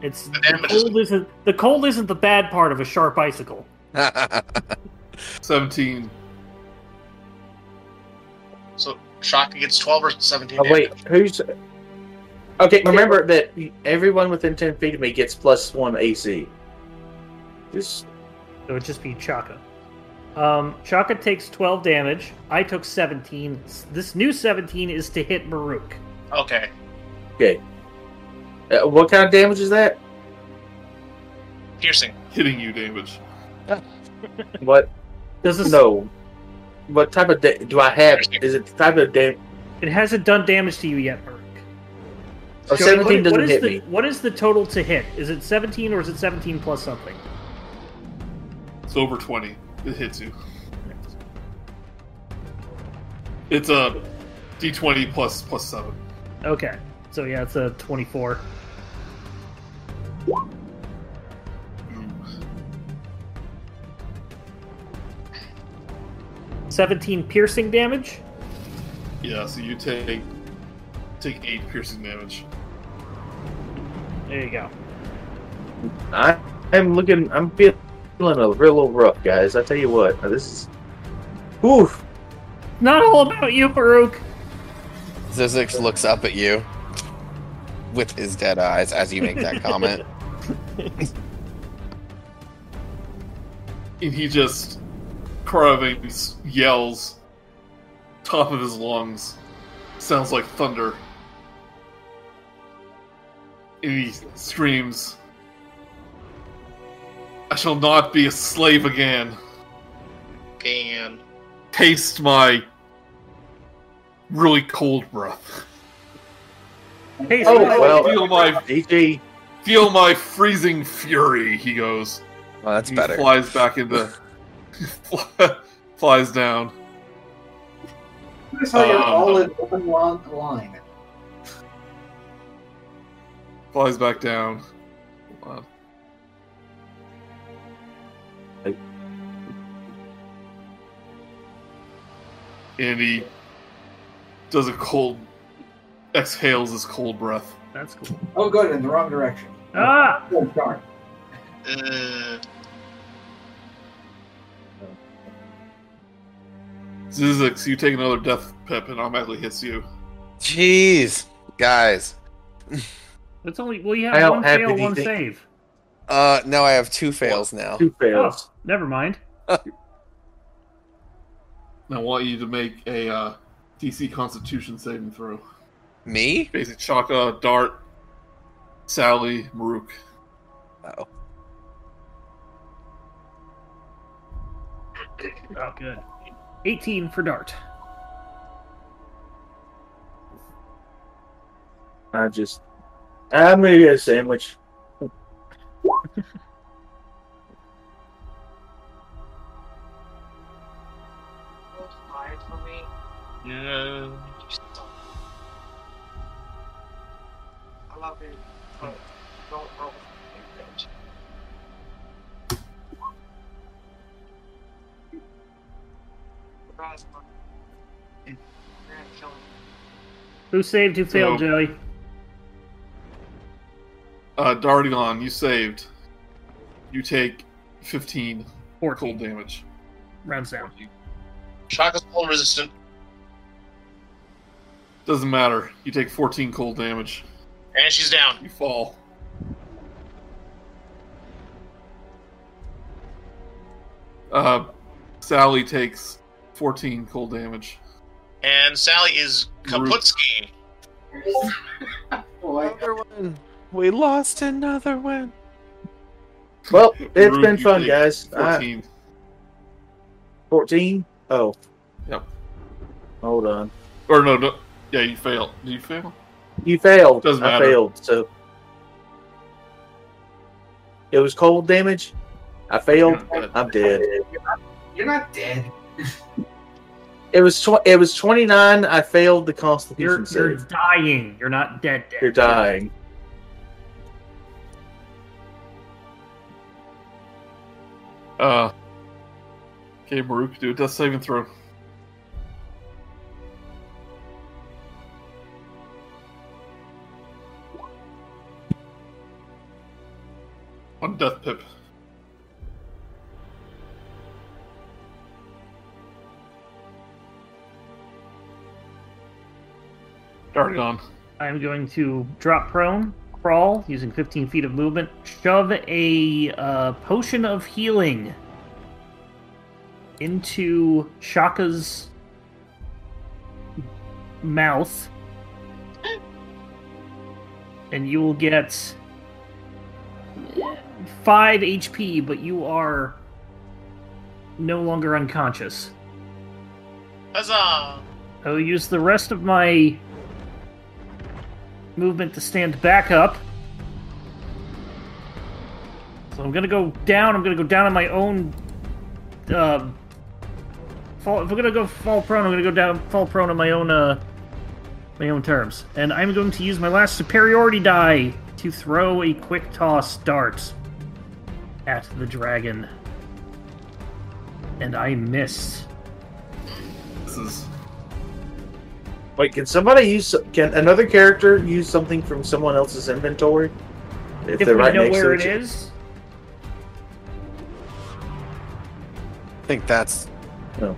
It's The the damage is- cold isn't the cold isn't the bad part of a sharp icicle. 17. So shock gets 12 or 17 Oh, wait, who's. Okay, remember that everyone within 10 feet of me gets plus one AC. Just. It would just be Chaka. Um, Chaka takes 12 damage. I took 17. This new 17 is to hit Murook. Okay. Okay. Uh, what kind of damage is that? Piercing. Hitting you damage. What? Does this? No. What type of da- do I have? Is it the type of damage? It hasn't done damage to you yet, Murook. Oh, Joey, 17 what- doesn't what is hit the, me. What is the total to hit? Is it 17 or is it 17 plus something? It's over 20. It hits you. It's a d20 plus plus 7. Okay. So yeah, it's a 24. Seventeen piercing damage. Yeah, so you take take 8 piercing damage. There you go. I I'm looking. I'm feeling a real little rough, guys. I tell you what. This is. Oof. Not all about you, Baruch. Zyzzyx looks up at you with his dead eyes as you make that comment. And he just Karaving yells top of his lungs. Sounds like thunder. And he screams I shall not be a slave again. And Taste my really cold breath. Hey, Oh, well- feel my DG. feel my freezing fury, he goes. Well, that's he better. flies back into flies down. Notice how you're Um, all in one long line. Flies back down. Hold on. And he does a cold exhales his cold breath. That's cool. Oh, good, in the wrong direction. Ah! Oh, darn. uh, Zyzzyx, you take another death pip and automatically hits you. Jeez, guys. That's only well. You have don't one have fail, one save. Uh, no, I have two fails now. Two fails. never mind. And I want you to make a uh, DC Constitution saving throw. Me? Basic Chaka, Dart, Sally, Murook. Oh, Oh, good. 18 for Dart. I just. I'm gonna get a sandwich. yeah. I love it. But don't roll. bitch. Surprise, man. You're kill me. Who saved? Who failed, So- Joey? Uh, D'artagon, you saved. You take 15 cold damage. rounds down. Shock is cold resistant. Doesn't matter. You take 14 cold damage. And she's down. You fall. Uh, Sally takes 14 cold damage. And Sally is kaputski. Another one. We lost another one. Well, it's Rude, been fun, take guys. I- 14. 14? Oh. Yep. Hold on. Or no, no. Yeah, you failed. Did you fail? You failed. Doesn't I failed, so. It was cold damage. I failed. Yeah, I'm dead. you're not dead. It was tw- it was 29. I failed the You're, Constitution you're dying. You're not dead. dead. You're dying. Uh. Okay, Murook, do a death saving throw. One death pip. Dargon. I'm going to drop prone, crawl using 15 feet of movement, shove a uh, potion of healing into Chaka's mouth, and you will get five HP, but you are no longer unconscious. Huzzah! I will use the rest of my movement to stand back up. So I'm gonna go down. I'm gonna go down on my own. Uh, fall. If I'm gonna go fall prone, I'm gonna go down, fall prone on my own. Uh, my own terms. And I'm going to use my last superiority die to throw a quick toss dart at the dragon. And I missed. This is Wait, can somebody use? Can another character use something from someone else's inventory? If we know where it each- is, I think that's No.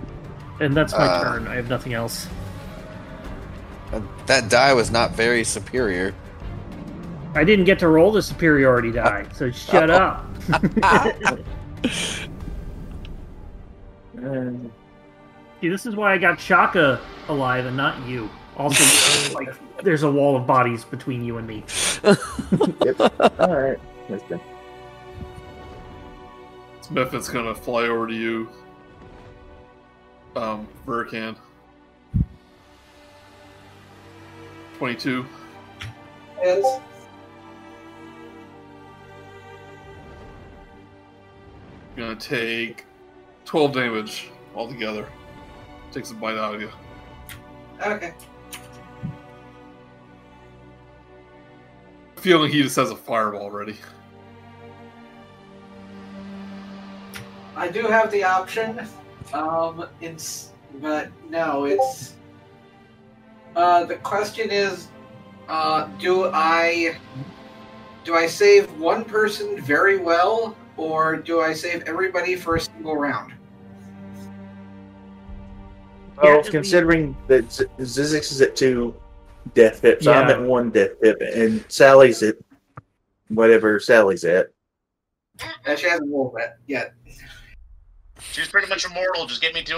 and that's my Uh, turn. I have nothing else. that die was not very superior. I didn't get to roll the superiority die, so shut up. Uh, See, this is why I got Chaka alive and not you. Also, like, there's a wall of bodies between you and me. all right. That's good. Smith's gonna fly over to you. Um, Verikan. 22. Gonna take 12 damage altogether. Takes a bite out of you. okay. Feeling he just has a fireball ready. I do have the option. Um, it's but no, it's. Uh, the question is, uh, do I do I save one person very well, or do I save everybody for a single round? Well, Yeah, considering that Z- Zyzzyx is at two death pips, I'm at one death pip, and Sally's at whatever Sally's at. Uh, she hasn't rolled that yet. She's pretty much immortal. Just get me to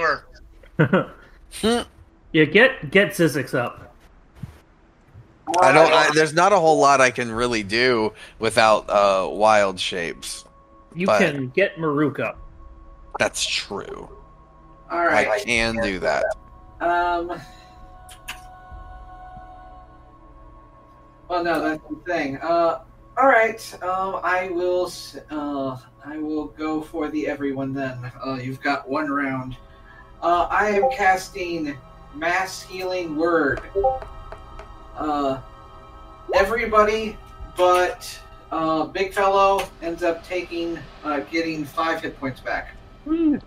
her. yeah, get get Zyzzyx up. I don't. I, there's not a whole lot I can really do without uh, wild shapes. You But- can get Murook up. That's true. All I can do that. Um. Well, no, that's the thing. Uh, all right. Um, I will. Uh, I will go for the everyone then. Uh, you've got one round. Uh, I am casting mass healing word. Uh, everybody, but uh, big fellow ends up taking uh, getting five hit points back.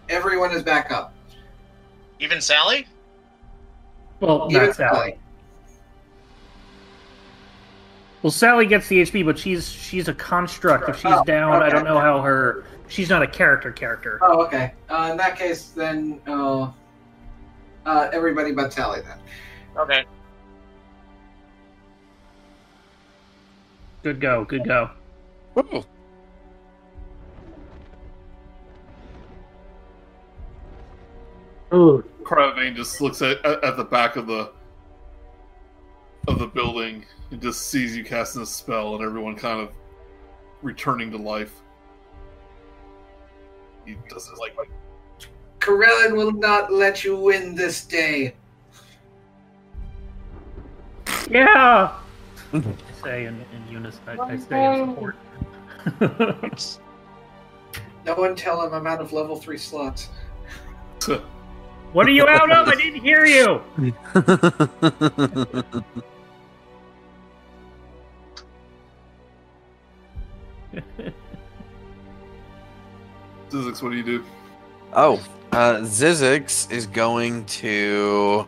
Everyone is back up. Even Sally? Well, Even not Sally. Well, Sally gets the HP, but she's she's a construct. If she's Oh, down, I don't know how her she's not a character character. Oh, okay. Uh, in that case, then uh, uh, everybody but Tally then. Okay. Good go, good go. Ooh. Ooh, Cryovain just looks at, at at the back of the of the building and just sees you casting a spell and everyone kind of returning to life. He does it like Corellon will not let you win this day. Yeah. I say in, in unison. I, I say in support. No one tell him I'm out of level three slots. what are you out of? I didn't hear you. Zyzzyx, what do you do? oh, uh, Zyzzyx is going to.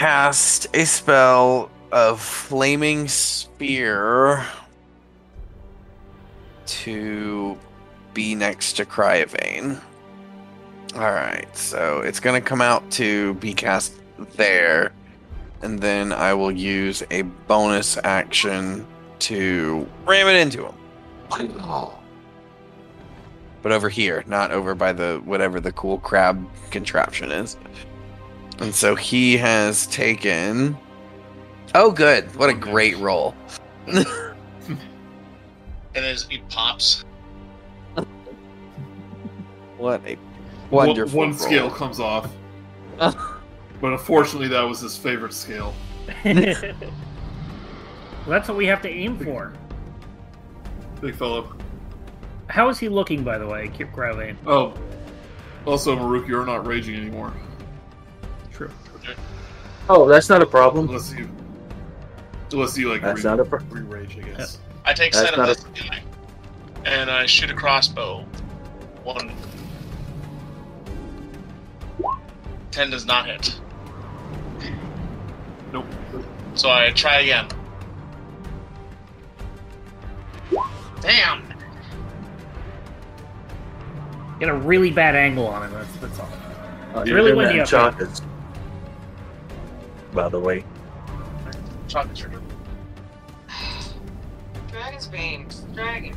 Cast a spell of Flaming Spear to be next to Cryovain. Alright, so it's going to come out to be cast there, and then I will use a bonus action to ram it into him. But over here, not over by the whatever the cool crab contraption is. And so he has taken. Oh, good! What a great roll. And as he pops, What a One- wonderful One, roll. scale comes off, but unfortunately, that was his favorite scale. well, that's what we have to aim for. Big fellow. How is he looking, by the way, Kip Gravane? Oh, also, Murook, you're not raging anymore, True. Oh, that's not a problem. unless you, unless you like That's re- not a pro- re-rage, I guess. I take That's sight of not a- this guy, and I shoot a crossbow. One. Ten does not hit. Nope. So I try again. Damn! Get a really bad angle on him. That's that's all. Uh, It's really windy in up that chocolates, By the way. Chocolate sugar. Dragon's Bane. Dragon.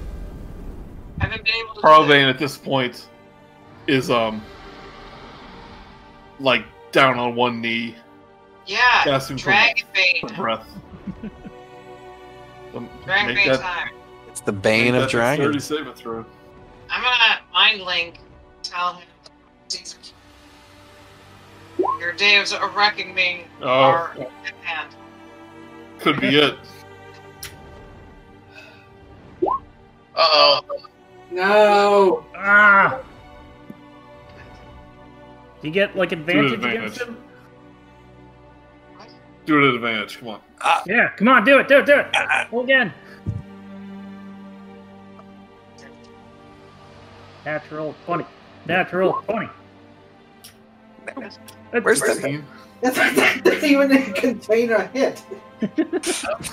Haven't been able to. do Cryovain at this point is um like down on one knee, that. Yeah. gasping for Dragon Bane. breath. Um, Dragon Bane that- time. It's the bane make of that a Thirty dragons. saving throw. I'm gonna mind link. Tell him. Your days of reckoning Oh, are at hand. could be it. Uh oh. No. Ah! Do you get like advantage, advantage. against him? Do it at advantage. Come on. Yeah, come on, do it, do it, do it. Roll again. Natural twenty. Natural twenty. That's- Where's the- Sixteen. That's, that doesn't even contain a hit.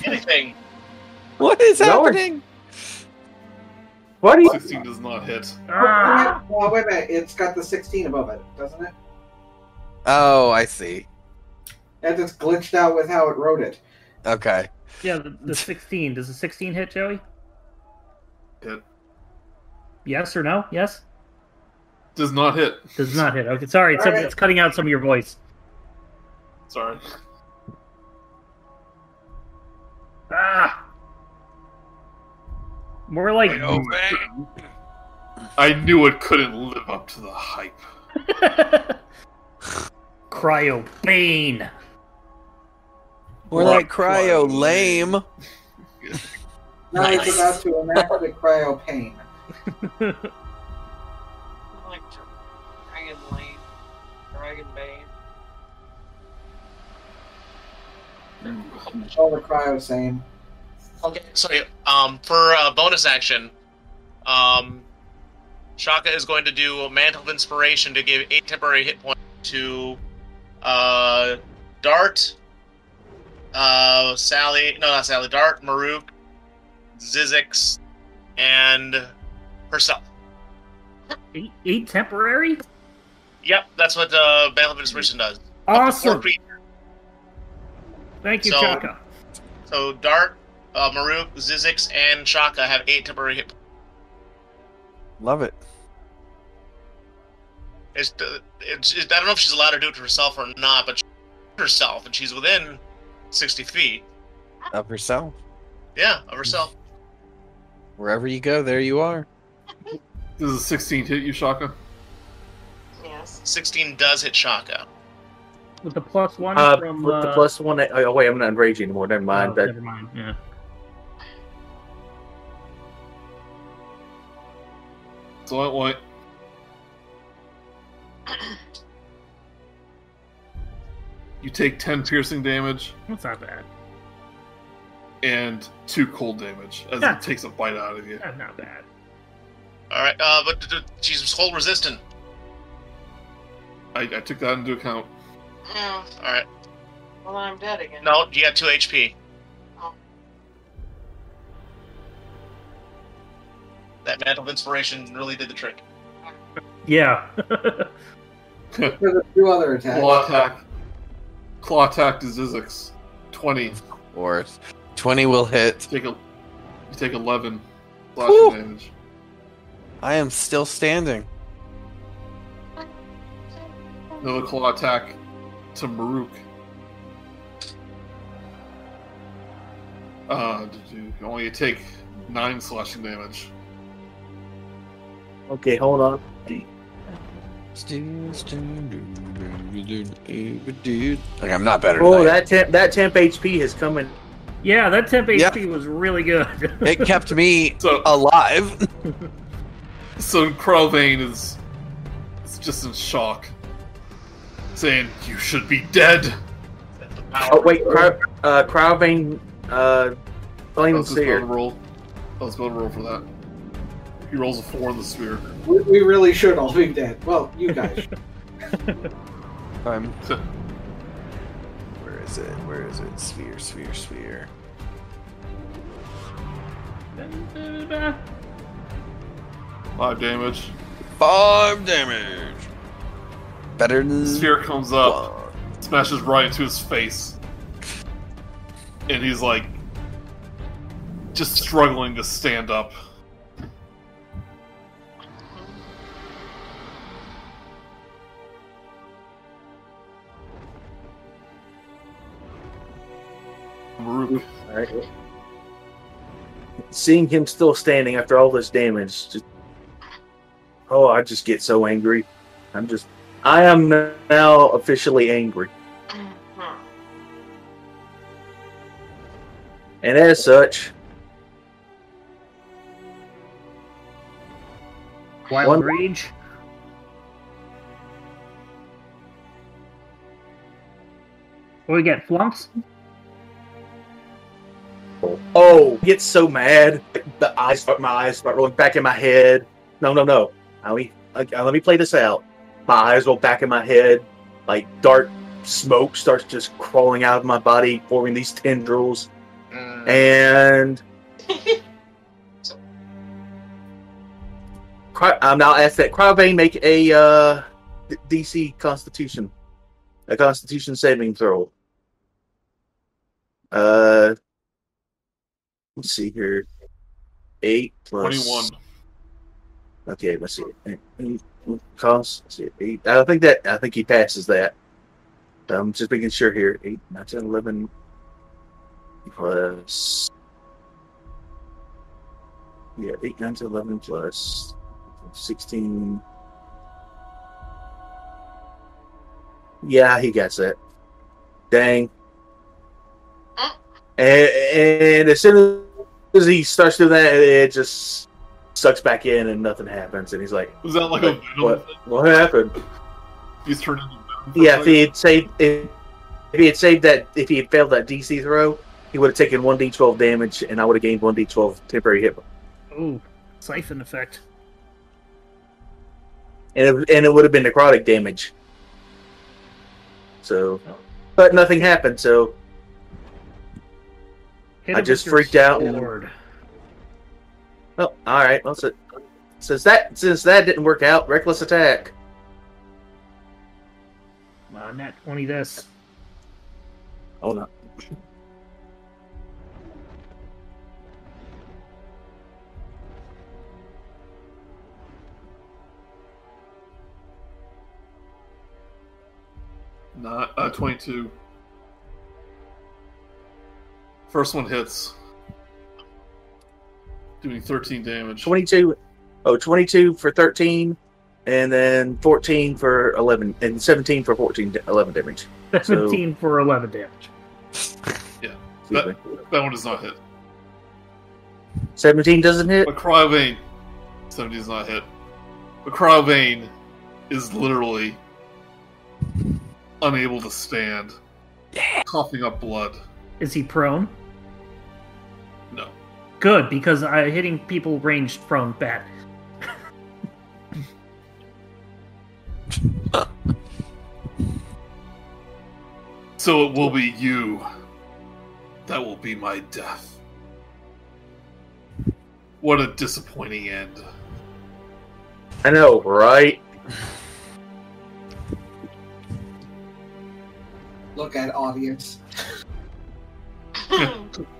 Anything. What is No, happening? What are you? Sixteen does not hit. Ah! Oh, wait a minute. It's got the 16 above it, doesn't it? Oh, I see. That just glitched out with how it wrote it. Okay. Yeah, the, the sixteen. Does the sixteen hit, Joey? Hit. Yes or no? Yes. Does not hit. Does not hit. Okay, sorry, it's, Alright. it's cutting out some of your voice. Sorry. Ah. More like I knew it couldn't live up to the hype. cryo bane. We're like cryo lame. Now Nice. it's about to enact the cryo pain. Dragon Bane. All the cryo same. Okay, so um, for uh, bonus action, um, Chaka is going to do a Mantle of Inspiration to give eight temporary hit points to uh, Dart, uh, Sally, no, not Sally, Dart, Murook, Zyzzyx, and herself. Eight, eight temporary? Yep, that's what uh, Bantle of Inspiration does. Up to four Awesome. Thank you, So- Chaka. So Dart, uh, Murook, Zyzzyx, and Chaka have eight temporary hit. Love it. It's, it's, I don't know if she's allowed to do it to herself or not, but she herself, and she's within sixty feet. Of herself. Yeah, of herself. Wherever you go, there you are. This is a 16 hit you, Chaka. Yes. Sixteen does hit Chaka. With the plus one Uh, from. with uh, the plus one. Oh wait, I'm not enraged anymore. Never oh, mind. that never mind. Yeah. So I want. You take 10 piercing damage That's not bad. and 2 cold damage as Yeah. it takes a bite out of you. That's not bad. All right, uh, but she's cold resistant. I, I took that into account. Oh, All right. well, I'm dead again. No, you got two HP. Oh. That mantle of inspiration really did the trick. Yeah. For two other attacks. Claw attack. Claw attack to Zyzzyx. 20. Or 20 will hit. Take a, you take 11 slashing damage. I am still standing. Another claw attack to Murook. Uh, did you only take 9 slashing damage. okay, hold on. Like I'm not better. Oh, than that temp that temp HP has come in. yeah, that temp Yep. HP was really good. It kept me So, alive. so Cryovain is, is just in shock. Saying, You should be dead! Oh wait, Crow, uh, Cryovain, uh, I Flame was just about to Seer. roll. I was about to roll for that. He rolls a 4 in the sphere. We, we really should all be dead. Well, you guys. I'm. Where is it? Where is it? Sphere, sphere, sphere. Five damage. Five damage. Better than Sphere comes up, one. smashes right into his face. And he's like, just struggling to stand up. Murook. Alright. Seeing him still standing after all this damage, just oh, I just get so angry. I'm just, I am now officially angry, Mhm. and as such, Wild One- Rage. What we get? Flumps? oh, I get so mad. The eyes, my eyes start rolling back in my head. No, no, no. Let me, uh, let me play this out. My eyes roll back in my head, like dark smoke starts just crawling out of my body, forming these tendrils, Mm, and Cry- I'm now asked that Cryovain make a uh, D- DC Constitution, a Constitution saving throw. Uh, let's see here, eight plus 21. Okay, let's see. Eight- eight Cost. Eight. I think that I think he passes that. I'm just making sure here. Eight, nine, 10, 11 plus. Yeah, eight, nine, 10, 11 plus sixteen. Yeah, he gets it. Dang. Mm. And, and as soon as he starts doing that, it just sucks back in and nothing happens. And he's like, Was that like a What- what, what happened? He's turned into venom. for a Yeah, if he had saved if, if he had saved that if he had failed that DC throw, he would have taken one D12 damage, and I would have gained one D12 temporary hit, Oh, siphon effect. and it, and it would have been necrotic damage. So, but nothing happened. So, Hit I just with your freaked out and- sword. Oh, all right. Well, so, since that since that didn't work out, reckless attack. Uh, nat 20 this. Oh no. Not uh, 22. First one hits, doing 13 damage. 22 oh 22 for 13 and then 14 for 11 and 17 for 14 11 damage 17 for 11 damage. Yeah. That- That one does not hit. 17 doesn't hit But Cryovain, 17 does not hit. But Cryovain is literally unable to stand, coughing up blood. Is he prone? No. Good, because I hitting people ranged prone bad. So it will be you. That will be my death. What a disappointing end. i know right Look at audience.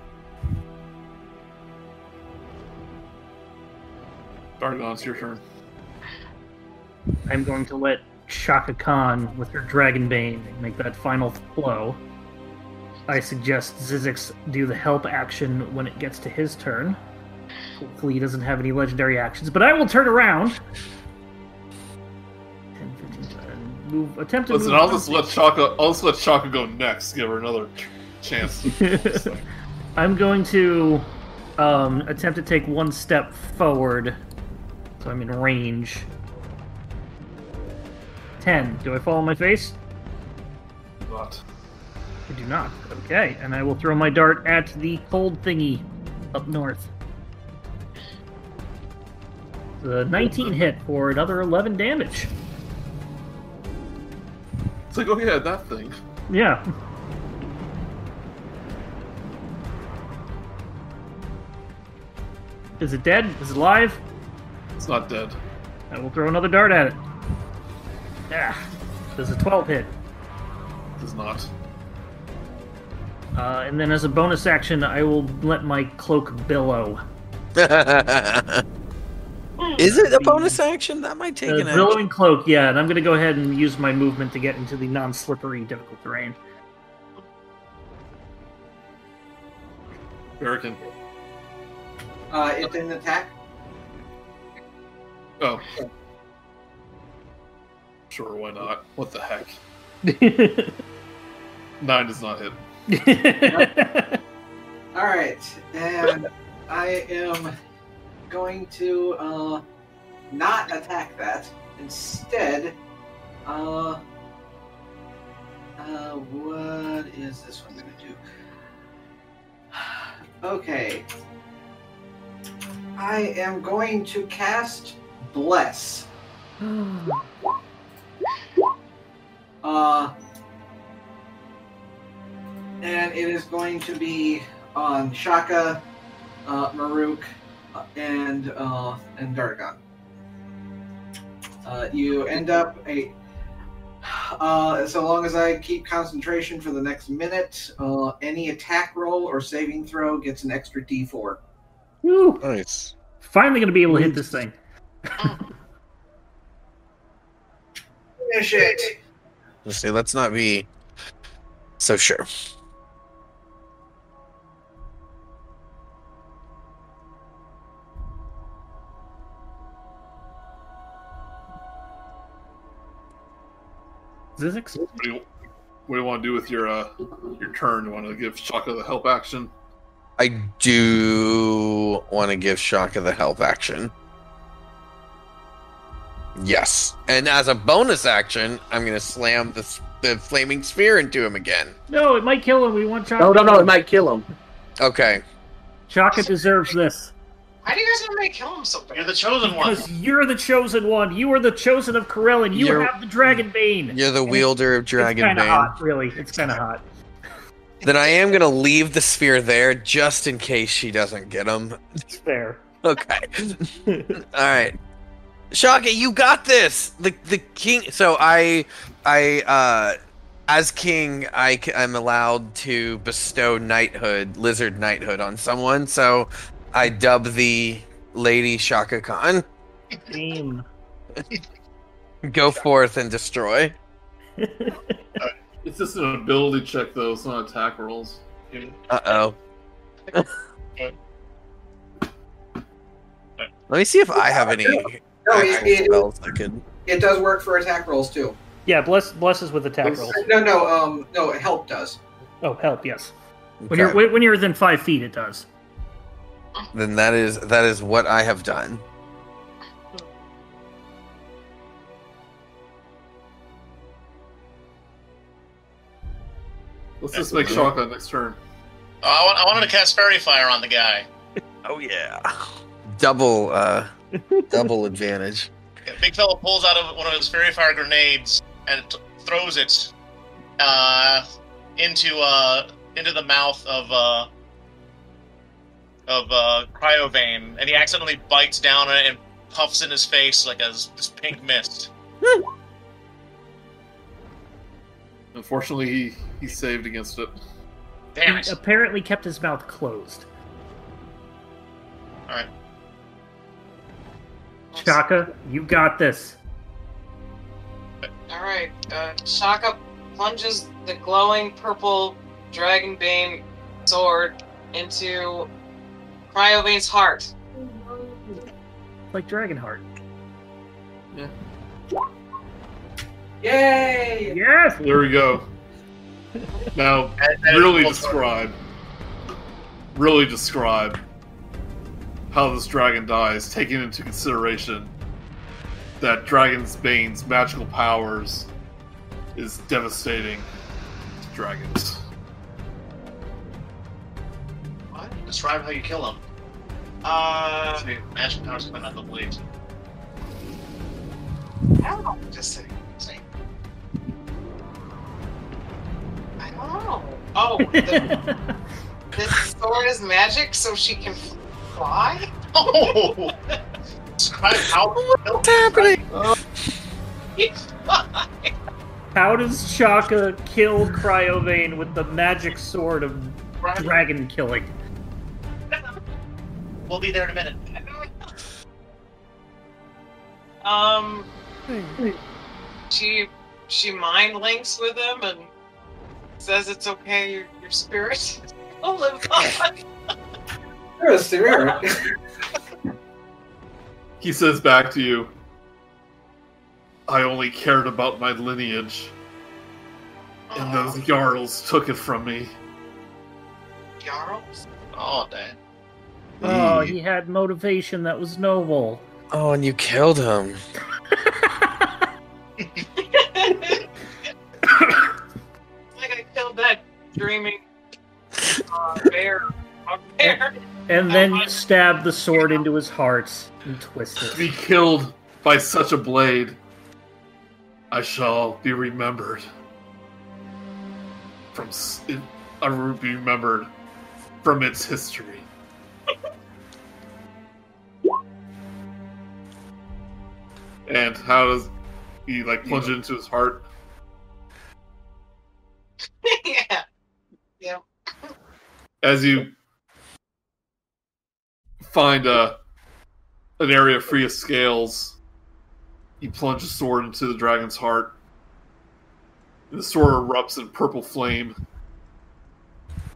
Dargon, it's your turn. I'm going to let Chaka Kahn with her Dragon Bane make that final blow. I suggest Zyzzyx do the help action when it gets to his turn. Hopefully, he doesn't have any legendary actions, but I will turn around. 10, 15, and move, attempt to Listen, move I'll just let Chaka. I'll just let Chaka go next. Give her another chance. I'm going to um, attempt to take one step forward, so I'm in range. Ten. Do I fall on my face? Not. I do not. Okay, and I will throw my dart at the cold thingy up north. The 19 hit for another 11 damage. It's like, oh yeah, that thing. Yeah. Is it dead? Is it alive? It's not dead. I will throw another dart at it. Yeah. Does a 12 hit? Does not. Uh, and then as a bonus action, I will let my cloak billow. Is it a bonus action? That might take The an action. billowing cloak, yeah, and I'm going to go ahead and use my movement to get into the non slippery, difficult terrain. American. Uh, it didn't attack. Oh. Sure, why not? What the heck? Nine does not hit. All right, and I am going to uh, not attack that. Instead, uh, uh, what is this one going to do? Okay, I am going to cast Bless. Uh, and it is going to be on Chaka, uh, Murook, uh, and uh, and Dargon. Uh, you end up a. Uh, so long as I keep concentration for the next minute, uh, any attack roll or saving throw gets an extra D4. Woo! Nice. Finally going to be able to hit this thing. Finish it. Let's see. Let's not be so sure. Zyzzyx? What do you, what do you want to do with your uh, your turn? You want to give Chaka the help action? I do want to give Chaka the help action. Yes, and as a bonus action, I'm going to slam the the flaming sphere into him again. No, it might kill him. We want Chaka. no no no it might kill him Okay. Chaka deserves this. Why do you guys want me to kill him so You're the chosen one. Because you're the chosen one. You are the chosen of Corellon. You You're- have the Dragon Bane. You're the wielder of it's Dragon kind of Bane. hot, really. It's kind of hot. then I am gonna leave the sphere there just in case she doesn't get him. It's fair. Okay. All right. Chaka, you got this. The the king. So I I uh as king I am allowed to bestow knighthood, lizard knighthood on someone. So I dub the lady Chaka Kahn. Team. Go forth and destroy. It's just an ability check, though. It's not attack rolls. Uh oh. Let me see if I have any No, it, actual it, spells that could. it does work for attack rolls too. Yeah, bless blesses with attack rolls. No, no, um, no, help does. Oh, help, yes. When you're when when you're within five feet, it does. Then that is that is what I have done. Let's just make Chaka next turn. Oh, I, want, I wanted to cast Fairy Fire on the guy. Oh yeah. Double uh double advantage. Big fella pulls out of one of his Fairy Fire grenades and t- throws it uh, into uh, into the mouth of uh, of uh, Cryovain, and he accidentally bites down on it and puffs in his face like a this pink mist. Unfortunately, he, he saved against it. Damn He apparently kept his mouth closed. All right. Chaka, you got this. All right. Uh, Chaka plunges the glowing purple Dragonbane sword into Cryovain's heart. Like Dragonheart. Yeah. Yay! Yes! There we go. Now, And- and really describe, really describe how this dragon dies, taking into consideration that Dragon's Bane's magical powers is devastating to dragons. What? Describe how you kill him. Uh, see, magic powers coming out the blades. I don't know. Just say. say. I don't know. Oh, the, the sword is magic, so she can fly. Oh! Describe how. What's happening? How does Chaka kill Cryovain with the magic sword of dragon killing? We'll be there in a minute. Um, she she mind links with him and says it's okay. Your your spirit will live on. You're. He says back to you, I only cared about my lineage, and those Jarls took it from me. Jarls. Oh, damn. Oh, he had motivation that was noble. Oh, and you killed him. like I killed that dreaming uh, bear. A. And then stab the sword into his heart and twist it. To it. be killed by such a blade, I shall be remembered. From s- it, I will be remembered from its history. and how does he like plunge it into his heart? yeah. as you find a an area free of scales, you plunge a sword into the dragon's heart. The sword erupts in purple flame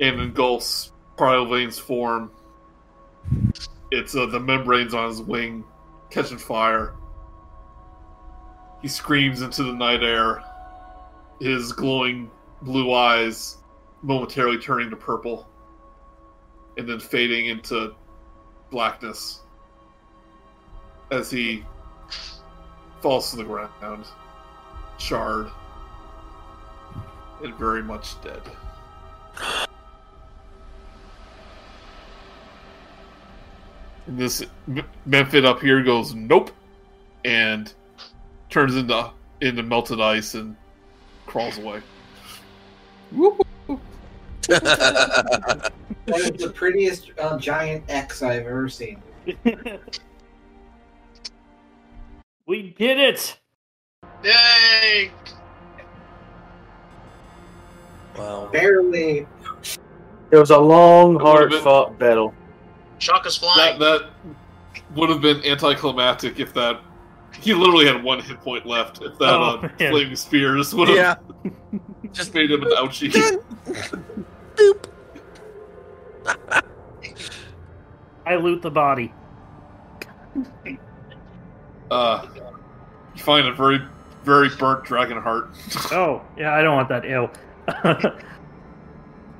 and engulfs Cryovain's form. It's uh, the membranes on his wing catching fire. He screams into the night air, his glowing blue eyes momentarily turning to purple and then fading into blackness as he falls to the ground, charred and very much dead. And this M- Mephit up here goes nope, and turns into into melted ice and crawls away. Whoop. That was the prettiest uh, giant X I've ever seen. we did it! Yay! wow. Barely. It was a long, hard been- fought battle. Chaka's flying. That that would have been anticlimactic if that he literally had one hit point left. If that Oh, uh, flaming spears would have Yeah. just made him an ouchie. Boop. I loot the body. Uh, you find a very very burnt dragon heart. Oh, yeah, I don't want that. Ew.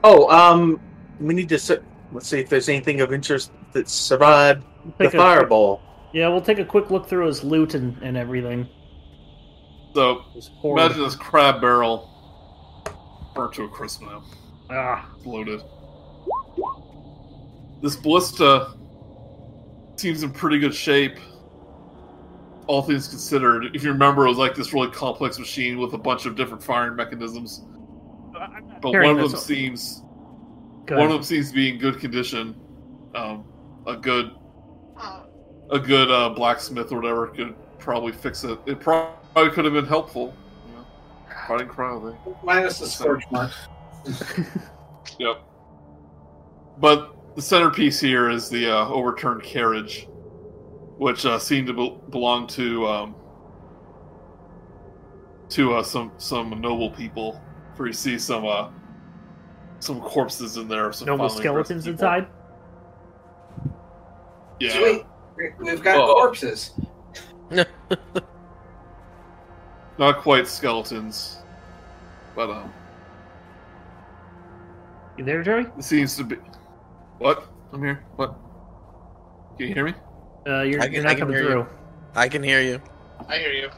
Oh, um, we need to se- let's see if there's anything of interest that survived the Take a- fireball. Yeah, we'll take a quick look through his loot and, and everything. So His imagine this crab barrel burnt to a crisp now. Ah, loaded. This ballista seems in pretty good shape. All things considered, if you remember, it was like this really complex machine with a bunch of different firing mechanisms. But one of them this- seems good. one of them seems to be in good condition. Um, a good a good uh, blacksmith or whatever could probably fix it. It probably could have been helpful. You know, fighting cryo. Minus the scorch mark. Yep. But the centerpiece here is the uh, overturned carriage, which uh, seemed to be- belong to um, to uh, some some noble people. For you see some uh, some corpses in there. Some Noble skeletons inside. Yeah. Sweet. We- We've got Oh. corpses. Not quite skeletons, but um, You there, Joey? it seems to be. What? I'm here. What? Can you hear me? Uh, you're, I can- you're I not can coming hear you. through. I can hear you. I hear you.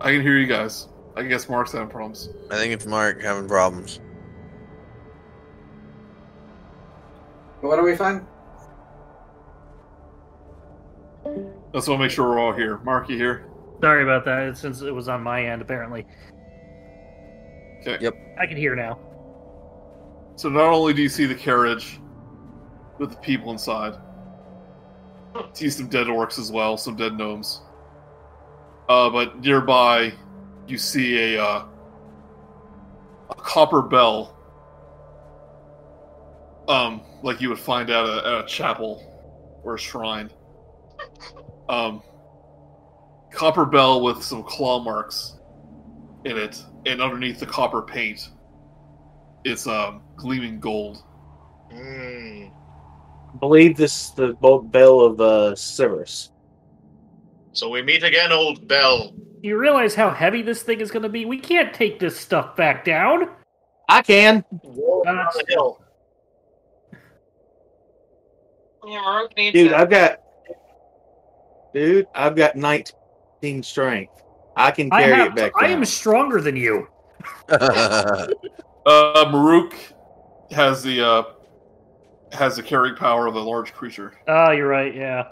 I can hear you guys. I guess Mark's having problems. I think it's Mark having problems. What do we find? Let's want to make sure we're all here. Mark, you here? Sorry about that, since it was on my end, apparently. Okay. Yep. I can hear now. So not only do you see the carriage with the people inside, you see some dead orcs as well, some dead gnomes. Uh, but nearby, you see a uh, a copper bell, um, like you would find at a, at a chapel or a shrine. Um, copper bell with some claw marks in it, and underneath the copper paint, it's um, gleaming gold. Mm. I believe this is the bell of uh, Savras. So we meet again, old Bell. You realize how heavy this thing is going to be? We can't take this stuff back down. I can. War on the hill. Yeah, Mark needs Dude. I've got. Dude, I've got 19 strength. I can I, carry have, it back I down. am stronger than you. Uh, Murook has the uh, has the carrying power of a large creature. Oh, you're right. Yeah.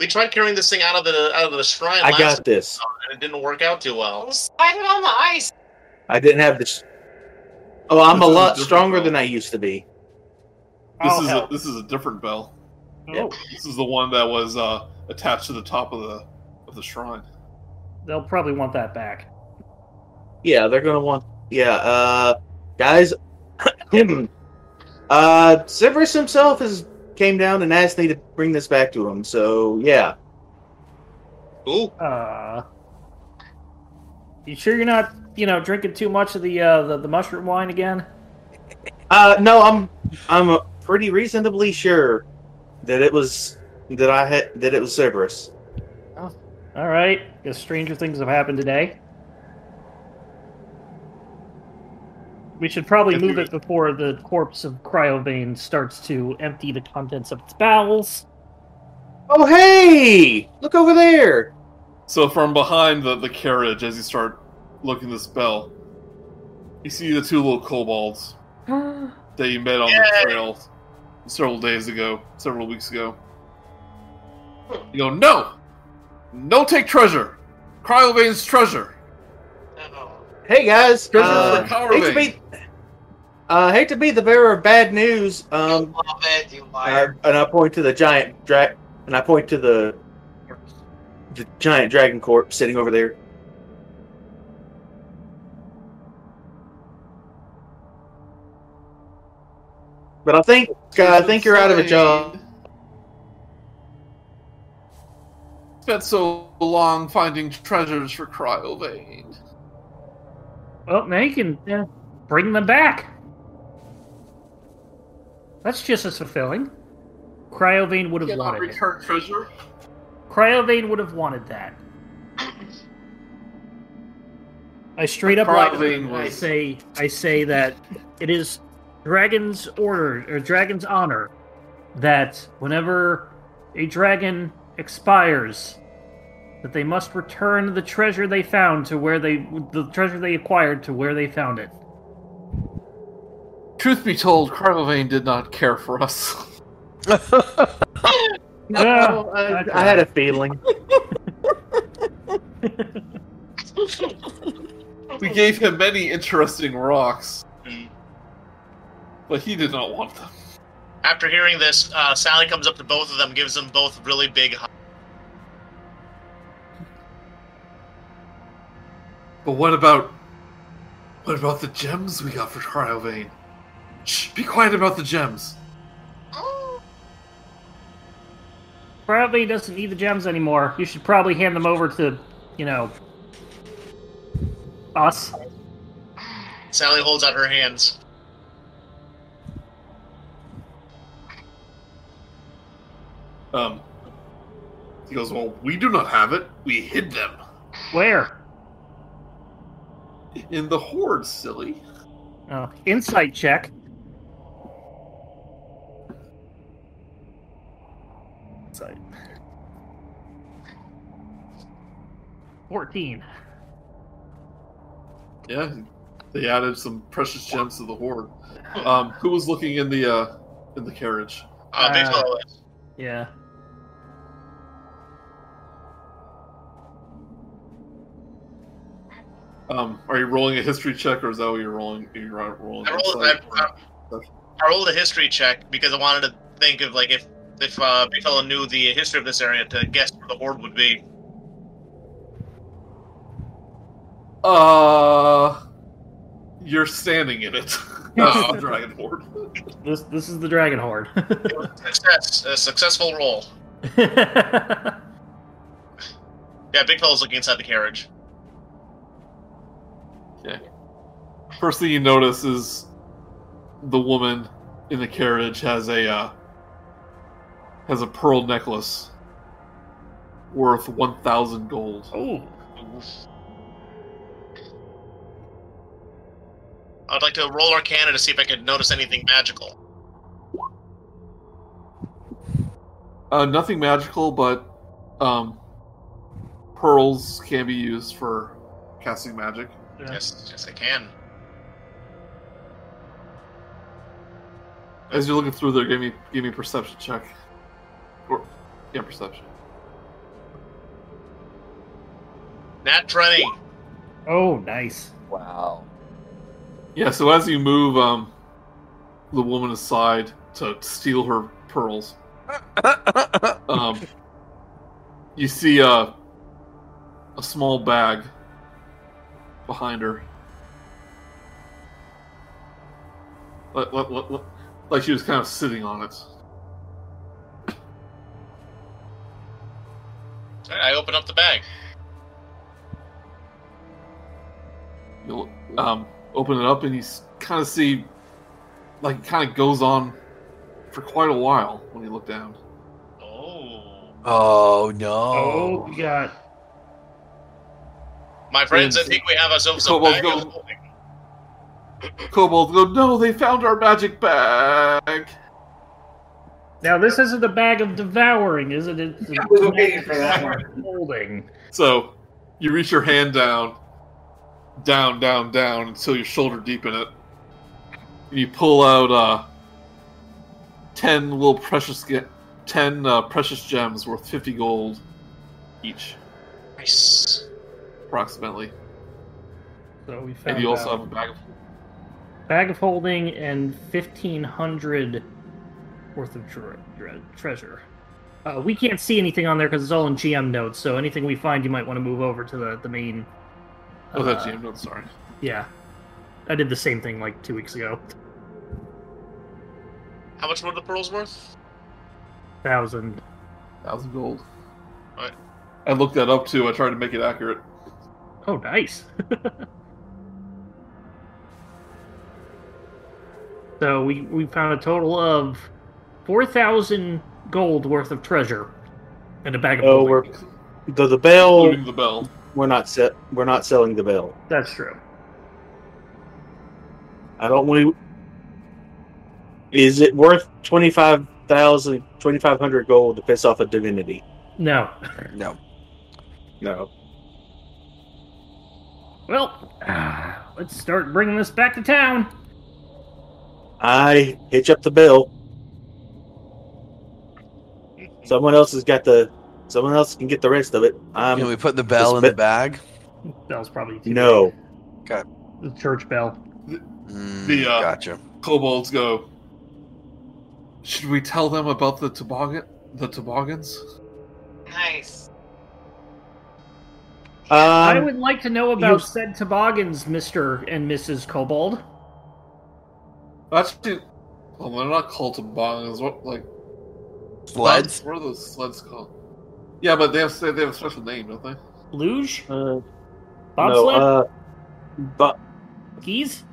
We tried carrying this thing out of the out of the shrine I last got this. and it didn't work out too well. Slide it on the ice. I didn't have this. Oh, I'm This a is a lot stronger bell. than I used to be. This I'll is a, this is a different bell. Oh, This is the one that was uh, attached to the top of the of the shrine. They'll probably want that back. Yeah, they're gonna want. Yeah, uh, guys. uh, Savras himself has came down and asked me to bring this back to him. So yeah, Ooh, Uh, you sure you're not, you know, drinking too much of the uh, the, the mushroom wine again? uh, no, I'm I'm uh, pretty reasonably sure that it was that I had that it was Savras. All right. Guess stranger things have happened today. We should probably move it before the corpse of Cryovain starts to empty the contents of its bowels. Oh hey, look over there. So from behind the, the carriage, as you start looking at this bell, you see the two little kobolds that you met on Yay. the trail several days ago, several weeks ago. You go, no, no, take treasure, Cryovain's treasure. Oh. hey guys, Treasure uh, for Power hate to be, uh, hate to be the bearer of bad news. Um, love it, you uh, and I point to the giant dra- and I point to the the giant dragon corpse sitting over there. But I think uh, I think you're out of a job. Spent so long finding treasures for Cryovain. Well, now you can uh, bring them back. That's just as fulfilling. Cryovain would have Cannot wanted it. return treasure. Cryovain would have wanted that. I straight up lie to Cryovain them. I say I say that it is Dragon's order or Dragon's honor that whenever a dragon expires, that they must return the treasure they found to where they the treasure they acquired to where they found it. Truth be told, Cryovain did not care for us. No, I, I had a feeling. We gave him many interesting rocks, but he did not want them. After hearing this, uh, Sally comes up to both of them, gives them both really big hugs. But what about what about the gems we got for Cryovain? Shh, be quiet about the gems. Probably doesn't need the gems anymore. You should probably hand them over to, you know, us. Sally holds out her hands. Um, he goes, "Well, we do not have it. We hid them Where? in the hoard, silly." Oh, insight check. Insight. 14. Yeah, they added some precious gems to the hoard. Um, who was looking in the uh, in the carriage? Uh, big fellow is. Yeah. Um, are you rolling a history check, or is that what you're rolling? You're rolling. I rolled, insight, I, I rolled a history check because I wanted to think of like if if uh, big fellow knew the history of this area to guess where the horde would be. Uh, you're standing in it. That's Oh. the dragon hoard. This this is the dragon horde. Success, a successful roll. Yeah, big fellow's looking inside the carriage. First thing you notice is the woman in the carriage has a uh, has a pearl necklace worth one thousand gold. oh. I'd like to roll our Arcana to see if I could notice anything magical. Uh, nothing magical, but um, pearls can be used for casting magic. Yeah. Yes, yes, I can. As you're looking through there, give me give me a perception check. Or yeah, perception. Nat 20. Oh, nice. Wow. Yeah, so as you move um, the woman aside to steal her pearls, um, you see a a small bag behind her. Like, like, like, like she was kind of sitting on it. I open up the bag. You'll um, open it up and you kind of see, like, it kind of goes on for quite a while when you look down. Oh. Oh no. Oh, we got. My friends, I think we have ourselves a Cobalt bag go- of holding. Kobold go, no, they found our magic bag. Now, this isn't a bag of devouring, is it? It's a I was waiting bag for that of Holding. So you reach your hand down, down, down, down until you're shoulder deep in it. And you pull out uh, ten little precious ge- ten uh, precious gems worth fifty gold each, Nice. Approximately. So we found And you also have a bag of. bag of holding and fifteen hundred worth of tre- tre- treasure. Uh, we can't see anything on there because it's all in GM notes. So anything we find, you might want to move over to the the main. Oh, that's uh, GM notes. Sorry. Yeah, I did the same thing like two weeks ago. How much were the pearls worth? Thousand. Thousand gold. Right. I looked that up too. I tried to make it accurate. Oh, nice. so we we found a total of four thousand gold worth of treasure and a bag of Oh, we're the the bell. Including the bell. We're not set. We're not selling the bell. That's true. I don't want to. Is it worth 25,000, 2,500 gold to piss off a divinity? No. No. No. Well, let's start bringing this back to town. I hitch up the bell. Someone else has got the. Someone else can get the rest of it. Can I'm we put the bell in the bag? Bell's probably too no. big. The church bell. Mm, The, uh, gotcha. Kobolds go. Should we tell them about the toboggan? The toboggans? Nice. I Um, would like to know about you- said toboggans, Mister and Mrs. Kobold. Actually, well, they're not called toboggans. What like Sleds? What are those sleds called? Yeah, but they have they have a special name, don't they? Luge? uh, no. Bobsled? Uh, but Skis?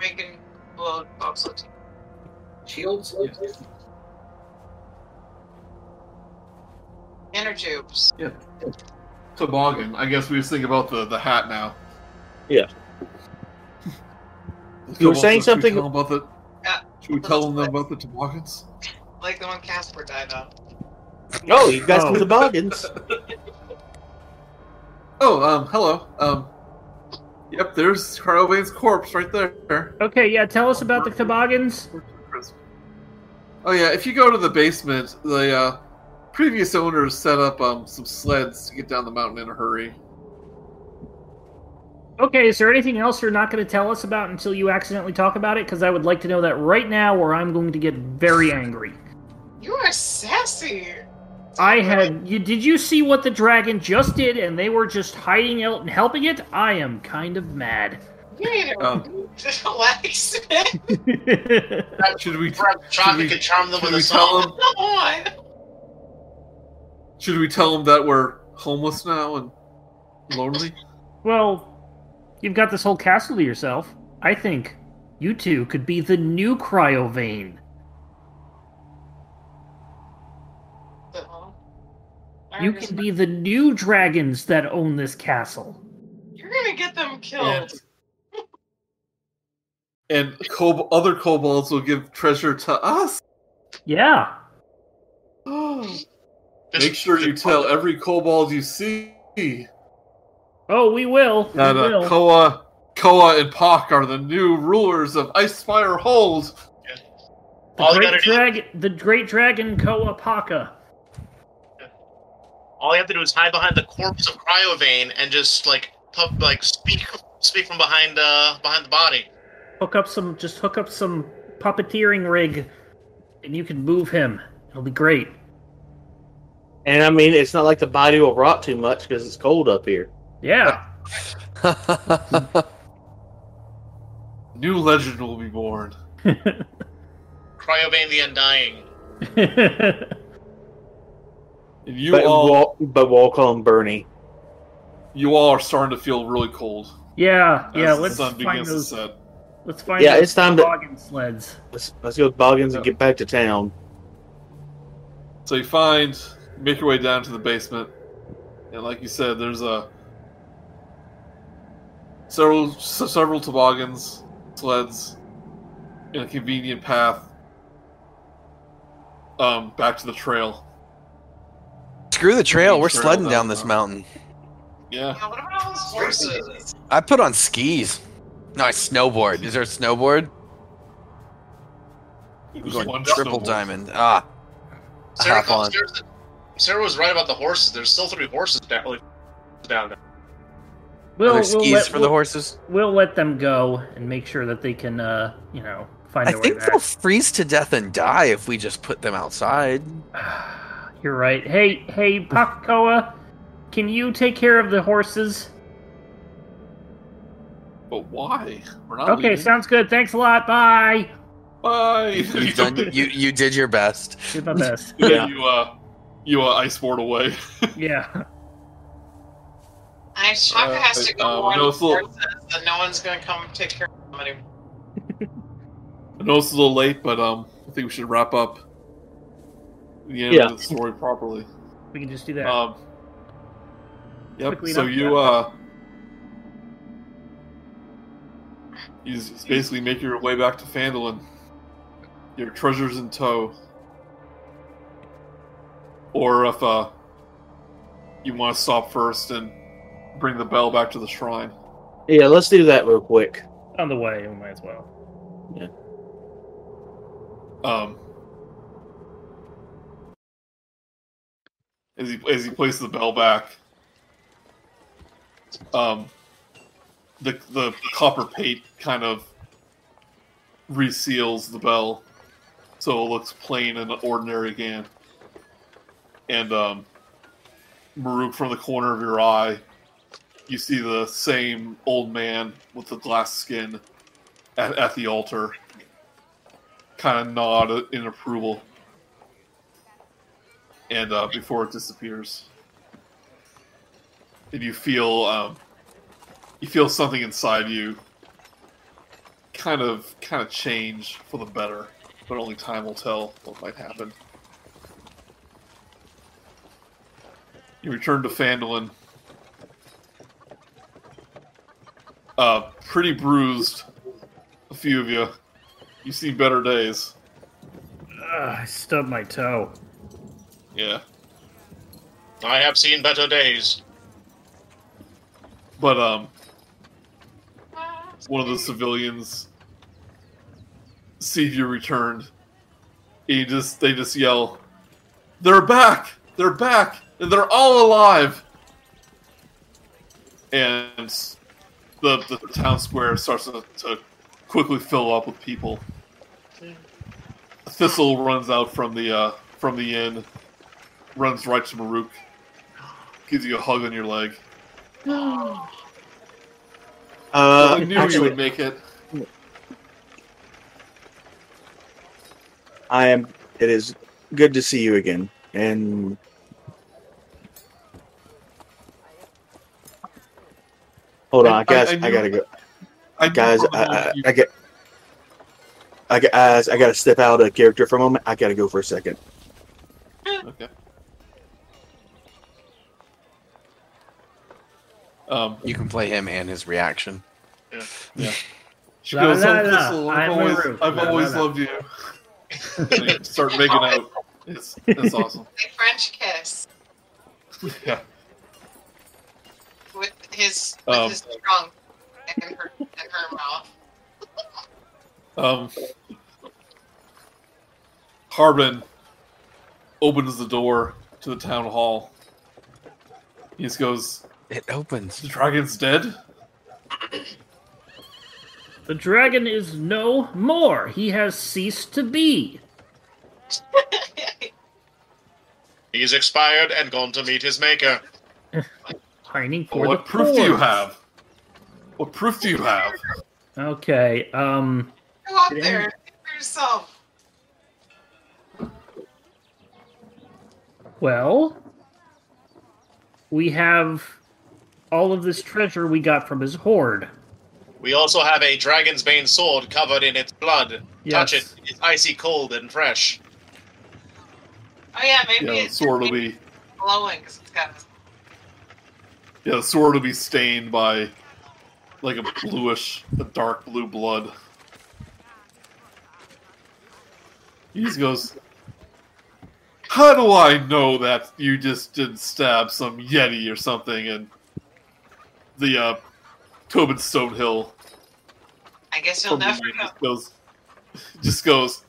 Making well, bobsled. Shields? Inner tubes. Toboggan. I guess we just think about the the hat now. Yeah. You were saying something- tell about the. Yeah. Should we tell them about the toboggans? Like the one Casper died on. oh, you guys Oh. some toboggans. Oh, um, hello. Um, yep, there's Carlvane's corpse right there. Okay, yeah, tell us about the toboggans. Oh yeah, if you go to the basement, the uh, previous owners set up um some sleds to get down the mountain in a hurry. Okay, is there anything else you're not going to tell us about until you accidentally talk about it? Because I would like to know that right now, or I'm going to get very angry. You are sassy. I had. You, did you see what the dragon just did, and they were just hiding out and helping it? I am kind of mad. You need to Um, relax. Should we Traffic we- and charm them should with a we tell song. them? Come on. Should we tell them that we're homeless now and lonely? well, you've got this whole castle to yourself. I think you two could be the new Cryovain. You can be the new dragons that own this castle. You're gonna get them killed. And kob- other kobolds will give treasure to us. Yeah. Oh. Make sure you tell every kobold you see Oh, we will. We that uh, will. Koa, Koa, and Pak are the new rulers of Icespire Hold. the All you great gotta do- dragon, the great dragon KoA Koapaka. All you have to do is hide behind the corpse of Cryovain and just like puff, like speak speak from behind uh behind the body. Hook up some, just hook up some puppeteering rig, and you can move him. It'll be great. And I mean, it's not like the body will rot too much because it's cold up here. Yeah. New legend will be born. Cryovain the Undying. And you but, all, we'll, but we'll call him Bernie. you all are starting to feel really cold. yeah, yeah. Let's find begins those. to set. Let's find. Yeah, those it's time to- toboggan sleds. Let's, let's go with Boggins and get back to town. So you find, make your way down to the basement, and like you said, there's a several several toboggans, sleds, in a convenient path um back to the trail. Screw the trail. We're Trail sledding down down this mountain. mountain. Yeah. Yeah, what about those horses? I put on skis. No, I snowboard. Is there a snowboard? I'm going triple snowboard. diamond. Ah, Sarah, hop on. Sarah, Sarah was right about the horses. There's still three horses down, down there. We'll, Other we'll skis let, for we'll, the horses. we'll let them go and make sure that they can, uh, you know, find I think way they'll freeze to death and die if we just put them outside. You're right. Hey, hey, Pakoa, can you take care of the horses? But why? We're not Okay, leaving. sounds good. Thanks a lot. Bye. Bye. You've done, you you did your best. Did my best. Yeah. you uh, you uh, ice board away. yeah. I Chaka Uh, has to go um, on no, the little- horses, no one's gonna come take care of them anymore. I know it's a little late, but um, I think we should wrap up the end Yeah. of the story properly. We can just do that. Um, yep. Quickly so enough, you yeah. uh, you basically make your way back to Phandalin. Your treasures in tow. Or if uh, you want to stop first and bring the bell back to the shrine. Yeah, let's do that real quick. On the way, we might as well. Yeah. Um, as he as he places the bell back, um, the the copper pate kind of reseals the bell, so it looks plain and ordinary again. And um, Murook, from the corner of your eye, you see the same old man with the glass skin at, at the altar kind of nod in approval. And uh, before it disappears, and you feel um, you feel something inside you kind of kind of change for the better, but only time will tell what might happen. You return to Phandalin. Uh, pretty bruised, a few of you. You see better days. Ugh, I stubbed my toe. Yeah. I have seen better days. But um one of the civilians see you returned. He just they just yell, They're back! They're back! They're all alive! And the the town square starts to, to quickly fill up with people. Thistle runs out from the uh, from the inn, runs right to Murook, gives you a hug on your leg. Uh, I knew you would make it. I am. It is good to see you again. And hold on, I- I- guys. I I, knew- gotta go, I guys. from I, I, I get. I. Guys, I gotta step out of character for a moment. I gotta go for a second. Okay. Um, You can play him and his reaction. Yeah. she La, goes, la, "Oh, la, Thistle, I've always, I've La, la, always la." loved you. Start making out. It's, it's awesome. A French kiss Yeah. With his with Um, his trunk and her and her mouth. Um, Harbin opens the door to the town hall. He just goes, It opens. "The dragon's dead." The dragon is no more. He has ceased to be. He's expired and gone to meet his maker. Pining for what the proof do you have? What proof do you have? Okay. Um. Go out there see for yourself. Well, we have all of this treasure we got from his hoard. We also have a dragon's bane sword covered in its blood. Touch it, it's icy cold and fresh. Oh yeah, maybe Yeah, the it's sword will be glowing because it's got this yeah, the sword will be stained by like a bluish, a dark blue blood. He just goes, "How do I know that you just didn't stab some yeti or something?" And the uh, Toblen Stonehill I guess you'll never know. just goes, just goes,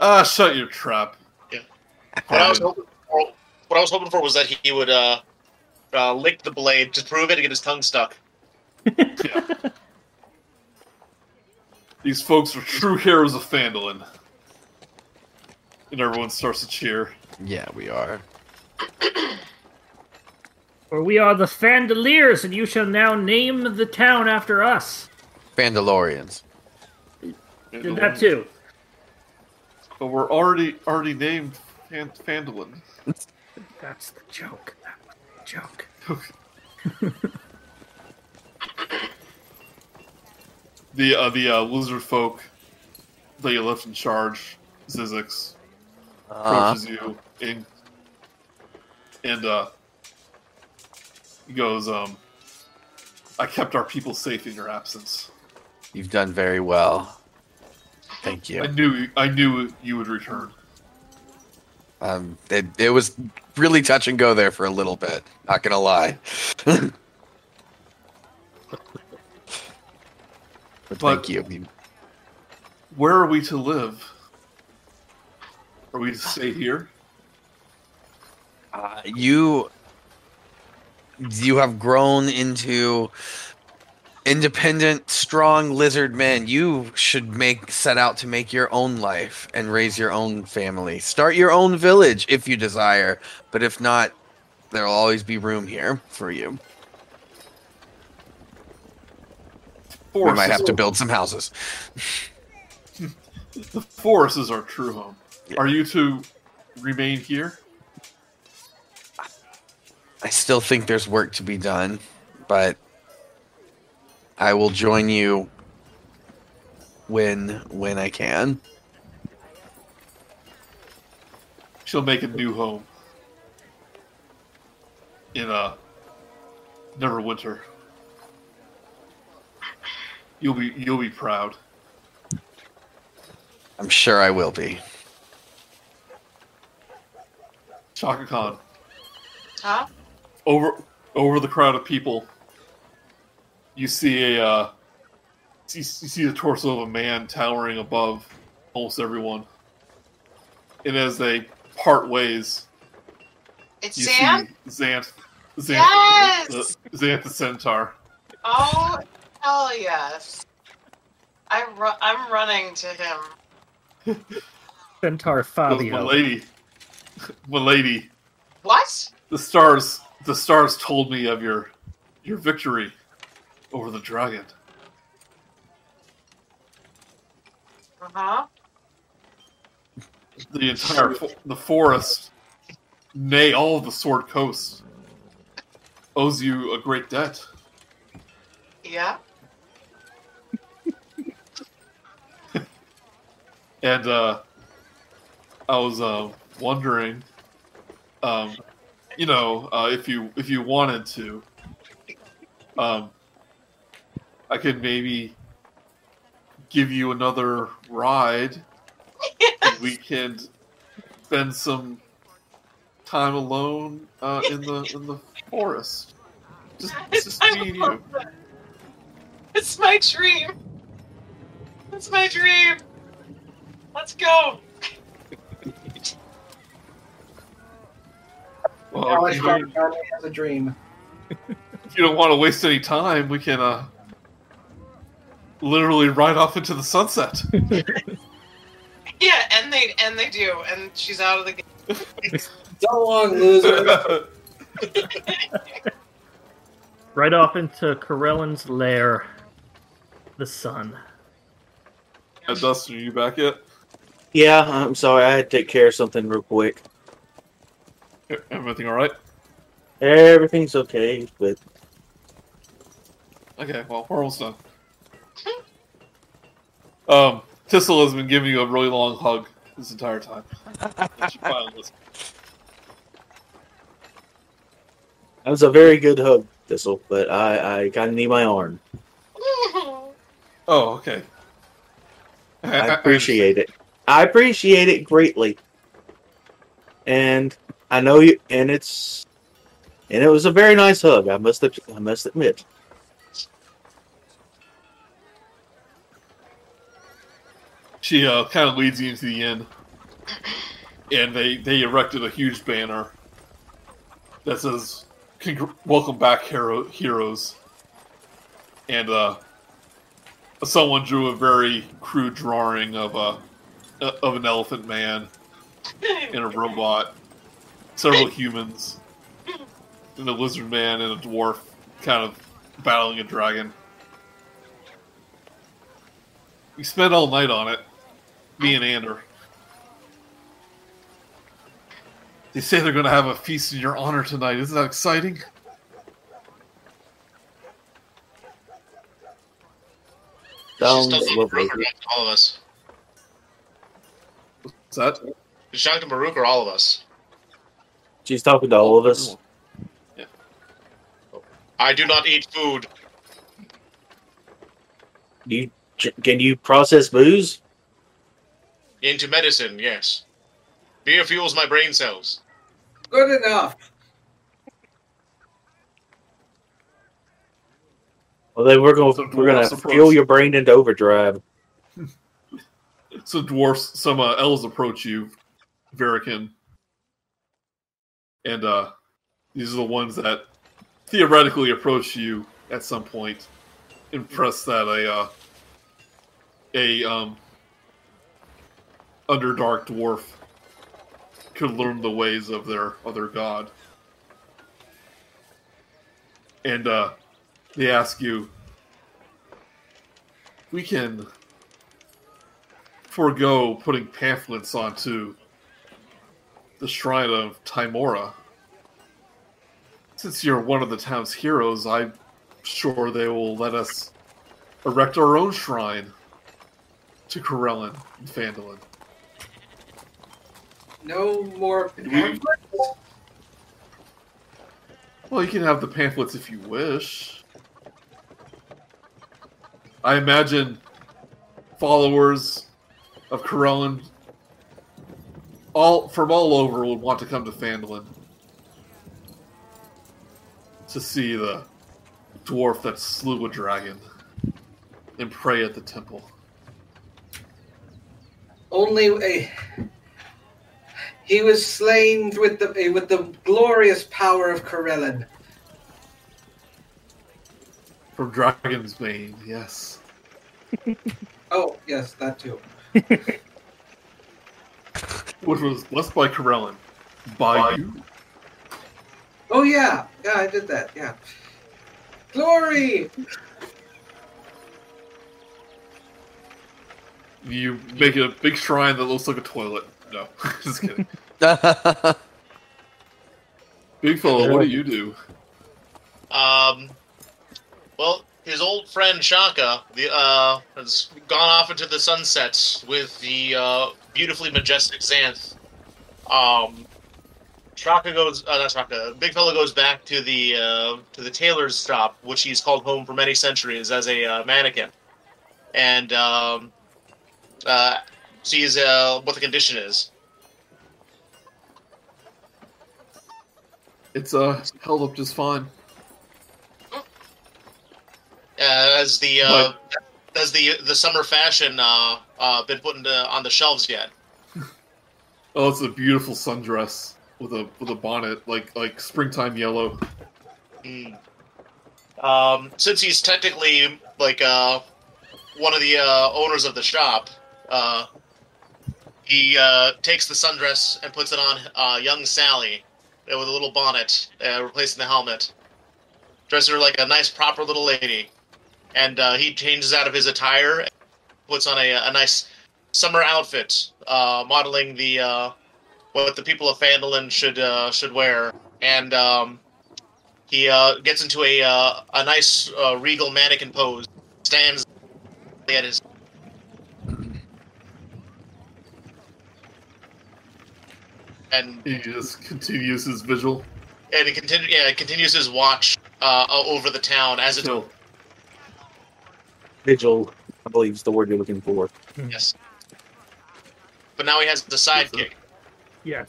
"Ah, shut your trap." What I was hoping for, what I was hoping for was that he would uh, uh, lick the blade to prove it and get his tongue stuck. Yeah. These folks are true heroes of Phandalin. And everyone starts to cheer. Yeah, we are. For we are the Fandaliers, and you shall now name the town after us. Vandalorians. Did that too. But we're already already named Fan- Phandalin. That's the joke. That was the joke. the uh, the uh, lizard folk that you left in charge, Zyzzyx, Uh, approaches you in, and uh, he goes, um, "I kept our people safe in your absence. you've done very well. Thank you. I you. knew I knew you would return." Um, it, it was really touch and go there for a little bit. Not gonna lie. but, thank you. You- Where are we to live? Are we to stay here? Uh, you you have grown into independent, strong lizard men. You should make set out to make your own life and raise your own family. Start your own village if you desire, but if not, there'll always be room here for you. We Forest might have to build some houses. The forest is our true home. Yeah. Are you to remain here? I still think there's work to be done, but I will join you when when I can. She'll make a new home in uh, Neverwinter. You'll be you'll be proud. I'm sure I will be. Chaka Kahn Huh? over over the crowd of people. You see a uh, you, you see the torso of a man towering above almost everyone, and as they part ways, It's you Sam? see Xanth, Xanth, Yes! the, Xanth the Centaur. Oh, hell yes. I ru- I'm running to him. Centaur Goes, Fabio. Milady, Milady, What? the stars, the stars told me of your, your victory over the dragon. Uh huh. The entire, fo- the forest, nay, all of the Sword Coast, owes you a great debt. Yeah. And uh, I was uh, wondering, um, you know, uh, if you if you wanted to, um, I could maybe give you another ride, and we can spend some time alone uh, in the in the forest. Just, just me and you. It's my dream. It's my dream. Let's go. Well, Now if I you, Charlie has a dream. if you don't want to waste any time, we can uh, literally ride off into the sunset. Yeah, and they and they do, and she's out of the game. So long, loser. Right off into Corellon's lair. The sun. Uh, Dustin, are you back yet? Yeah, I'm sorry. I had to take care of something real quick. Everything all right? Everything's okay, but Okay, well, we're almost done. Um, Tissel has been giving you a really long hug this entire time. You should finally listen. that was a very good hug, Thistle. But I, I kind of need my arm. oh, okay. I appreciate it. I appreciate it greatly. And I know you, and it's, and it was a very nice hug. I must, I must admit. She uh, kind of leads you into the inn, and they they erected a huge banner that says "Congr- "Welcome back, hero heroes." and uh, someone drew a very crude drawing of a of an elephant man and a robot, several humans, and a lizard man and a dwarf, kind of battling a dragon. We spent all night on it, me and Ander. They say they're going to have a feast in your honor tonight. Isn't that exciting? Sounds She's talking lovely. All of us. What's that? She's talking to Baruch or all of us. She's talking to all of us. Yeah. I do not eat food. You can you process booze? Into medicine, yes. Beer fuels my brain cells. Good enough. Well, then we're gonna we're gonna fuel your brain into overdrive. So dwarfs, some uh, elves approach you, Verikan, and uh, these are the ones that theoretically approach you at some point, impressed that a uh, a um, underdark dwarf could learn the ways of their other god, and uh, they ask you, "We can." forego putting pamphlets onto the shrine of Tymora. Since you're one of the town's heroes, I'm sure they will let us erect our own shrine to Corellon and Phandalin. No more pamphlets? Well, you can have the pamphlets if you wish. I imagine followers of Corellon all from all over would want to come to Phandalin to see the dwarf that slew a dragon and pray at the temple. Only a. He was slain with the eh, with the glorious power of Corellon. From Dragon's Bane, yes. Oh yes, that too. Which was blessed by Corellon. By you. Oh yeah, yeah, I did that. Yeah. Glory. You make a big shrine that looks like a toilet. No, just kidding. Big fella, what do you do? Um, well, his old friend Chaka the, uh, has gone off into the sunsets with the uh, beautifully majestic Xanth. Um, Chaka goes, uh, not Chaka. Big fella goes back to the uh, to the tailor's shop, which he's called home for many centuries as a uh, mannequin, and um, uh, sees uh, what the condition is. It's uh held up just fine. Uh, has the uh, has the the summer fashion uh, uh, been put into, on the shelves yet? Oh, it's a beautiful sundress with a with a bonnet, like like springtime yellow. Mm. Um, since he's technically like uh, one of the uh, owners of the shop, uh, he uh, takes the sundress and puts it on uh, young Sally uh, with a little bonnet, uh, replacing the helmet. Dresses her like a nice, proper little lady, and uh, he changes out of his attire, puts on a, a nice summer outfit, modeling the what the people of Phandalin should should wear, and um, he gets into a a nice regal mannequin pose, stands at his and He just continues his vigil and he continue yeah he continues his watch uh, over the town as it till Vigil, I believe is the word you're looking for. yes. But now he has the sidekick. Yes.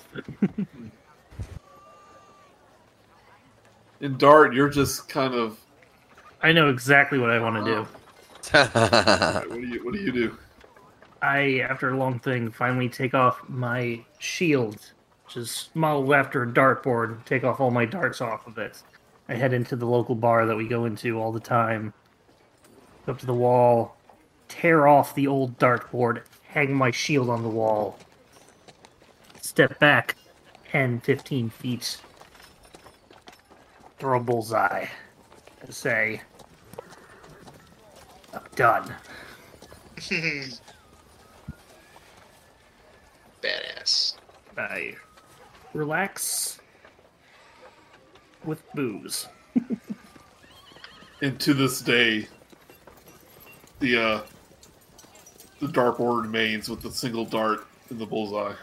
in Dart, you're just kind of I know exactly what I want to do. what do you what do you do? I, after a long thing, finally take off my shield, which is modeled after a dartboard, take off all my darts off of it. I head into the local bar that we go into all the time, Go Up to the wall, tear off the old dartboard, hang my shield on the wall, step back 10, 15 feet, throw a bullseye, and say, I'm done. Badass. I relax with booze. And to this day, the uh, the dartboard remains with the single dart in the bullseye.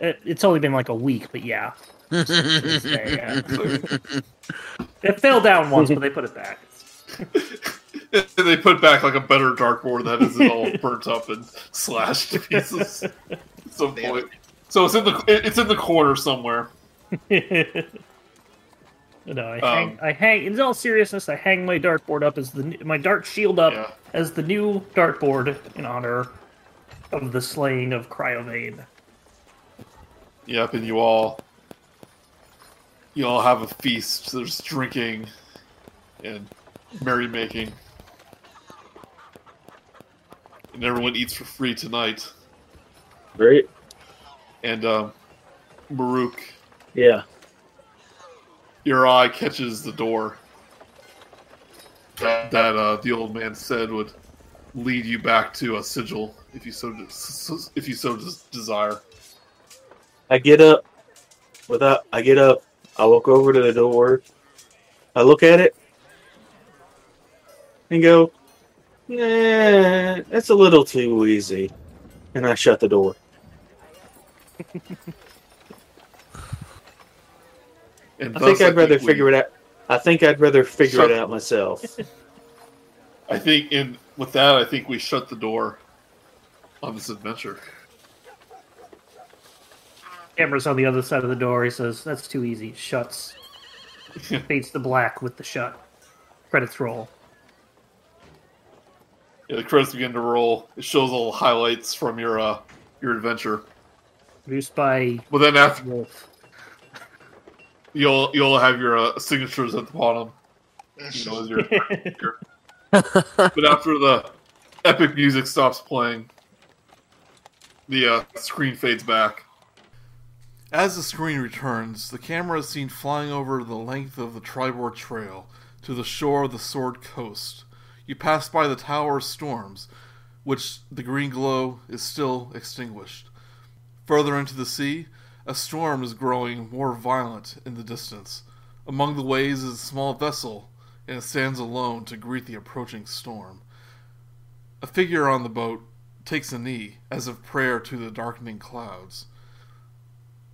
It, it's only been like a week, but yeah. Day, yeah. It fell down once, but they put it back. And they put back like a better dartboard that isn't all burnt up and slashed to pieces at some Damn point. So it's in the it's in the corner somewhere. no, I Um, hang. I hang. In all seriousness, I hang my dartboard up as the my dart shield up Yeah. as the new dartboard in honor of the slaying of Cryovain. Yep, and you all you all have a feast. There's drinking and merrymaking. And everyone eats for free tonight. Great. And um Murook, Yeah. your eye catches the door that uh, the old man said would lead you back to a sigil if you so des- if you so des- desire. I get up. Without I get up, I walk over to the door. I look at it and go, "Nah, that's a little too easy." And I shut the door. And I think I'd rather figure it out. I think I'd rather figure Shut- it out myself. I think in with that, I think we shut the door on this adventure. Camera's on the other side of the door. He says, "That's too easy." Shuts. Fades to black with the shut. Credits roll. Yeah, the credits begin to roll. It shows all the highlights from your uh, your adventure. Produced by Well, then after Wolf. you'll you'll have your uh, signatures at the bottom. You know, as your but after the epic music stops playing, the uh, screen fades back. As the screen returns, the camera is seen flying over the length of the Triboar Trail to the shore of the Sword Coast. You pass by the Tower of Storms, which the green glow is still extinguished. Further into the sea, a storm is growing more violent in the distance. Among the waves is a small vessel, and it stands alone to greet the approaching storm. A figure on the boat takes a knee, as of prayer to the darkening clouds.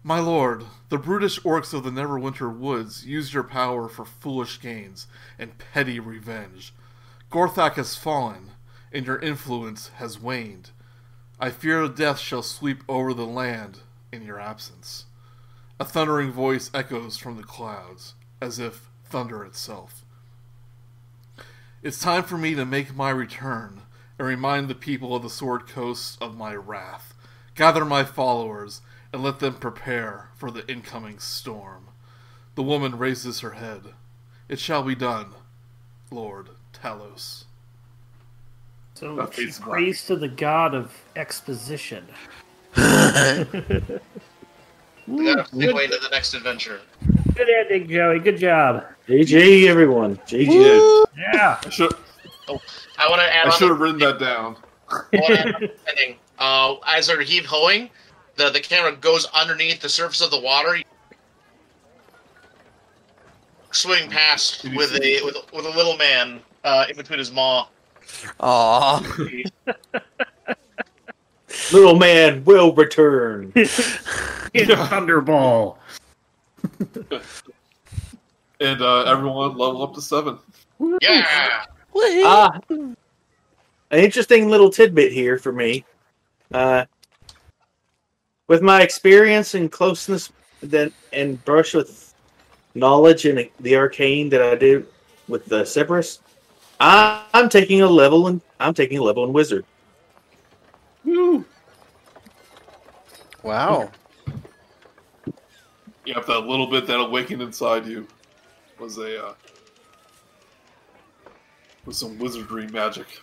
My lord, the brutish orcs of the Neverwinter Woods use your power for foolish gains and petty revenge. Gorthok has fallen, and your influence has waned. I fear death shall sweep over the land in your absence. A thundering voice echoes from the clouds, as if thunder itself. It's time for me to make my return and remind the people of the Sword Coast of my wrath. Gather my followers and let them prepare for the incoming storm. The woman raises her head. It shall be done, Lord Talos. So That she fades black. prays to the god of exposition. We gotta segue into the next adventure. Good ending, Joey. Good job. GG, everyone. GG. Yeah. I should I want to add I on should have written that down. I wanna add on the ending. Uh, as they're heave hoeing, the the camera goes underneath the surface of the water, swimming past with a with, a- with a little man uh, in between his maw. Aw. Little man will return. In a Thunderball. And uh, everyone level up to seven. Yeah. Ah, an interesting little tidbit here for me. Uh, with my experience and closeness then and brush with knowledge in the arcane that I did with the Cerberus, I, I'm taking a level and I'm taking a level in wizard. Wow. Yep, that little bit that awakened inside you was a uh, with some wizardry magic.